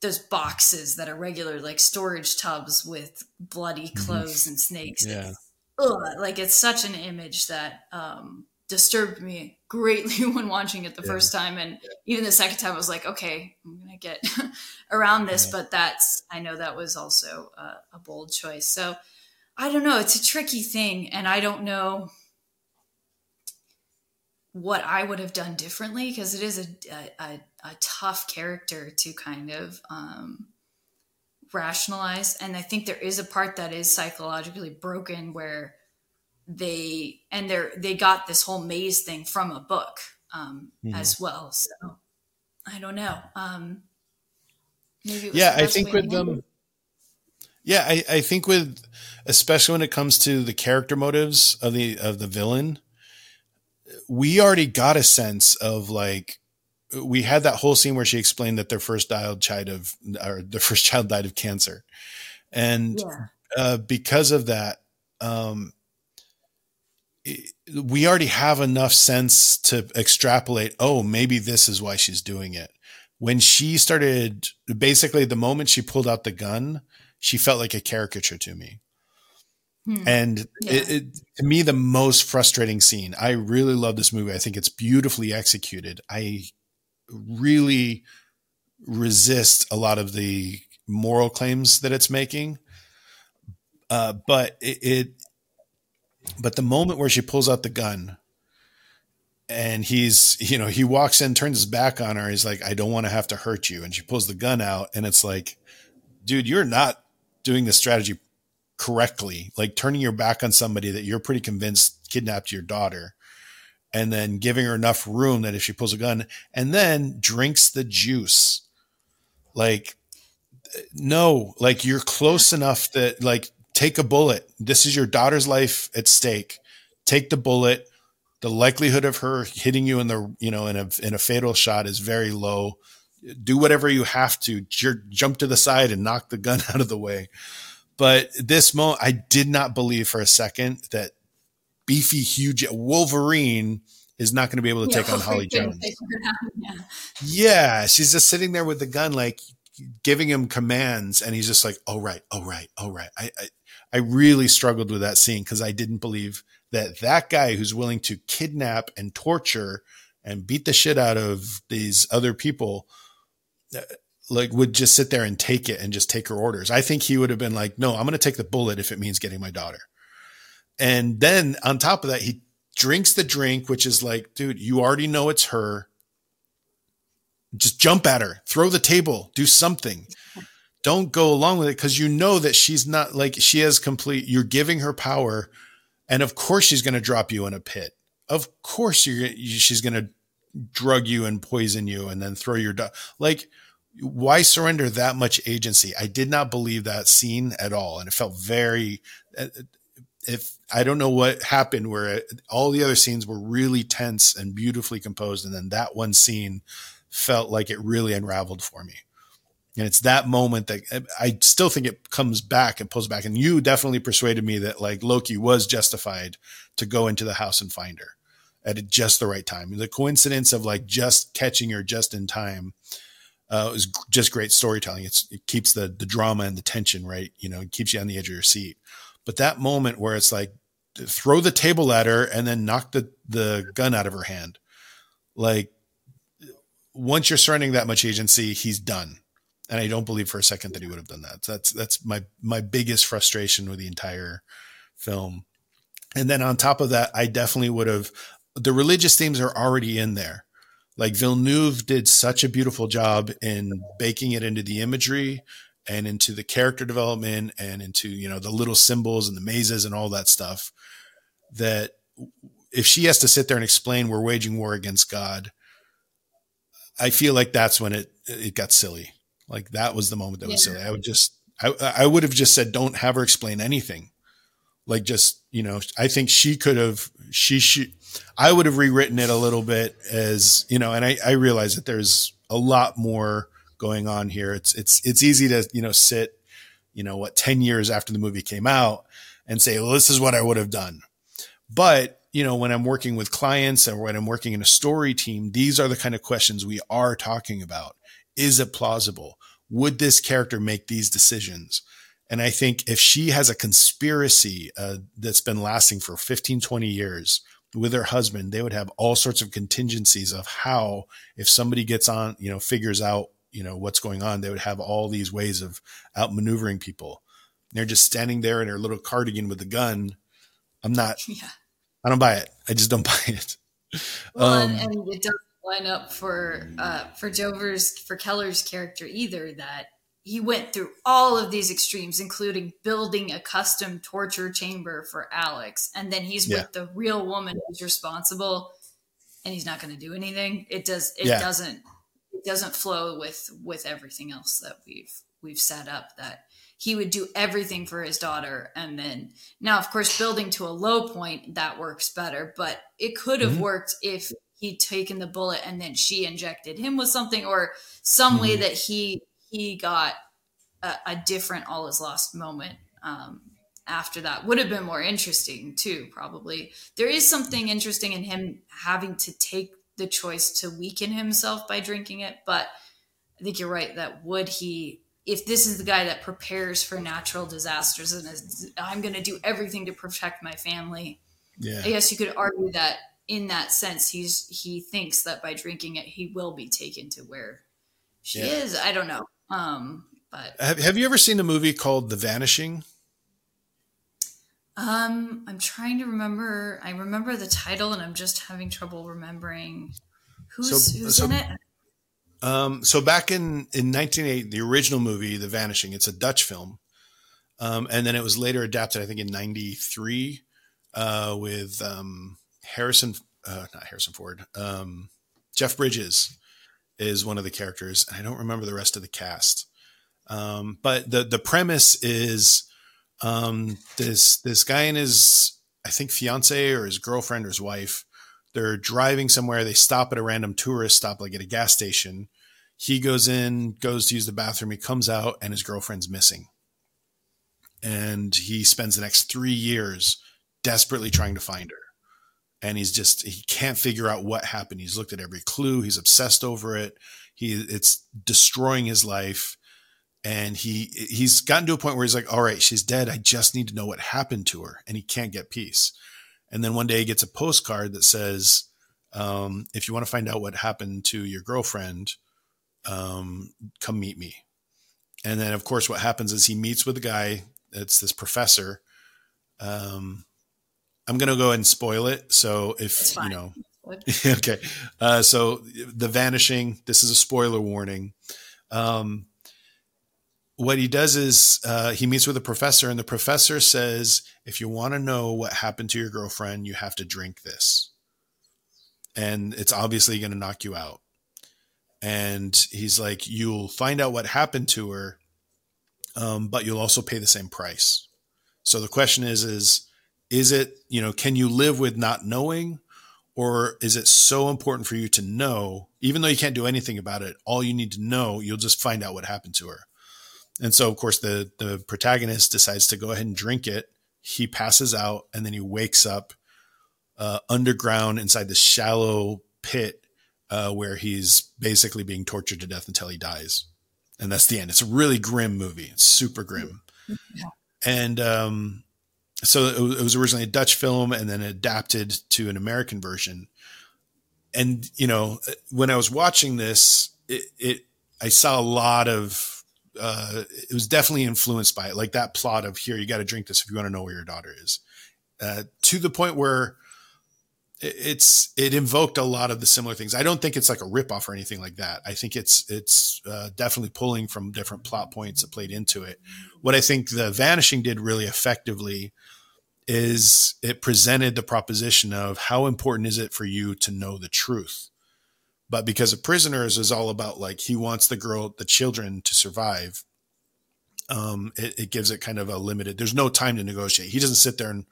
those boxes that are regular like storage tubs with bloody mm-hmm. clothes mm-hmm. and snakes yeah ugh, like it's such an image that um disturbed me greatly when watching it the yeah. first time and yeah. even the second time i was like okay i'm gonna get around this yeah. but that's i know that was also a, a, bold choice so i don't know it's a tricky thing and i don't know what i would have done differently because it is a, a, a, tough character to kind of um, rationalize and i think there is a part that is psychologically broken where they and they're they got this whole maze thing from a book um, mm-hmm. as well. So I don't know. Um, maybe yeah, I think with them. Yeah, I, I think with especially when it comes to the character motives of the of the villain, we already got a sense of like we had that whole scene where she explained that their first child died of or their first child died of cancer, and yeah. uh, because of that, um, we already have enough sense to extrapolate, oh, maybe this is why she's doing it. When she started, basically, the moment she pulled out the gun, she felt like a caricature to me. Hmm. And yeah. it, it, to me, the most frustrating scene, I really love this movie. I think it's beautifully executed. I really resist a lot of the moral claims that it's making. Uh, but it, it but the moment where she pulls out the gun and he's, you know, he walks in, turns his back on her. He's like, I don't want to have to hurt you. And she pulls the gun out and it's like, dude, you're not doing the strategy correctly. Like turning your back on somebody that you're pretty convinced kidnapped your daughter and then giving her enough room that if she pulls a gun and then drinks the juice. Like, no, like you're close enough that like take a bullet. This is your daughter's life at stake. Take the bullet. The likelihood of her hitting you in the, you know, in a, in a fatal shot is very low. Do whatever you have to jump to the side and knock the gun out of the way. But this moment, I did not believe for a second that beefy, huge Wolverine is not going to be able to yeah, take on Holly Jones. Yeah. yeah, she's just sitting there with the gun, like giving him commands, and he's just like, "Oh right, oh right, oh right." I I, I really struggled with that scene because I didn't believe that that guy who's willing to kidnap and torture and beat the shit out of these other people uh, like would just sit there and take it and just take her orders. I think he would have been like, "No, I'm going to take the bullet if it means getting my daughter." And then on top of that, he drinks the drink, which is like, dude, you already know it's her. Just jump at her, throw the table, do something. Don't go along with it because you know that she's not like she has complete. You're giving her power, and of course she's going to drop you in a pit. Of course you're she's going to drug you and poison you, and then throw your do- like. Why surrender that much agency? I did not believe that scene at all, and it felt very uh, if I don't know what happened where it, all the other scenes were really tense and beautifully composed, and then that one scene felt like it really unraveled for me. And it's that moment that I still think it comes back and pulls back. And you definitely persuaded me that like Loki was justified to go into the house and find her at just the right time. The coincidence of like just catching her just in time uh, is just great storytelling. It's, it keeps the the drama and the tension right. You know, it keeps you on the edge of your seat. But that moment where it's like throw the table at her and then knock the, the gun out of her hand. Like once you're surrendering that much agency, he's done. And I don't believe for a second that he would have done that. That's that's my my biggest frustration with the entire film. And then on top of that, I definitely would have the religious themes are already in there. Like Villeneuve did such a beautiful job in baking it into the imagery and into the character development and into you know the little symbols and the mazes and all that stuff that if she has to sit there and explain we're waging war against god i feel like that's when it it got silly like that was the moment that was silly i would just i i would have just said don't have her explain anything like just you know i think she could have she should i would have rewritten it a little bit as you know and i i realize that there's a lot more going on here. It's it's it's easy to you know sit, you know what, ten years after the movie came out and say, well, this is what I would have done. But you know, when I'm working with clients and when I'm working in a story team, these are the kind of questions we are talking about. Is it plausible? Would this character make these decisions? And I think if she has a conspiracy uh, that's been lasting for 15, 20 years with her husband, they would have all sorts of contingencies of how, if somebody gets on, you know, figures out you know what's going on they would have all these ways of outmaneuvering people. They're just standing there in their little cardigan with a gun. I'm not yeah. I don't buy it. I just don't buy it. Well, um, and, and, it doesn't line up for uh for Dover's for keller's character either that he went through all of these extremes including building a custom torture chamber for alex and then he's yeah. with the real woman who's responsible and he's not going to do anything it does it yeah. doesn't It doesn't flow with with everything else that we've we've set up that he would do everything for his daughter and then now of course building to a low point that works better but it could have mm-hmm. worked if he'd taken the bullet and then she injected him with something or some mm-hmm. way that he he got a, a, different all is lost moment um, after that would have been more interesting too probably there is something interesting in him having to take the choice to weaken himself by drinking it. But I think you're right that would he, if this is the guy that prepares for natural disasters and is, I'm going to do everything to protect my family. Yeah. I guess you could argue that in that sense, he's he thinks that by drinking it, he will be taken to where she yeah. is. I don't know. Um, but have, have you ever seen a movie called The Vanishing? Um, I'm trying to remember. I remember the title, and I'm just having trouble remembering who's so, who's so, in it. Um, so back in in 1980, the original movie, The Vanishing, it's a Dutch film, um, and then it was later adapted, I think, in '93 uh, with um, Harrison uh, not Harrison Ford, um, Jeff Bridges is one of the characters, and I don't remember the rest of the cast. Um, but the the premise is um, this this guy and his I think fiance or his girlfriend or his wife. They're driving somewhere. They stop at a random tourist stop, like at a gas station. He goes in, goes to use the bathroom. He comes out, and his girlfriend's missing. And he spends the next three years desperately trying to find her and he's just he can't figure out what happened. He's looked at every clue. He's obsessed over it. He it's destroying his life, and he he's gotten to a point where he's like, "All right, she's dead. I just need to know what happened to her," and he can't get peace. And then one day he gets a postcard that says, um, "If you want to find out what happened to your girlfriend, um, come meet me." And then, of course, what happens is he meets with a guy. It's this professor. Um, I'm going to go ahead and spoil it. So if you know, okay. Uh, so the vanishing. This is a spoiler warning. Um, what he does is uh, he meets with a professor, and the professor says, "If you want to know what happened to your girlfriend, you have to drink this, and it's obviously going to knock you out." And he's like, "You'll find out what happened to her, um, but you'll also pay the same price." So the question is, is is it, you know, can you live with not knowing? Or is it so important for you to know, even though you can't do anything about it, all you need to know, you'll just find out what happened to her. And so, of course, the, the protagonist decides to go ahead and drink it. He passes out and then he wakes up uh, underground inside the shallow pit uh, where he's basically being tortured to death until he dies. And that's the end. It's a really grim movie. It's super grim. Yeah. And um, so it was originally a Dutch film and then adapted to an American version. And you know, when I was watching this, it, it I saw a lot of uh, it was definitely influenced by it, like that plot of here, you got to drink this if you want to know where your daughter is, uh, to the point where it's it invoked a lot of the similar things. I don't think it's like a ripoff or anything like that. I think it's it's uh, definitely pulling from different plot points that played into it. What I think the Vanishing did really effectively is it presented the proposition of how important is it for you to know the truth? But because of prisoners is all about like he wants the girl the children to survive um it, it, gives it kind of a limited there's no time to negotiate. He doesn't sit there and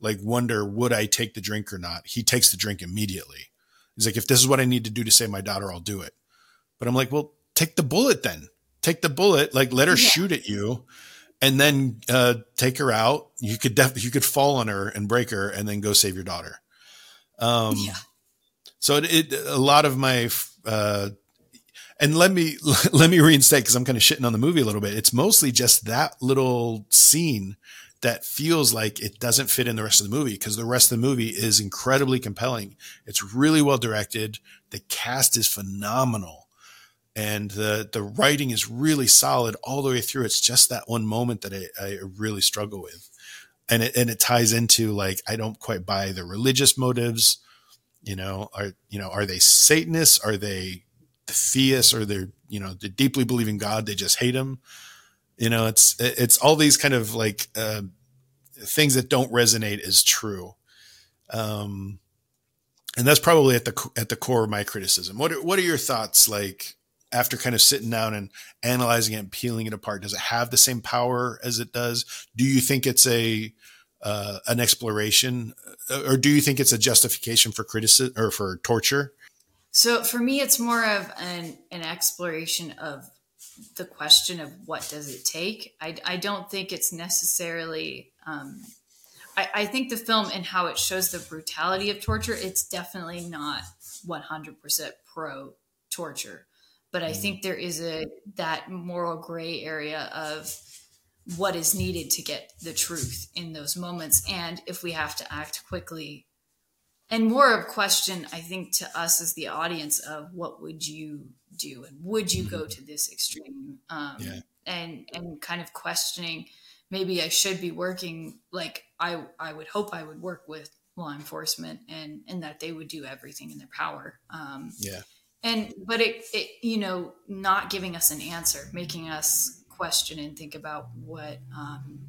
like wonder would i take the drink or not? He takes the drink immediately. He's like if this is what i need to do to save my daughter i'll do it. But i'm like well take the bullet then. Take the bullet like let her yeah. shoot at you and then uh, take her out. You could def- you could fall on her and break her, and then go save your daughter. Um, yeah. So it, it, a lot of my uh, and let me let me reinstate because I'm kind of shitting on the movie a little bit. It's mostly just that little scene that feels like it doesn't fit in the rest of the movie because the rest of the movie is incredibly compelling. It's really well directed. The cast is phenomenal and the the writing is really solid all the way through. It's just that one moment that I, I really struggle with, and it and it ties into like I don't quite buy the religious motives. You know, are you know are they Satanists? Are they theists? Or they you know they deeply believe in God? They just hate him. You know, it's it's all these kind of like uh, things that don't resonate as true. Um, and that's probably at the at the core of my criticism. What are, what are your thoughts like after kind of sitting down and analyzing it and peeling it apart does it have the same power as it does? Do you think it's a uh, an exploration uh, or do you think it's a justification for criticism or for torture? So for me it's more of an, an exploration of the question of what does it take? I, I don't think it's necessarily um, I, I think the film and how it shows the brutality of torture it's definitely not 100% pro torture but I think there is a that moral gray area of what is needed to get the truth in those moments. And if we have to act quickly and more of question i think to us as the audience of what would you do and would you go mm-hmm. to this extreme? Um, yeah. and and kind of questioning maybe i should be working like i i would hope i would work with law enforcement and and that they would do everything in their power. Um, yeah and but it, it you know not giving us an answer making us question and think about what um,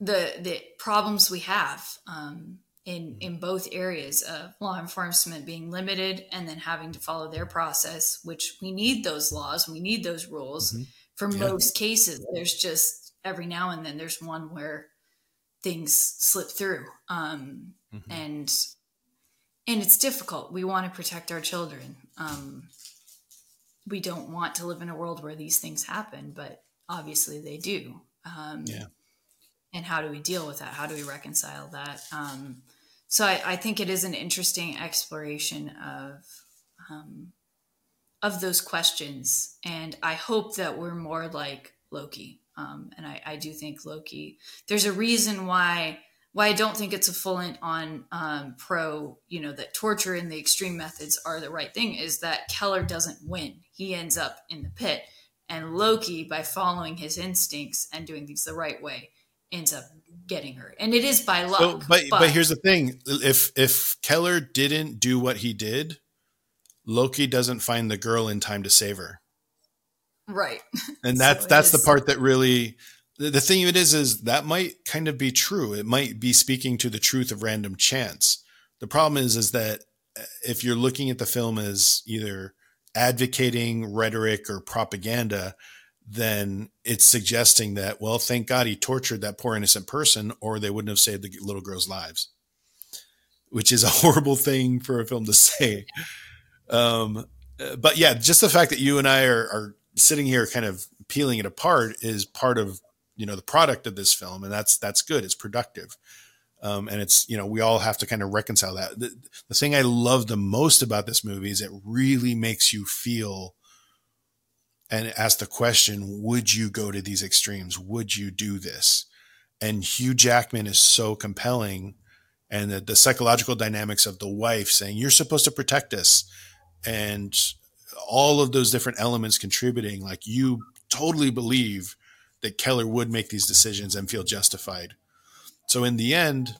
the the problems we have um, in in both areas of law enforcement being limited and then having to follow their process which we need those laws we need those rules mm-hmm. for yeah. most cases there's just every now and then there's one where things slip through um, mm-hmm. and and it's difficult. We want to protect our children. Um, we don't want to live in a world where these things happen but obviously they do. Um, yeah. and how do we deal with that? How do we reconcile that? Um, so I, I, think it is an interesting exploration of um, of those questions, and I hope that we're more like Loki. Um, and I, I, do think Loki. There's a reason why why I don't think it's a full on um, pro. You know that torture and the extreme methods are the right thing. Is that Keller doesn't win; he ends up in the pit, and Loki, by following his instincts and doing things the right way, ends up getting her, and it is by luck. So, but, but, but here's the thing: if if Keller didn't do what he did, Loki doesn't find the girl in time to save her. Right, and that's so that's the part that really. The, the thing of it is, is that might kind of be true. It might be speaking to the truth of random chance. The problem is, is that uh, if you're looking at the film as either advocating rhetoric or propaganda, then it's suggesting that, well, thank God he tortured that poor innocent person, or they wouldn't have saved the little girl's lives, which is a horrible thing for a film to say. Um, but yeah, just the fact that you and I are, are sitting here kind of peeling it apart is part of you know the product of this film, and that's that's good. It's productive. Um, and it's you know we all have to kind of reconcile that. The, the thing I love the most about this movie is it really makes you feel and ask the question, would you go to these extremes? Would you do this? And Hugh Jackman is so compelling. And the, the psychological dynamics of the wife saying, you're supposed to protect us. And all of those different elements contributing, like you totally believe that Keller would make these decisions and feel justified. So in the end,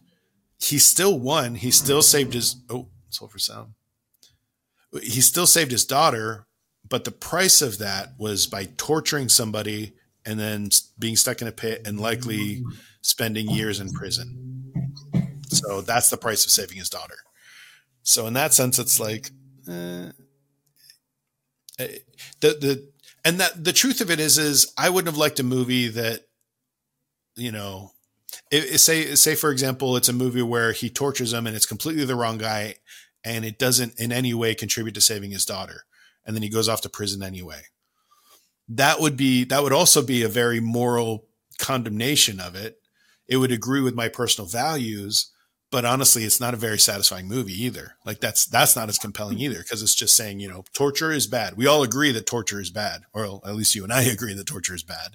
he still won. He still saved his, oh, sulfur sound. He still saved his daughter, but the price of that was by torturing somebody and then being stuck in a pit and likely spending years in prison. So that's the price of saving his daughter. So in that sense, it's like eh, eh the the and that the truth of it is is I wouldn't have liked a movie that you know it, it, say say for example it's a movie where he tortures him and it's completely the wrong guy and it doesn't in any way contribute to saving his daughter and then he goes off to prison anyway. That would be that would also be a very moral condemnation of it. It would agree with my personal values, but honestly, it's not a very satisfying movie either. Like that's that's not as compelling hmm. either because it's just saying you know torture is bad. We all agree that torture is bad, or at least you and I agree that torture is bad.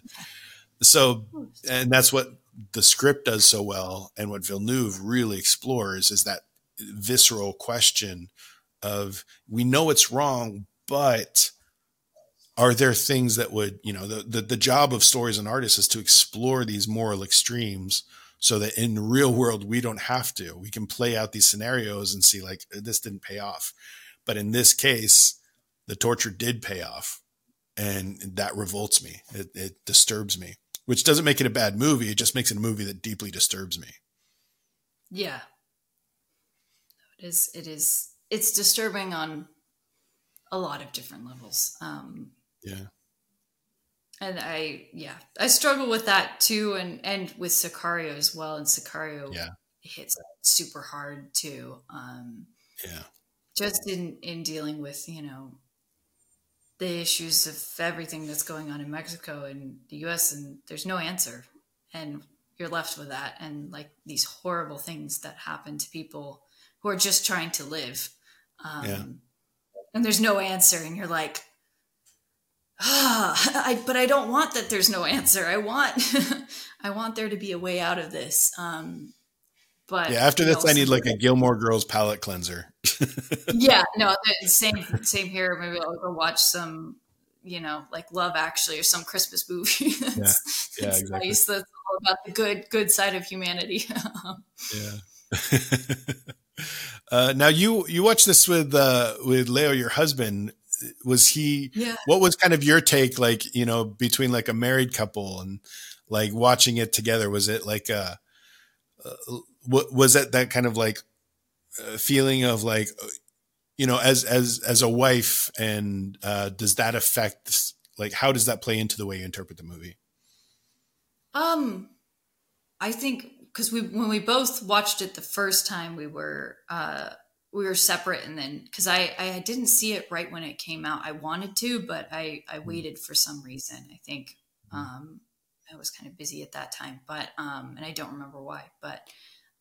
So, and that's what the script does so well, and what Villeneuve really explores is that visceral question of we know it's wrong, but are there things that would you know the, the, the job of stories and artists is to explore these moral extremes so that in the real world we don't have to. We can play out these scenarios and see like this didn't pay off. But in this case the torture did pay off and that revolts me. It, it disturbs me which doesn't make it a bad movie. It just makes it a movie that deeply disturbs me. Yeah. It is it is it's disturbing on a lot of different levels. Um, yeah. And I, yeah, I struggle with that too, and and with Sicario as well. And Sicario, yeah, hits super hard too. Um, yeah, just in in dealing with you know the issues of everything that's going on in Mexico and the U.S. and there's no answer, and you're left with that and like these horrible things that happen to people who are just trying to live. Um, yeah and there's no answer and you're like ah, I, but I don't want that there's no answer. I want I want there to be a way out of this. Um, but yeah, after this, I need like a Gilmore Girls palate cleanser. yeah, no, same same here. Maybe I'll go watch some, you know, like Love Actually or some Christmas movie. that's, yeah, yeah, exactly. Nice. That's all about the good good side of humanity. yeah. Uh, now you you watch this with uh, with Leo, your husband. Was he? Yeah. What was kind of your take, like you know, between like a married couple and like watching it together? Was it like a uh, was that that kind of like uh, feeling of like you know as as as a wife and uh does that affect like how does that play into the way you interpret the movie um i think because we when we both watched it the first time we were uh we were separate and then because I, I didn't see it right when it came out i wanted to but i i hmm. waited for some reason i think hmm. um i was kind of busy at that time but um and i don't remember why but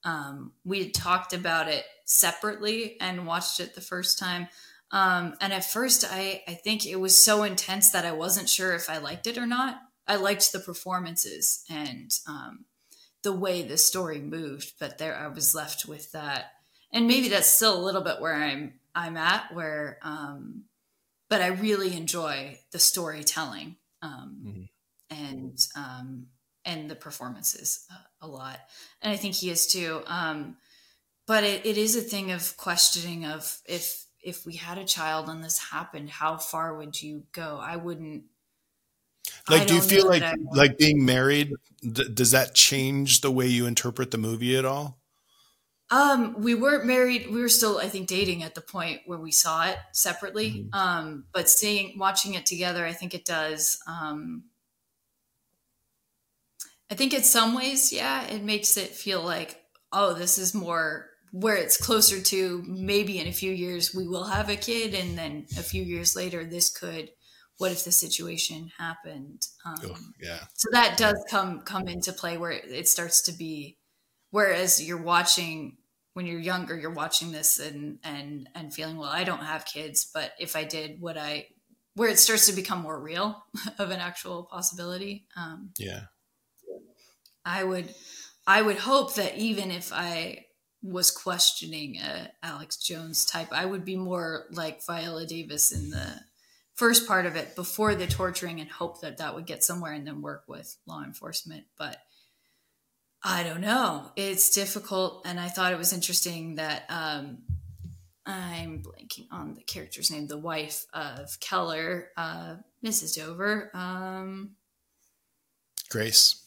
um we had talked about it separately and watched it the first time um and at first i i think it was so intense that i wasn't sure if i liked it or not i liked the performances and um the way the story moved but there i was left with that and maybe that's still a little bit where I'm I'm at where um but I really enjoy the storytelling um mm-hmm. and um and the performances a, a, lot. And I think he is too um but it, it is a thing of questioning of if if we had a child and this happened how far would you go? I wouldn't like do you feel like like being married d- does that change the way you interpret the movie at all um, we weren't married. We were still, I think, dating at the point where we saw it separately. Mm-hmm. Um, but seeing, watching it together, I think it does. Um, I think in some ways, yeah, it makes it feel like, oh, this is more where it's closer to maybe in a few years we will have a kid, and then a few years later, this could. What if the situation happened? Um, oh, yeah. So that does come come into play where it, it starts to be whereas you're watching when you're younger you're watching this and and and feeling well i don't have kids but if i did would i where it starts to become more real of an actual possibility um yeah. I would i would hope that even if i was questioning a alex jones type i would be more like viola davis in the first part of it before the torturing and hope that that would get somewhere and then work with law enforcement. But I don't know. It's difficult, and I thought it was interesting that um, I'm blanking on the character's name, the wife of Keller, uh, Mrs. Dover. Um, Grace.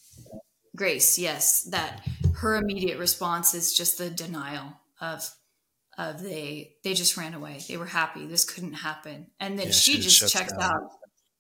Grace, yes. That her immediate response is just the denial of of they they just ran away. They were happy. This couldn't happen, and then yeah, she, she, just checks down. out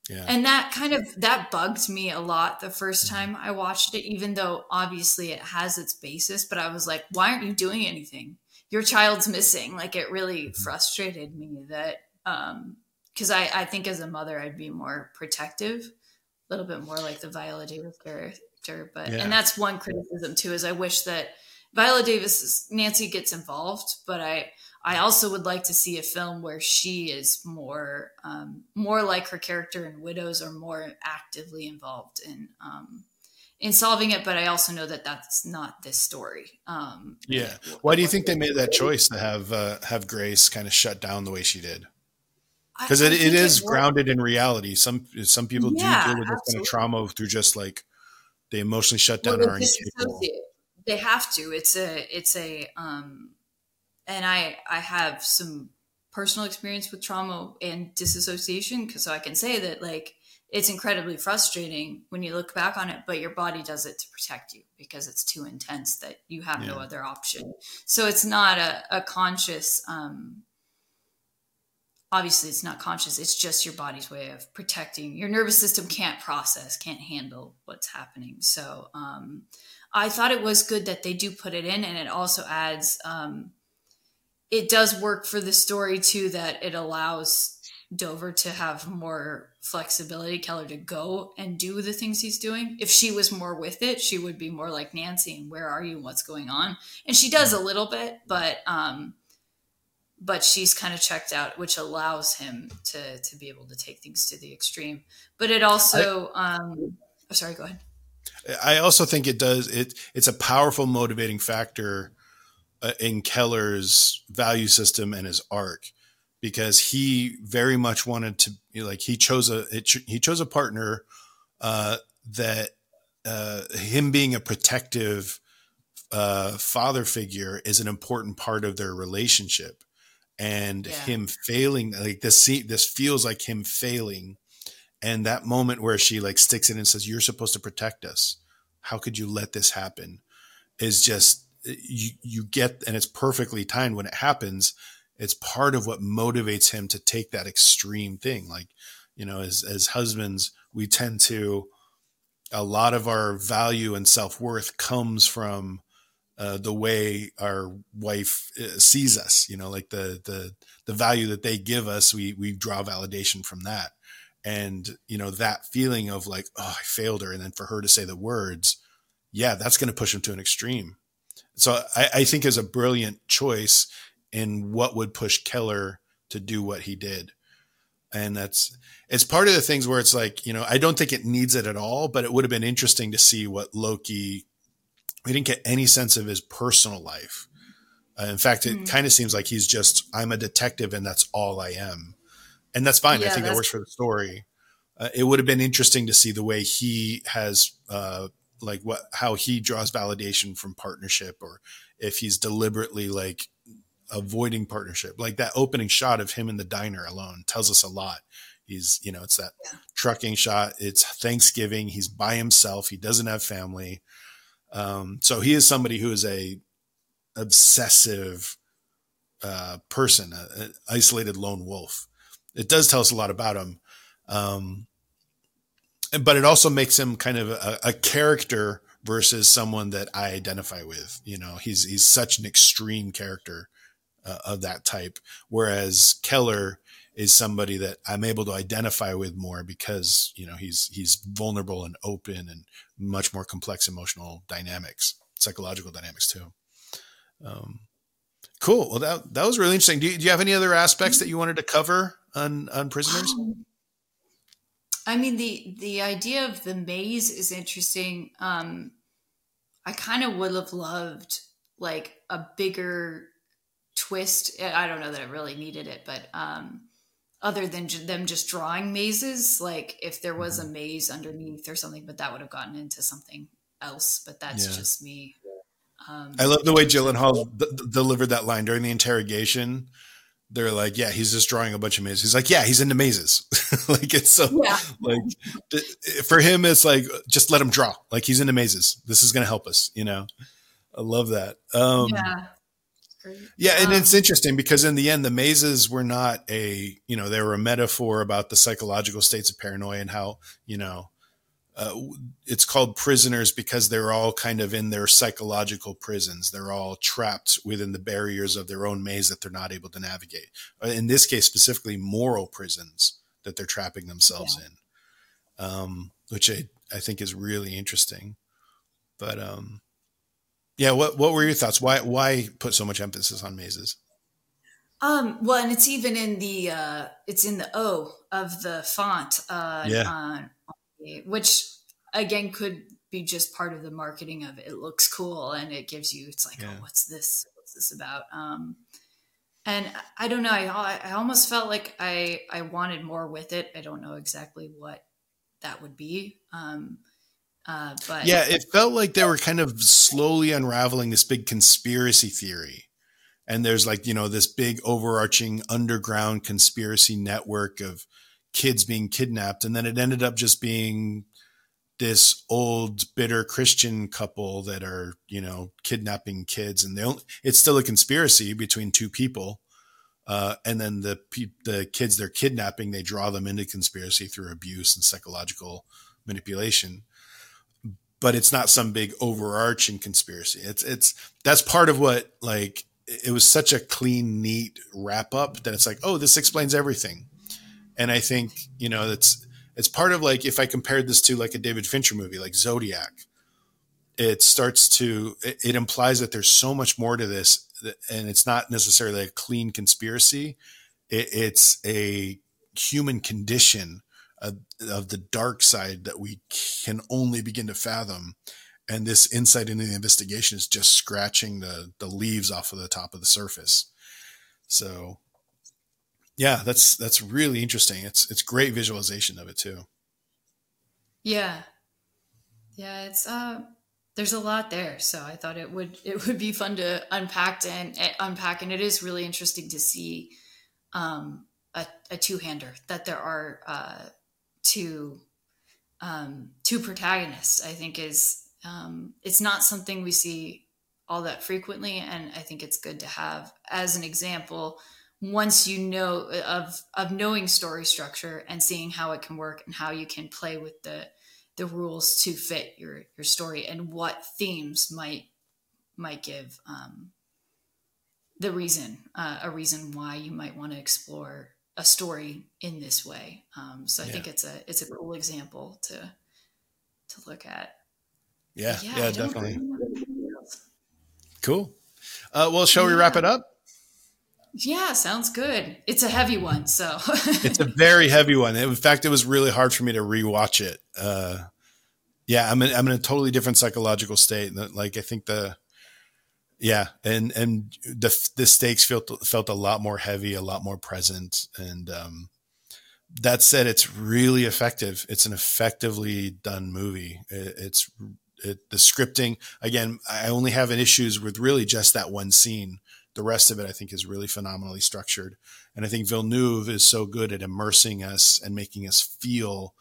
yeah. And that kind of that bugged me a lot the first time I watched it, even though obviously it has its basis. But I was like, why aren't you doing anything? Your child's missing. Like it really mm-hmm. frustrated me that um because I, I think as a mother I'd be more protective, a little bit more like the Viola Davis character. But yeah. and that's one criticism too, is I wish that Viola Davis Nancy gets involved, but I I also would like to see a film where she is more um, more like her character in Widows or more actively involved in um, in solving it. But I also know that that's not this story. Um, yeah. Why do you think they made that choice to have uh, have Grace kind of shut down the way she did? Because it, it is it grounded in reality. Some some people yeah, do deal with this kind of trauma through just like they emotionally shut down well, They have to. It's a it's a um, and I I have some personal experience with trauma and disassociation because so I can say that like it's incredibly frustrating when you look back on it, but your body does it to protect you because it's too intense that you have yeah. no other option. So it's not a, a conscious, um, obviously, it's not conscious. It's just your body's way of protecting. Your nervous system can't process, can't handle what's happening. So um, I thought it was good that they do put it in, and it also adds um, it does work for the story too that it allows Dover to have more flexibility, Keller to go and do the things he's doing. If she was more with it, she would be more like Nancy and where are you and what's going on? And she does a little bit, but um but she's kind of checked out, which allows him to to be able to take things to the extreme. But it also I, um oh, sorry, go ahead. I also think it does it it's a powerful motivating factor uh, in Keller's value system and his arc because he very much wanted to like he chose a it, he chose a partner uh, that uh, him being a protective uh, father figure is an important part of their relationship. And yeah. him failing like this this feels like him failing. And that moment where she like sticks it and says you're supposed to protect us. How could you let this happen? is just you you get and it's perfectly timed when it happens. It's part of what motivates him to take that extreme thing. Like, you know, as as husbands, we tend to a lot of our value and self worth comes from uh, the way our wife uh, sees us. You know, like the the the value that they give us, we we draw validation from that. And you know that feeling of like, oh, I failed her, and then for her to say the words, yeah, that's going to push him to an extreme. So I, I think is a brilliant choice in what would push Keller to do what he did. And that's it's part of the things where it's like, you know, I don't think it needs it at all, but it would have been interesting to see what Loki we didn't get any sense of his personal life. Uh, in fact, it mm. kind of seems like he's just I'm a detective and that's all I am. And that's fine. Yeah, I think that works for the story. Uh, it would have been interesting to see the way he has uh, like what how he draws validation from partnership or if he's deliberately like avoiding partnership. Like that opening shot of him in the diner alone tells us a lot. He's you know it's that yeah. trucking shot. It's thanksgiving. He's by himself. He doesn't have family. Um, so he is somebody who is a obsessive uh, person an isolated lone wolf. It does tell us a lot about him. Um, but it also makes him kind of a, a, character versus someone that I identify with. You know, he's he's such an extreme character uh, of that type, whereas Keller is somebody that I'm able to identify with more because you know he's he's vulnerable and open and much more complex emotional dynamics, psychological dynamics too. Um, cool. Well, that that was really interesting. Do you, do you have any other aspects that you wanted to cover on on prisoners? Um, I mean the the idea of the maze is interesting. Um, I kind of would have loved like a bigger twist. I don't know that it really needed it, but um, other than j- them just drawing mazes, like if there was a mm-hmm. maze underneath or something, but that would have gotten into something else. But that's yeah. just me. Um, I love the way Gyllenhaal d- delivered that line during the interrogation they're like, yeah, he's just drawing a bunch of mazes. He's like, yeah, he's into mazes. like it's so yeah. like for him, it's like just let him draw. Like he's into mazes. This is going to help us. You know, I love that. Um, yeah. Yeah, and um, it's interesting because in the end, the mazes were not a, you know, they were a metaphor about the psychological states of paranoia and how, you know, uh, it's called prisoners because they're all kind of in their psychological prisons. They're all trapped within the barriers of their own maze that they're not able to navigate. Uh, in this case, specifically moral prisons that they're trapping themselves yeah. in, um, which I, I think is really interesting. But um, yeah, what what were your thoughts? Why why put so much emphasis on mazes? Um, well, and it's even in the uh, it's in the O of the font. Uh, yeah. On, which again could be just part of the marketing of it. It looks cool and it gives you, it's like, oh, yeah. oh, what's this? What's this about? Um, and I don't know. I, I almost felt like I, I wanted more with it. I don't know exactly what that would be. Um, uh, but yeah, it felt like they were kind of slowly unraveling this big conspiracy theory. And there's like, you know, this big overarching underground conspiracy network of kids being kidnapped. And then it ended up just being this old bitter Christian couple that are, you know, kidnapping kids and they only, it's still a conspiracy between two people. Uh, and then the the kids they're kidnapping, they draw them into conspiracy through abuse and psychological manipulation. But it's not some big overarching conspiracy. It's it's that's part of what like it was such a clean, neat wrap up that it's like, oh, this explains everything. And I think, you know, it's it's part of like if I compared this to like a David Fincher movie like Zodiac, it starts to it, it implies that there's so much more to this and it's not necessarily a clean conspiracy. It, it's a human condition of, of the dark side that we can only begin to fathom and this insight into the investigation is just scratching the the leaves off of the top of the surface. So yeah, that's that's really interesting. It's it's great visualization of it too. Yeah. Yeah, it's uh there's a lot there, so I thought it would it would be fun to unpack and uh, unpack and it is really interesting to see um a, a two-hander that there are uh two um two protagonists I think is um it's not something we see all that frequently and i think it's good to have as an example once you know of of knowing story structure and seeing how it can work and how you can play with the the rules to fit your your story and what themes might might give um, the reason uh, a reason why you might want to explore a story in this way. Um, so i yeah. think it's a it's a cool example to to look at. Yeah. Yeah, yeah definitely. cool. Uh, well shall yeah. we wrap it up yeah, sounds good. It's a heavy one, so it's a very heavy one. In fact, it was really hard for me to rewatch it. Uh, yeah, I'm in, I'm in a totally different psychological state. Like I think the yeah, and and the the stakes felt felt a lot more heavy, a lot more present, and um, that said, it's really effective. It's an effectively done movie. It, it's it, the scripting again. I only have issues with really just that one scene the rest of it, I think, is really phenomenally structured. And I think Villeneuve is so good at immersing us and making us feel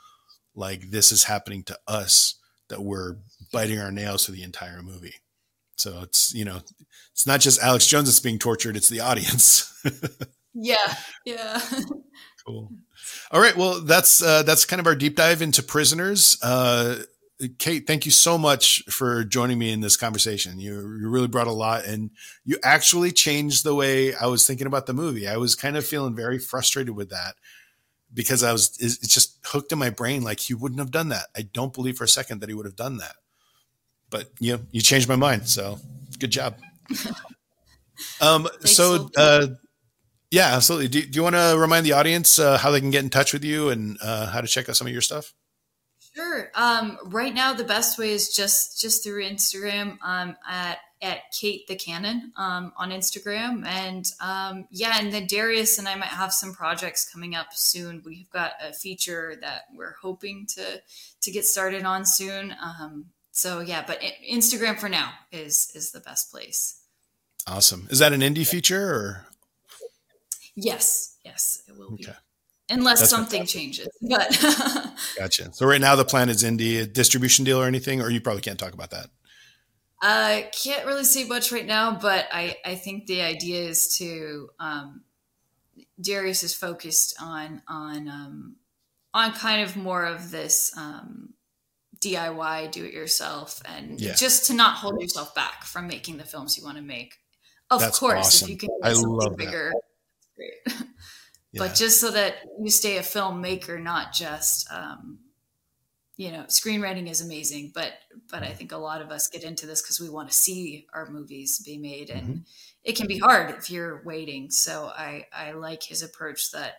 like this is happening to us that we're biting our nails for the entire movie. So it's, you know, it's not just Alex Jones that's being tortured, it's the audience. yeah. Yeah. cool. All right. Well, that's, uh, that's kind of our deep dive into prisoners. Uh, Kate, thank you so much for joining me in this conversation. You, you really brought a lot and you actually changed the way I was thinking about the movie. I was kind of feeling very frustrated with that because I was, it's just hooked in my brain. Like he wouldn't have done that. I don't believe for a second that he would have done that, but you know, you changed my mind. So good job. um, so, uh, yeah, absolutely. Do, do you want to remind the audience uh, how they can get in touch with you and uh, how to check out some of your stuff? Sure. Um, right now, the best way is just just through Instagram um, at at Kate the Cannon um, on Instagram, and um, yeah, and then Darius and I might have some projects coming up soon. We've got a feature that we're hoping to to get started on soon. Um, so yeah, but Instagram for now is is the best place. Awesome. Is that an indie feature or? Yes. Yes, it will okay. be unless That's something fantastic. changes. But gotcha. So right now the plan is indie a distribution deal or anything, or you probably can't talk about that. I can't really say much right now, but I I think the idea is to um, Darius is focused on on um, on kind of more of this um, DIY, do it yourself, and yeah. just to not hold yourself back from making the films you want to make. Of That's course, awesome. if you can I love bigger, that. great. but just so that you stay a filmmaker, not just, um, you know, screenwriting is amazing, but but I mm-hmm. think a lot of us get into this because we want to see our movies be made, and mm-hmm. it can be hard if you're waiting. So I I like his approach that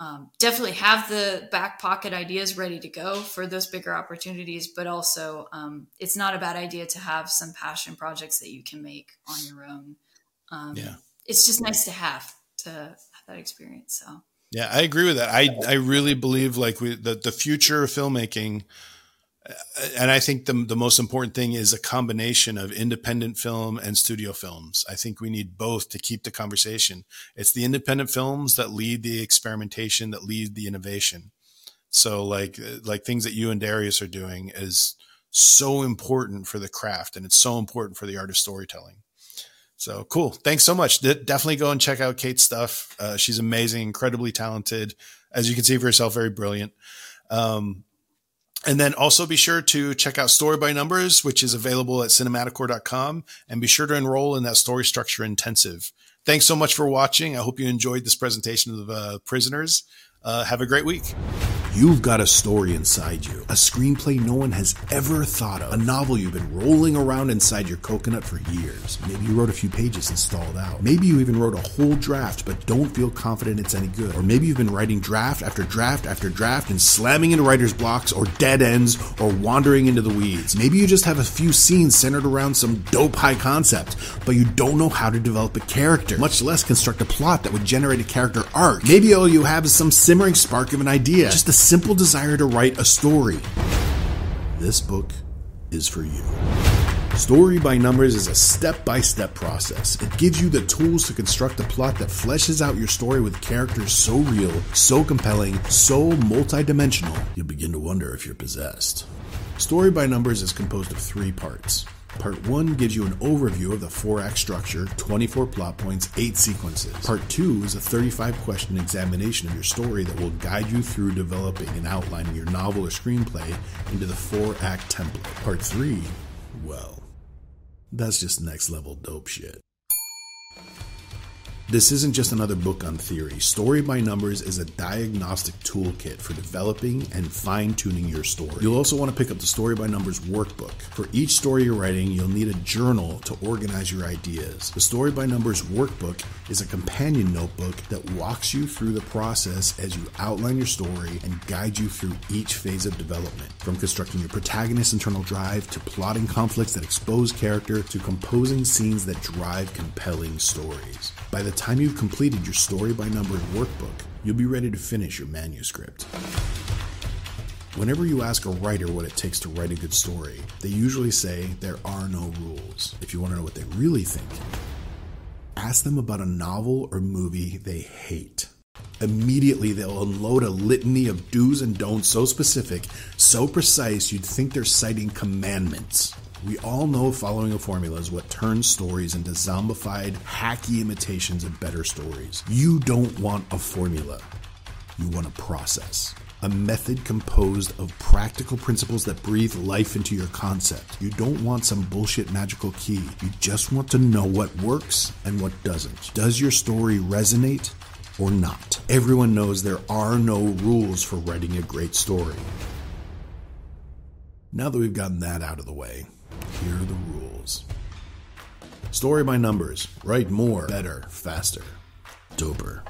um, definitely have the back pocket ideas ready to go for those bigger opportunities, but also um, it's not a bad idea to have some passion projects that you can make on your own. Um, yeah, it's just nice to have to that experience. So yeah, I agree with that. I I really believe like we, the the future of filmmaking, and I think the the most important thing is a combination of independent film and studio films. I think we need both to keep the conversation. It's the independent films that lead the experimentation, that lead the innovation. So like like things that you and Darius are doing is so important for the craft, and it's so important for the art of storytelling. So cool. Thanks so much. De- definitely go and check out Kate's stuff. Uh, she's amazing, incredibly talented. As you can see for yourself, very brilliant. Um, and then also be sure to check out Story by Numbers, which is available at cinematicore.com and be sure to enroll in that story structure intensive. Thanks so much for watching. I hope you enjoyed this presentation of uh, Prisoners. Uh, have a great week. You've got a story inside you, a screenplay no one has ever thought of, a novel you've been rolling around inside your coconut for years. Maybe you wrote a few pages and stalled out. Maybe you even wrote a whole draft but don't feel confident it's any good. Or maybe you've been writing draft after draft after draft and slamming into writer's blocks or dead ends or wandering into the weeds. Maybe you just have a few scenes centered around some dope high concept, but you don't know how to develop a character, much less construct a plot that would generate a character arc. Maybe all you have is some simmering spark of an idea, just a simple desire to write a story. This book is for you. Story by Numbers is a step by step process. It gives you the tools to construct a plot that fleshes out your story with characters so real, so compelling, so multidimensional, you'll begin to wonder if you're possessed. Story by Numbers is composed of three parts Part 1 gives you an overview of the 4 act structure, 24 plot points, 8 sequences. Part 2 is a 35 question examination of your story that will guide you through developing and outlining your novel or screenplay into the 4 act template. Part 3, well, that's just next level dope shit. This isn't just another book on theory. Story by Numbers is a diagnostic toolkit for developing and fine tuning your story. You'll also want to pick up the Story by Numbers workbook. For each story you're writing, you'll need a journal to organize your ideas. The Story by Numbers workbook is a companion notebook that walks you through the process as you outline your story and guide you through each phase of development. From constructing your protagonist's internal drive to plotting conflicts that expose character to composing scenes that drive compelling stories. By the time you've completed your story by numbered workbook, you'll be ready to finish your manuscript. Whenever you ask a writer what it takes to write a good story, they usually say there are no rules. If you want to know what they really think, ask them about a novel or movie they hate. Immediately, they'll unload a litany of do's and don'ts so specific, so precise, you'd think they're citing commandments. We all know following a formula is what turns stories into zombified, hacky imitations of better stories. You don't want a formula, you want a process. A method composed of practical principles that breathe life into your concept. You don't want some bullshit magical key. You just want to know what works and what doesn't. Does your story resonate or not? Everyone knows there are no rules for writing a great story. Now that we've gotten that out of the way, here are the rules. Story by numbers. Write more, better, faster. Doper.